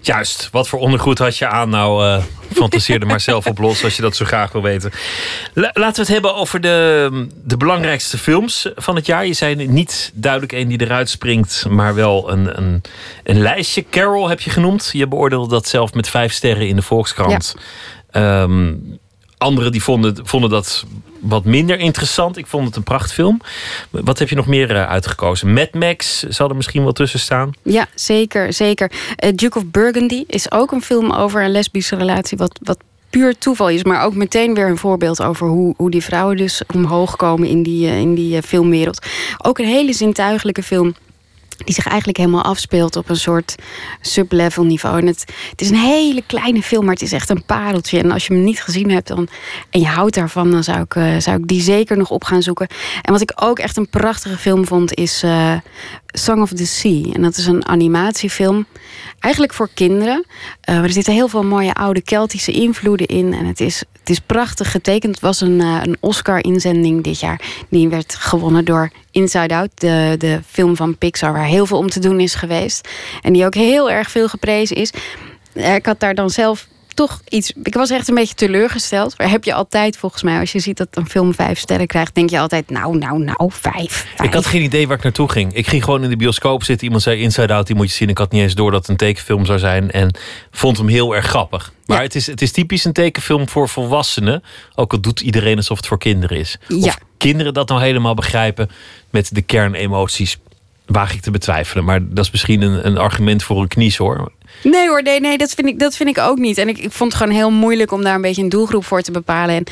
Juist, wat voor ondergoed had je aan? Nou, eh fantaseer er maar zelf op los als je dat zo graag wil weten. La- laten we het hebben over de, de belangrijkste films van het jaar. Je zei niet duidelijk één die eruit springt, maar wel een, een, een lijstje. Carol heb je genoemd. Je beoordeelde dat zelf met vijf sterren in de Volkskrant. Ehm, anderen die vonden, vonden dat wat minder interessant. Ik vond het een prachtfilm. Wat heb je nog meer eh, uitgekozen? Mad Max zal er misschien wel tussen staan. Ja, zeker, zeker. Eh, Duke of Burgundy is ook een film over een lesbische relatie, wat, wat puur toeval is, maar ook meteen weer een voorbeeld over hoe, hoe die vrouwen dus omhoog komen in die, eh, in die filmwereld. Ook een hele zintuigelijke film. Die zich eigenlijk helemaal afspeelt op een soort sublevel niveau. En het, het is een hele kleine film, maar het is echt een pareltje. En als je hem niet gezien hebt dan, en je houdt daarvan, dan zou ik, eh, zou ik die zeker nog op gaan zoeken. En wat ik ook echt een prachtige film vond, is eh, Song of the Sea. En dat is een animatiefilm. Eigenlijk voor kinderen. Eh, maar er zitten heel veel mooie oude Keltische invloeden in. En het is, het is prachtig getekend. Het was een, eh, een Oscar-inzending dit jaar. Die werd gewonnen door Inside Out, de, de film van Pixar, waar heel veel om te doen is geweest. En die ook heel erg veel geprezen is. Eh, Ik had daar dan zelf toch iets. Ik was echt een beetje teleurgesteld. Maar heb je altijd, volgens mij, als je ziet dat een film vijf sterren krijgt, denk je altijd, nou, nou, nou, vijf. Ik had geen idee waar ik naartoe ging. Ik ging gewoon in de bioscoop zitten. Iemand zei Inside Out, die moet je zien. Ik had niet eens door dat het een tekenfilm zou zijn. En vond hem heel erg grappig. Maar het, is, het is typisch een tekenfilm voor volwassenen. Ook al doet iedereen alsof het voor kinderen is. Ja. Of kinderen dat nou helemaal begrijpen met de kernemoties. Waag ik te betwijfelen. Maar dat is misschien een, een argument voor een knies hoor. Nee hoor, nee, nee dat, vind ik, dat vind ik ook niet. En ik, ik vond het gewoon heel moeilijk om daar een beetje een doelgroep voor te bepalen. En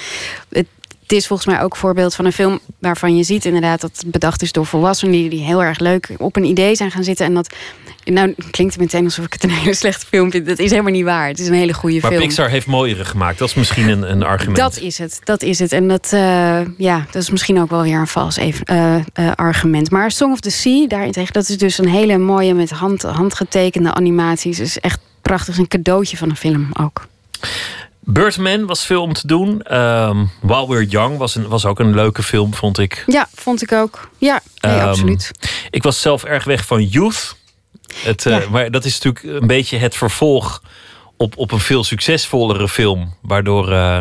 het, is volgens mij ook een voorbeeld van een film waarvan je ziet inderdaad dat het bedacht is door volwassenen die, die heel erg leuk op een idee zijn gaan zitten. En dat nou klinkt het meteen alsof ik het een hele slechte film vind. Dat is helemaal niet waar. Het is een hele goede Maar film. Pixar heeft mooiere gemaakt. Dat is misschien een, een argument. Dat is het, dat is het. En dat, eh, ja, dat is misschien ook wel weer een vals even, eh, eh, argument. Maar Song of the Sea, daarentegen, dat is dus een hele mooie met hand, handgetekende animaties. is echt prachtig, een cadeautje van een film ook. Birdman was veel om te doen. Ehm, While We're Young was, een, was ook een leuke film, vond ik. Ja, vond ik ook. Ja, nee, Ehm, absoluut. Ik was zelf erg weg van Youth. Het, eh, Maar dat is natuurlijk een beetje het vervolg op, op een veel succesvollere film. Waardoor, eh,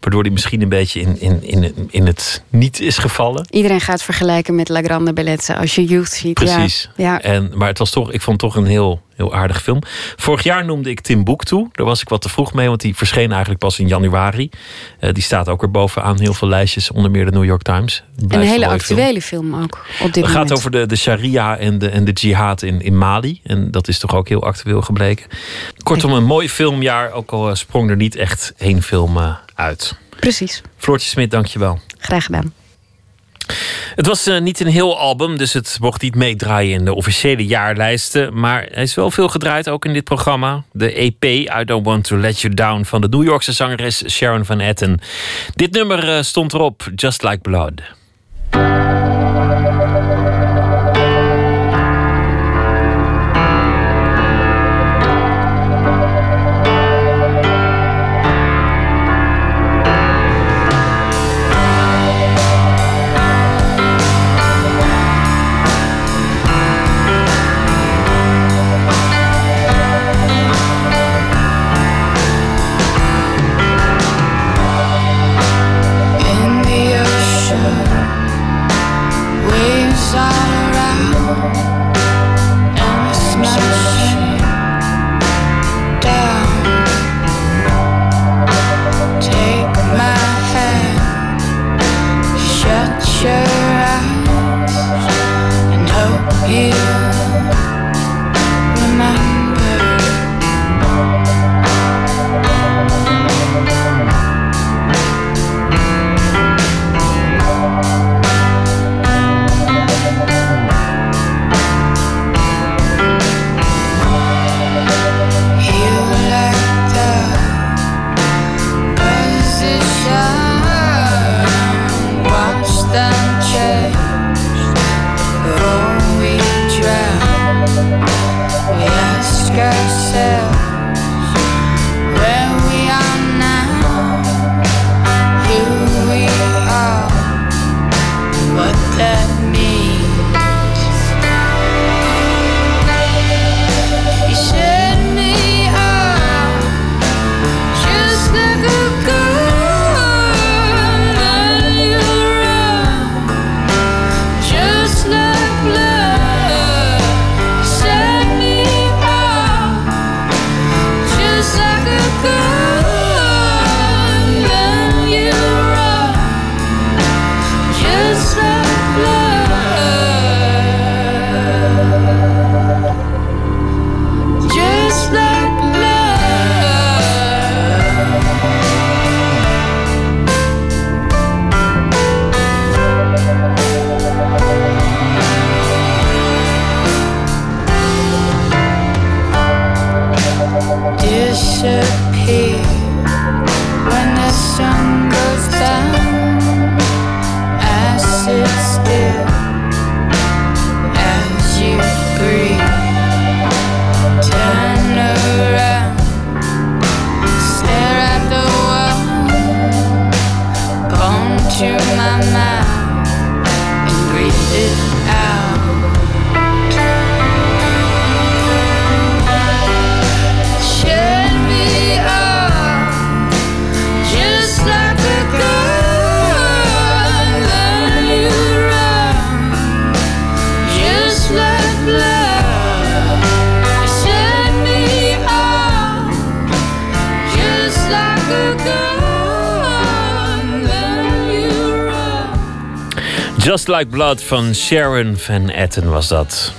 waardoor die misschien een beetje in, in, in, in het niet is gevallen. Iedereen gaat vergelijken met La Grande Bellezza als je Youth ziet. Precies. Ja, ja. En, maar het was toch, ik vond het toch een heel, heel aardig film. Vorig jaar noemde ik Timbuktu. Daar was ik wat te vroeg mee, want die verscheen eigenlijk pas in januari. Eh, die staat ook er bovenaan heel veel lijstjes, onder meer de New York Times. Een hele film. actuele film ook op dit Het gaat over de, de sharia en de, en de jihad in, in Mali. En dat is toch ook heel actueel gebleken. Kortom, een mooi filmjaar. Ook al eh, sprong er niet echt één film eh, uit. Precies, Floortje Smit, dankjewel. graag gedaan. Het was eh, niet een heel album, dus het mocht niet meedraaien in de officiële jaarlijsten. Maar hij is wel veel gedraaid, ook in dit programma. De EP I Don't Want to Let You Down van de New Yorkse zangeres Sharon Van Etten. Dit nummer eh, stond erop, Just Like Blood. Like Blood van Sharon Van Etten was dat.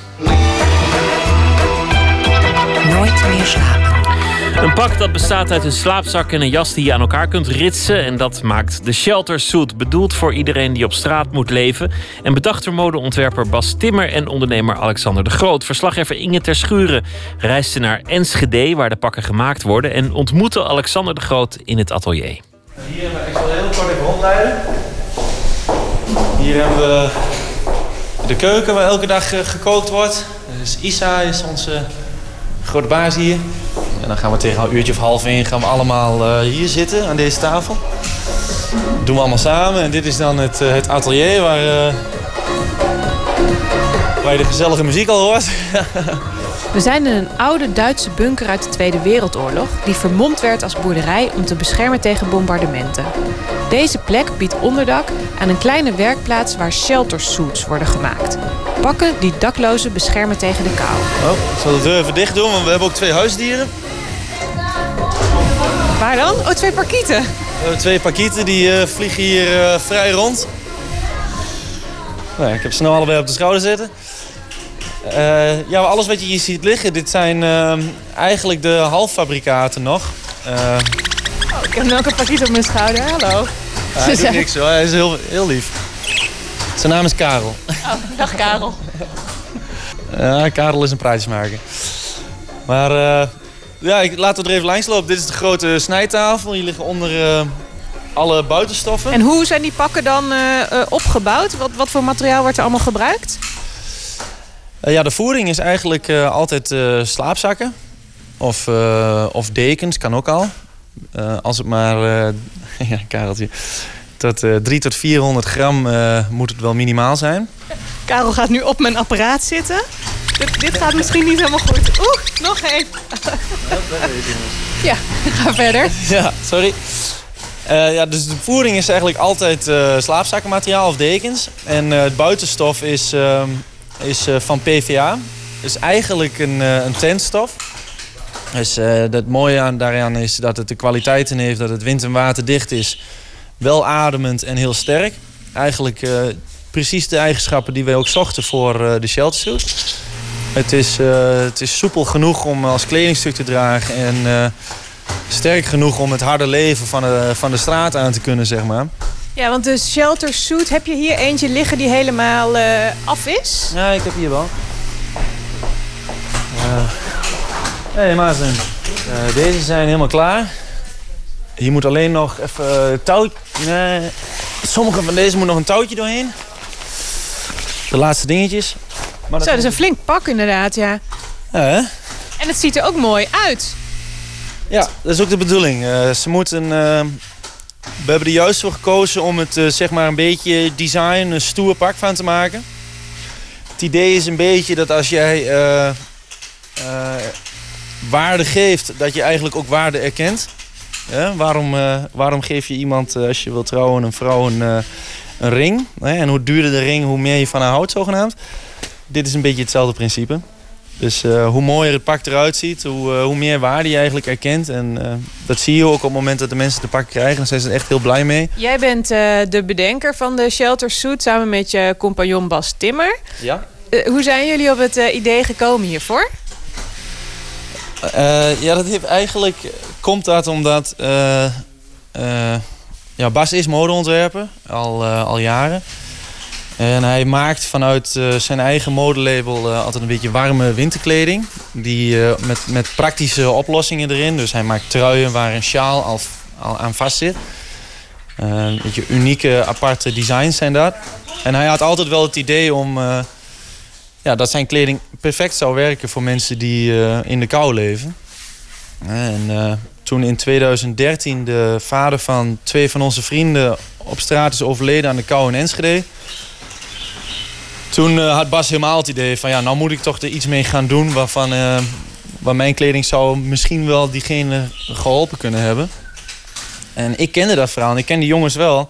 Nooit meer slapen. Een pak dat bestaat uit een slaapzak en een jas die je aan elkaar kunt ritsen. En dat maakt de shelter suit. Bedoeld voor iedereen die op straat moet leven. En bedacht door modeontwerper Bas Timmer en ondernemer Alexander de Groot. Verslaggever Inge ter Schuren reisde naar Enschede, waar de pakken gemaakt worden. En ontmoette Alexander de Groot in het atelier. Hier, ik zal heel kort even rondleiden. Hier hebben we de keuken waar elke dag eh, gekookt wordt. Dus Isa is onze grote baas hier. En dan gaan we tegen een uurtje of half één gaan we allemaal eh, hier zitten aan deze tafel. Dat doen we allemaal samen. En dit is dan het, eh, het atelier waar, waar je de gezellige muziek al hoort. We zijn in een oude Duitse bunker uit de Tweede Wereldoorlog... die vermomd werd als boerderij om te beschermen tegen bombardementen. Deze plek biedt onderdak aan een kleine werkplaats... waar shelter suits worden gemaakt. Pakken die daklozen beschermen tegen de kou. Oh, ik zal de deur even dicht doen, want we hebben ook twee huisdieren. Waar dan? Oh, twee parkieten. We hebben twee pakieten die eh, vliegen hier eh, vrij rond. Nou, ik heb ze nou allebei op de schouder zitten. Eh, ja, alles wat je hier ziet liggen, dit zijn ehm, eigenlijk de halffabrikaten nog. Eh, Oh, ik heb ook een parkiet op mijn schouder. Hallo. hij doet niks hoor, hij is heel, heel lief. Zijn naam is Karel. Oh, dag Karel. Ja, Karel is een praatjesmaker. Maar eh, ja, ik, laten we er even langs lopen. Dit is de grote snijtafel. Hier liggen onder alle buitenstoffen. En hoe zijn die pakken dan opgebouwd? Wat, wat voor materiaal wordt er allemaal gebruikt? Eh, ja, de voering is eigenlijk eh, altijd eh, slaapzakken. Of, of dekens, kan ook al. Als het maar, ja, Kareltje, tot eh 3 tot 400 gram moet het wel minimaal zijn. Karel gaat nu op mijn apparaat zitten. Dit, dit gaat misschien niet helemaal goed. Oeh, nog één. Ja, ga verder. Ja, sorry. Ja, dus de voering is eigenlijk altijd eh slaapzakkenmateriaal of dekens. En het buitenstof is, ehm, is eh, van PVA. Dus eigenlijk een, eh, een tentstof. Dus eh het mooie aan, daaraan is dat het de kwaliteiten heeft dat het wind- en waterdicht is. Wel ademend en heel sterk. Eigenlijk eh, precies de eigenschappen die wij ook zochten voor eh, de shelter suit. Het is, eh, het is soepel genoeg om als kledingstuk te dragen en eh, sterk genoeg om het harde leven van de, van de straat aan te kunnen, zeg maar. Ja, want de shelter suit, heb je hier eentje liggen die helemaal eh, af is? Ja, ik heb hier wel. Hé, hey, Maarten. Eh, deze zijn helemaal klaar. Hier moet alleen nog even uh, touw... Nee, sommige van deze moet nog een touwtje doorheen. De laatste dingetjes. Maar Zo, dat is een flink pak inderdaad, ja. Ja, hè? En het ziet er ook mooi uit. Ja, dat is ook de bedoeling. Ze moeten. We hebben er juist voor gekozen om het eh, zeg maar een beetje design, een stoer pak van te maken. Het idee is een beetje dat als jij eh, eh, waarde geeft, dat je eigenlijk ook waarde erkent. Ja, waarom, waarom geef je iemand, als je wil trouwen, een vrouw een, een ring? En hoe duurder de ring, hoe meer je van haar houdt, zogenaamd. Dit is een beetje hetzelfde principe. Dus eh, hoe mooier het pak eruit ziet, hoe, eh, hoe meer waarde je eigenlijk erkent. En eh, dat zie je ook op het moment dat de mensen het pak krijgen. Dan zijn ze er echt heel blij mee. Jij bent eh, de bedenker van de shelter suit samen met je compagnon Bas Timmer. Ja. Hoe zijn jullie op het idee gekomen hiervoor? Eh, ja, dat heeft eigenlijk, komt dat omdat eh, eh, ja, Bas is modeontwerper al, al jaren. En hij maakt vanuit eh, zijn eigen modelabel eh, altijd een beetje warme winterkleding. Die, eh, met, met praktische oplossingen erin. Dus hij maakt truien waar een sjaal al, aan vast zit. Een beetje unieke, aparte designs zijn dat. En hij had altijd wel het idee om... ja, dat zijn kleding perfect zou werken voor mensen die in de kou leven. En toen in 2013 de vader van twee van onze vrienden op straat is overleden aan de kou in Enschede. Toen eh, had Bas helemaal het idee van ja, nou moet ik toch er iets mee gaan doen waarvan eh, waar mijn kleding zou misschien wel diegene geholpen kunnen hebben. En ik kende dat verhaal en ik ken die jongens wel.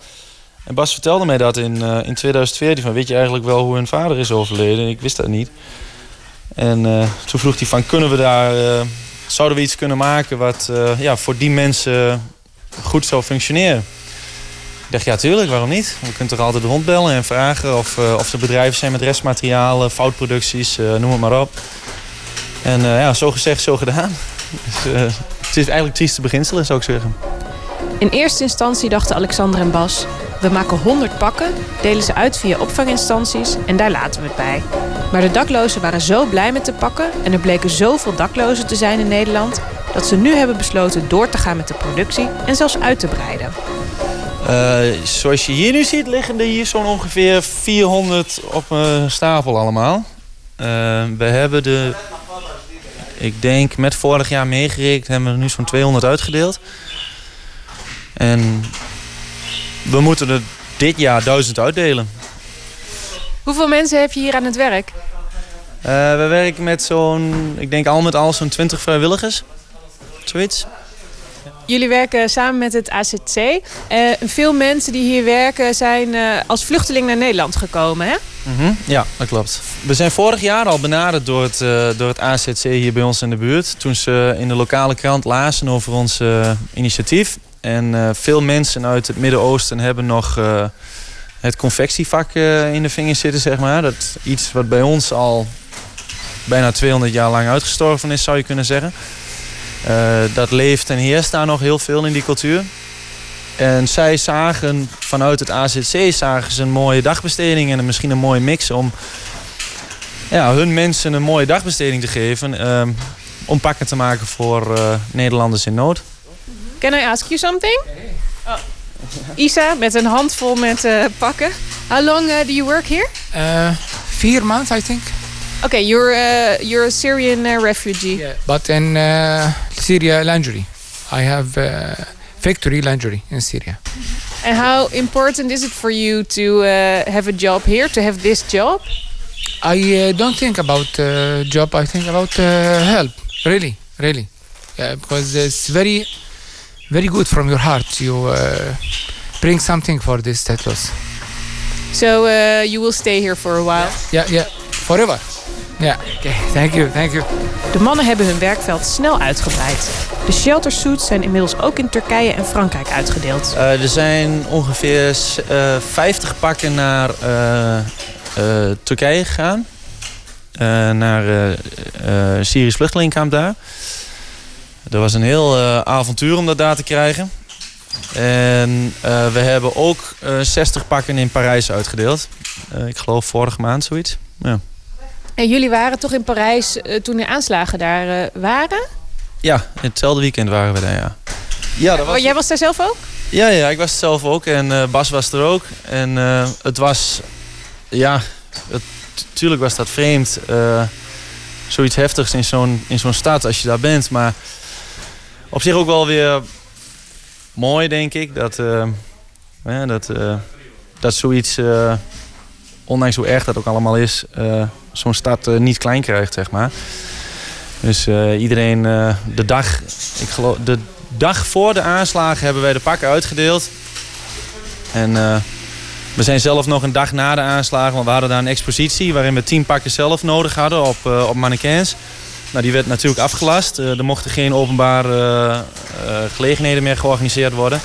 En Bas vertelde mij dat in, eh, in 2014. Van, weet je eigenlijk wel hoe hun vader is overleden? Ik wist dat niet. En toen vroeg hij van, kunnen we daar... zouden we iets kunnen maken wat ja, voor die mensen goed zou functioneren? Ik dacht, ja, tuurlijk, waarom niet? We kunnen toch altijd rondbellen en vragen of, eh, of er bedrijven zijn met restmaterialen, foutproducties, eh, noem het maar op. En eh, ja, zo gezegd, zo gedaan. Dus, het is eigenlijk trieste beginselen, zou ik zeggen. In eerste instantie dachten Alexander en Bas... we maken 100 pakken, delen ze uit via opvanginstanties... en daar laten we het bij. Maar de daklozen waren zo blij met de pakken... en er bleken zoveel daklozen te zijn in Nederland... dat ze nu hebben besloten door te gaan met de productie... en zelfs uit te breiden. Eh, zoals je hier nu ziet, liggen er hier zo'n ongeveer 400 op een stapel allemaal. Eh, we hebben de, ik denk met vorig jaar meegerekend, hebben we er nu zo'n 200 uitgedeeld. En we moeten er dit jaar 1000 uitdelen. Hoeveel mensen heb je hier aan het werk? Eh, we werken met zo'n, ik denk al met al zo'n 20 vrijwilligers. Zoiets. Jullie werken samen met het AZC. Eh, veel mensen die hier werken zijn eh, als vluchteling naar Nederland gekomen, hè? Mhm, Ja, dat klopt. We zijn vorig jaar al benaderd door het, eh, door het AZC hier bij ons in de buurt. Toen ze in de lokale krant lazen over ons initiatief. En veel mensen uit het Midden-Oosten hebben nog het confectievak in de vingers zitten, zeg maar. Dat iets wat bij ons al bijna 200 jaar lang uitgestorven is, zou je kunnen zeggen. Eh, dat leeft en heerst daar nog heel veel in die cultuur. En zij zagen vanuit het AZC zagen ze een mooie dagbesteding en misschien een mooie mix om ja, hun mensen een mooie dagbesteding te geven. ehm, om pakken te maken voor eh, Nederlanders in nood. Can I ask you something? Oh. Isa, met een handvol met eh, pakken. How long uh, do you work here? Uh, vier months, I think. Okay, you're, uh, you're a Syrian uh, refugee. Yeah, but in uh, Syria, lingerie. I have uh, factory lingerie in Syria. And how important is it for you to uh, have a job here, to have this job? I uh, don't think about uh, job. I think about uh, help. Really, really. Yeah, because it's very, very good from your heart. You uh, bring something for this status. So uh, you will stay here for a while? Yeah, yeah. Forever. Yeah. Okay. Thank you. Thank you. De mannen hebben hun werkveld snel uitgebreid. De shelter suits zijn inmiddels ook in Turkije en Frankrijk uitgedeeld. Eh, er zijn ongeveer s- eh, 50 pakken naar eh, eh, Turkije gegaan. Eh, naar eh eh, Syrisch vluchtelingenkamp daar. Dat was een heel avontuur om dat daar te krijgen. En eh, we hebben ook eh 60 pakken in Parijs uitgedeeld. Eh, ik geloof vorige maand zoiets. Ja. En jullie waren toch in Parijs eh, toen de aanslagen daar eh, waren? ja, hetzelfde weekend waren we daar, ja. Ja, dat was... Oh, jij was daar zelf ook? Ja, ja, ik was zelf ook en eh, Bas was er ook. En het was, ja, het, tuurlijk was dat vreemd. zoiets heftigs in zo'n, in zo'n stad als je daar bent. Maar op zich ook wel weer mooi, denk ik. Dat, ja, dat, dat zoiets, ondanks hoe erg dat ook allemaal is, eh, zo'n stad eh, niet klein krijgt, zeg maar. Dus eh, iedereen, de, dag, ik geloof, de dag voor de aanslagen hebben wij de pakken uitgedeeld. En we zijn zelf nog een dag na de aanslagen, want we hadden daar een expositie waarin we tien pakken zelf nodig hadden op, op mannequins. Nou, die werd natuurlijk afgelast. Er mochten geen openbare gelegenheden meer georganiseerd worden.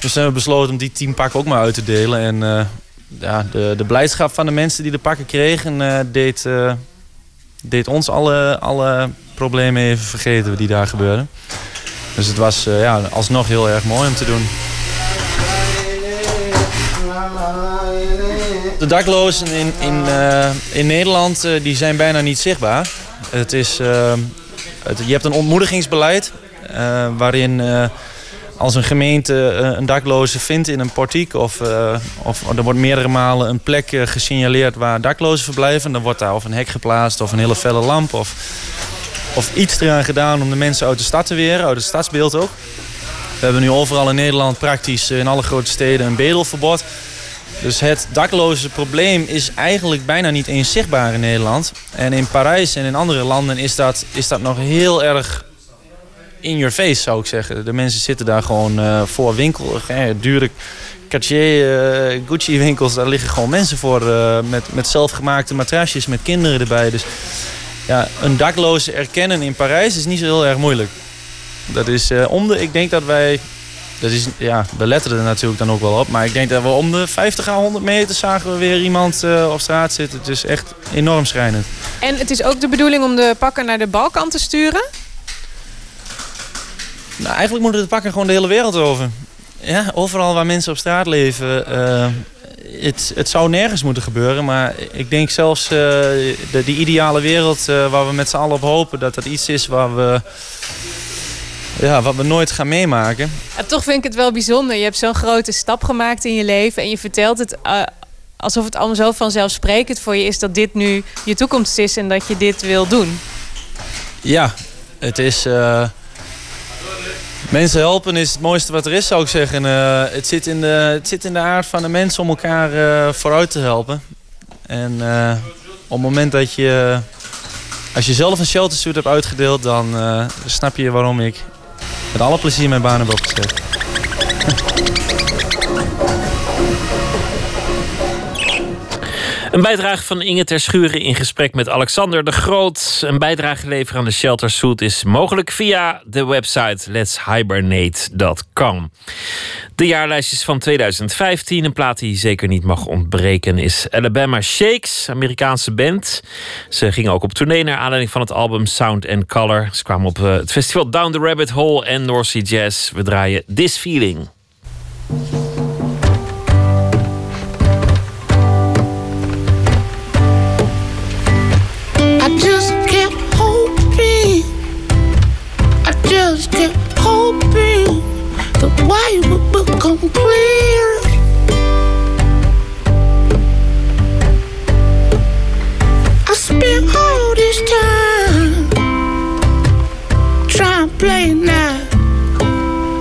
Dus hebben we besloten om die tien pakken ook maar uit te delen. En ja, de, de blijdschap van de mensen die de pakken kregen, eh, deed, eh, deed ons alle, alle problemen even vergeten die daar gebeurden. Dus het was eh, ja, alsnog heel erg mooi om te doen. De daklozen in, in, in Nederland die zijn bijna niet zichtbaar. Het is, je hebt een ontmoedigingsbeleid waarin als een gemeente eh, een dakloze vindt in een portiek of, eh, of er wordt meerdere malen een plek eh, gesignaleerd waar daklozen verblijven, dan wordt daar of een hek geplaatst of een hele felle lamp of, of iets eraan gedaan om de mensen uit de stad te weren, uit het stadsbeeld ook. We hebben nu overal in Nederland praktisch in alle grote steden een bedelverbod. Dus het dakloze probleem is eigenlijk bijna niet eens zichtbaar in Nederland. En in Parijs en in andere landen is dat, is dat nog heel erg in your face, zou ik zeggen. De mensen zitten daar gewoon eh, voor winkel, eh, dure Cartier, eh, Gucci winkels. Daar liggen gewoon mensen voor met, met zelfgemaakte matrasjes, met kinderen erbij. Dus ja, een dakloze erkennen in Parijs is niet zo heel erg moeilijk. Dat is om de, ik denk dat wij, dat is, ja, we letten er natuurlijk dan ook wel op. Maar ik denk dat we om de 50 à 100 meter zagen we weer iemand op straat zitten. Het is echt enorm schrijnend. En het is ook de bedoeling om de pakken naar de Balkan te sturen? Nou, eigenlijk moeten we het pakken gewoon de hele wereld over. Ja, overal waar mensen op straat leven. eh, het, het zou nergens moeten gebeuren. Maar ik denk zelfs eh, de, die ideale wereld eh, waar we met z'n allen op hopen... dat dat iets is waar we, ja, wat we nooit gaan meemaken. Toch vind ik het wel bijzonder. Je hebt zo'n grote stap gemaakt in je leven en je vertelt het alsof het allemaal zo vanzelfsprekend voor je is dat dit nu je toekomst is en dat je dit wil doen. Ja, het is... mensen helpen is het mooiste wat er is, zou ik zeggen. Eh, het, zit in de, het zit in de aard van de mensen om elkaar eh, vooruit te helpen. En eh, op het moment dat je... Als je zelf een sheltersuit hebt uitgedeeld, dan snap je waarom ik met alle plezier mijn baan heb opgezet. Een bijdrage van Inge Ter Schuren in gesprek met Alexander de Groot. Een bijdrage leveren aan de Shelter Suit is mogelijk via de website let'shibernate.com. De jaarlijstjes van 2015, een plaat die zeker niet mag ontbreken, is Alabama Shakes, Amerikaanse band. Ze gingen ook op tournee naar aanleiding van het album Sound and Color. Ze kwamen op eh, het festival Down the Rabbit Hole en North Sea Jazz. We draaien This Feeling. Just kept hoping the way would become clear. I spent all this time trying to play now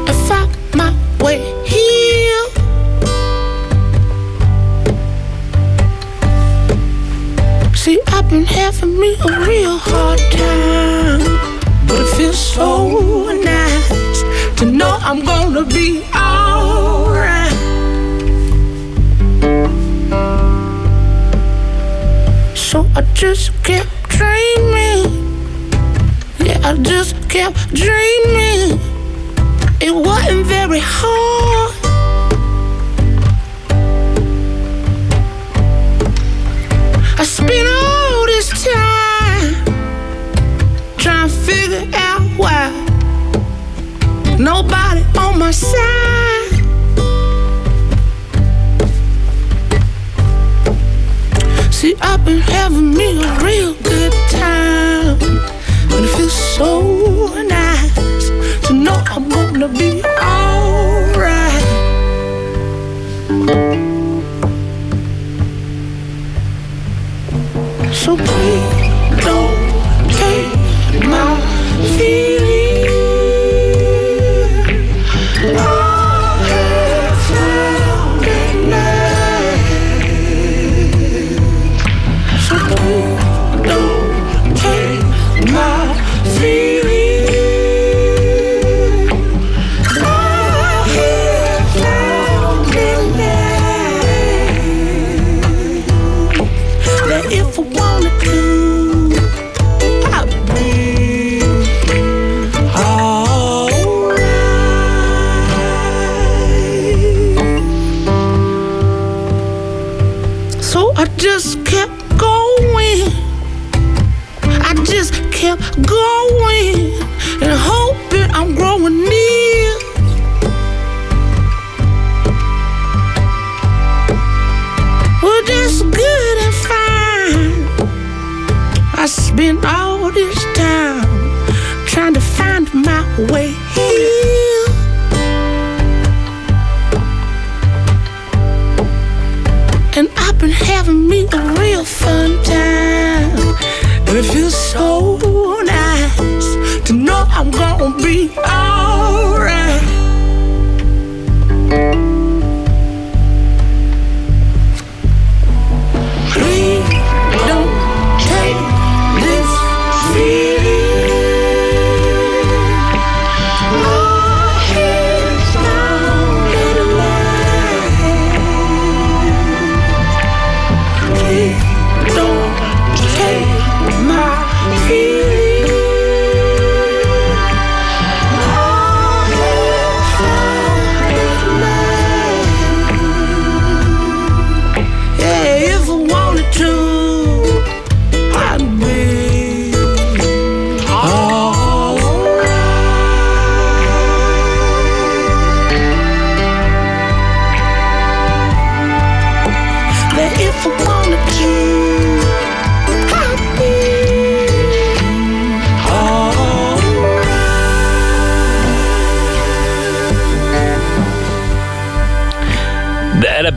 and find my way here. See, I've been having me a real hard time. So nice to know I'm gonna be alright. So I just kept dreaming. Yeah, I just kept dreaming. It wasn't very hard. I spent all this time trying to figure out why nobody on my side. See, I've been having me a real good time, and it feels so nice to know I'm gonna be alright. So please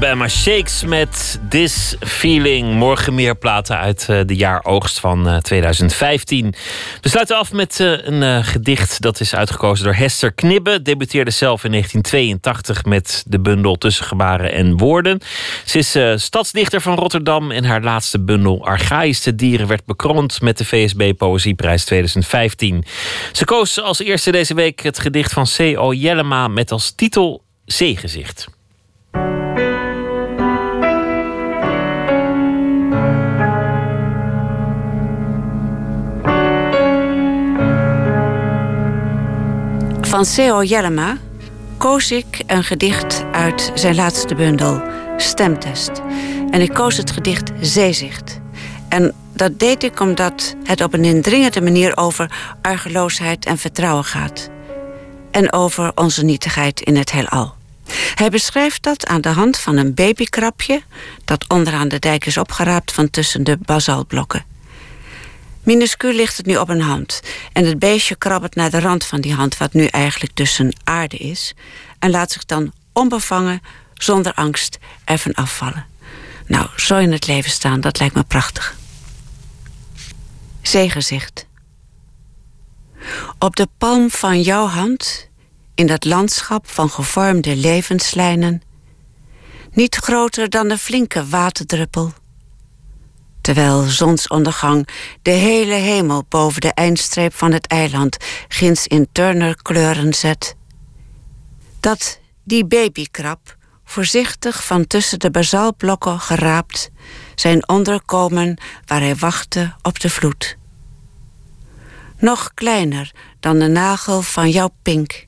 Alabama Shakes met This Feeling. Morgen meer platen uit eh, de jaaroogst van eh, 2015. We sluiten af met eh, een eh, gedicht dat is uitgekozen door Hester Knibbe. Debuteerde zelf in 1982 met de bundel Tussen Gebaren en Woorden. Ze is eh, stadsdichter van Rotterdam en haar laatste bundel Archaïsche Dieren werd bekroond met de VSB Poëzieprijs 2015. Ze koos als eerste deze week het gedicht van C.O. Jellema met als titel Zeegezicht. Van C.O. Jellema koos ik een gedicht uit zijn laatste bundel, Stemtest. En ik koos het gedicht Zeezicht. En dat deed ik omdat het op een indringende manier over argeloosheid en vertrouwen gaat. En over onze nietigheid in het heelal. Hij beschrijft dat aan de hand van een babykrabje dat onderaan de dijk is opgeraapt van tussen de basaltblokken. Minuscuul ligt het nu op een hand. En het beestje krabbelt naar de rand van die hand, wat nu eigenlijk tussen aarde is. En laat zich dan onbevangen, zonder angst, ervan afvallen. Nou, zo in het leven staan, dat lijkt me prachtig. Zeegezicht. Op de palm van jouw hand, in dat landschap van gevormde levenslijnen, niet groter dan een flinke waterdruppel terwijl zonsondergang de hele hemel boven de eindstreep van het eiland ginds in Turner-kleuren zet. Dat die babykrab, voorzichtig van tussen de basaltblokken geraapt, zijn onderkomen waar hij wachtte op de vloed. Nog kleiner dan de nagel van jouw pink.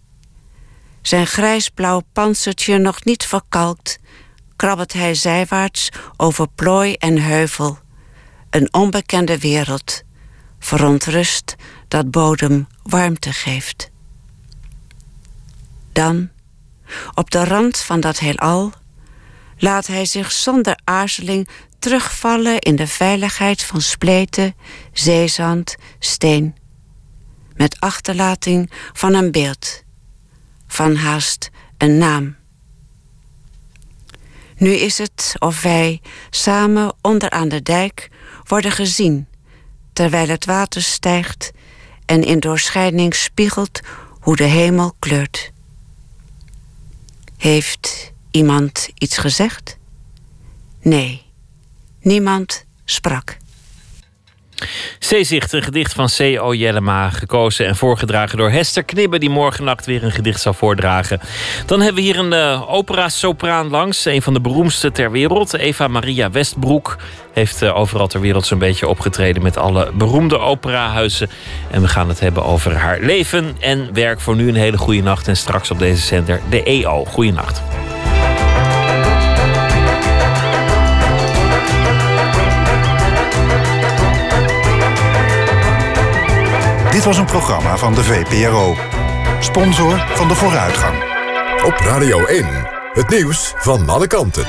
Zijn grijsblauw panzertje nog niet verkalkt, krabbelt hij zijwaarts over plooi en heuvel een onbekende wereld, verontrust dat bodem warmte geeft. Dan, op de rand van dat heelal, laat hij zich zonder aarzeling terugvallen in de veiligheid van spleten, zeezand, steen, met achterlating van een beeld, van haast een naam. Nu is het of wij samen onderaan de dijk worden gezien, terwijl het water stijgt en in doorschijning spiegelt hoe de hemel kleurt. Heeft iemand iets gezegd? Nee, niemand sprak. Zeezicht, een gedicht van C.O. Jellema, gekozen en voorgedragen door Hester Knibbe, die morgen nacht weer een gedicht zal voordragen. Dan hebben we hier een uh, opera-sopraan langs, een van de beroemdste ter wereld. Eva Maria Westbroek heeft uh, overal ter wereld zo'n beetje opgetreden met alle beroemde operahuizen. En we gaan het hebben over haar leven en werk. Voor nu een hele goede nacht en straks op deze zender de EO. Goeienacht. Dit was een programma van de VPRO. Sponsor van de vooruitgang. Op Radio 1, het nieuws van alle kanten.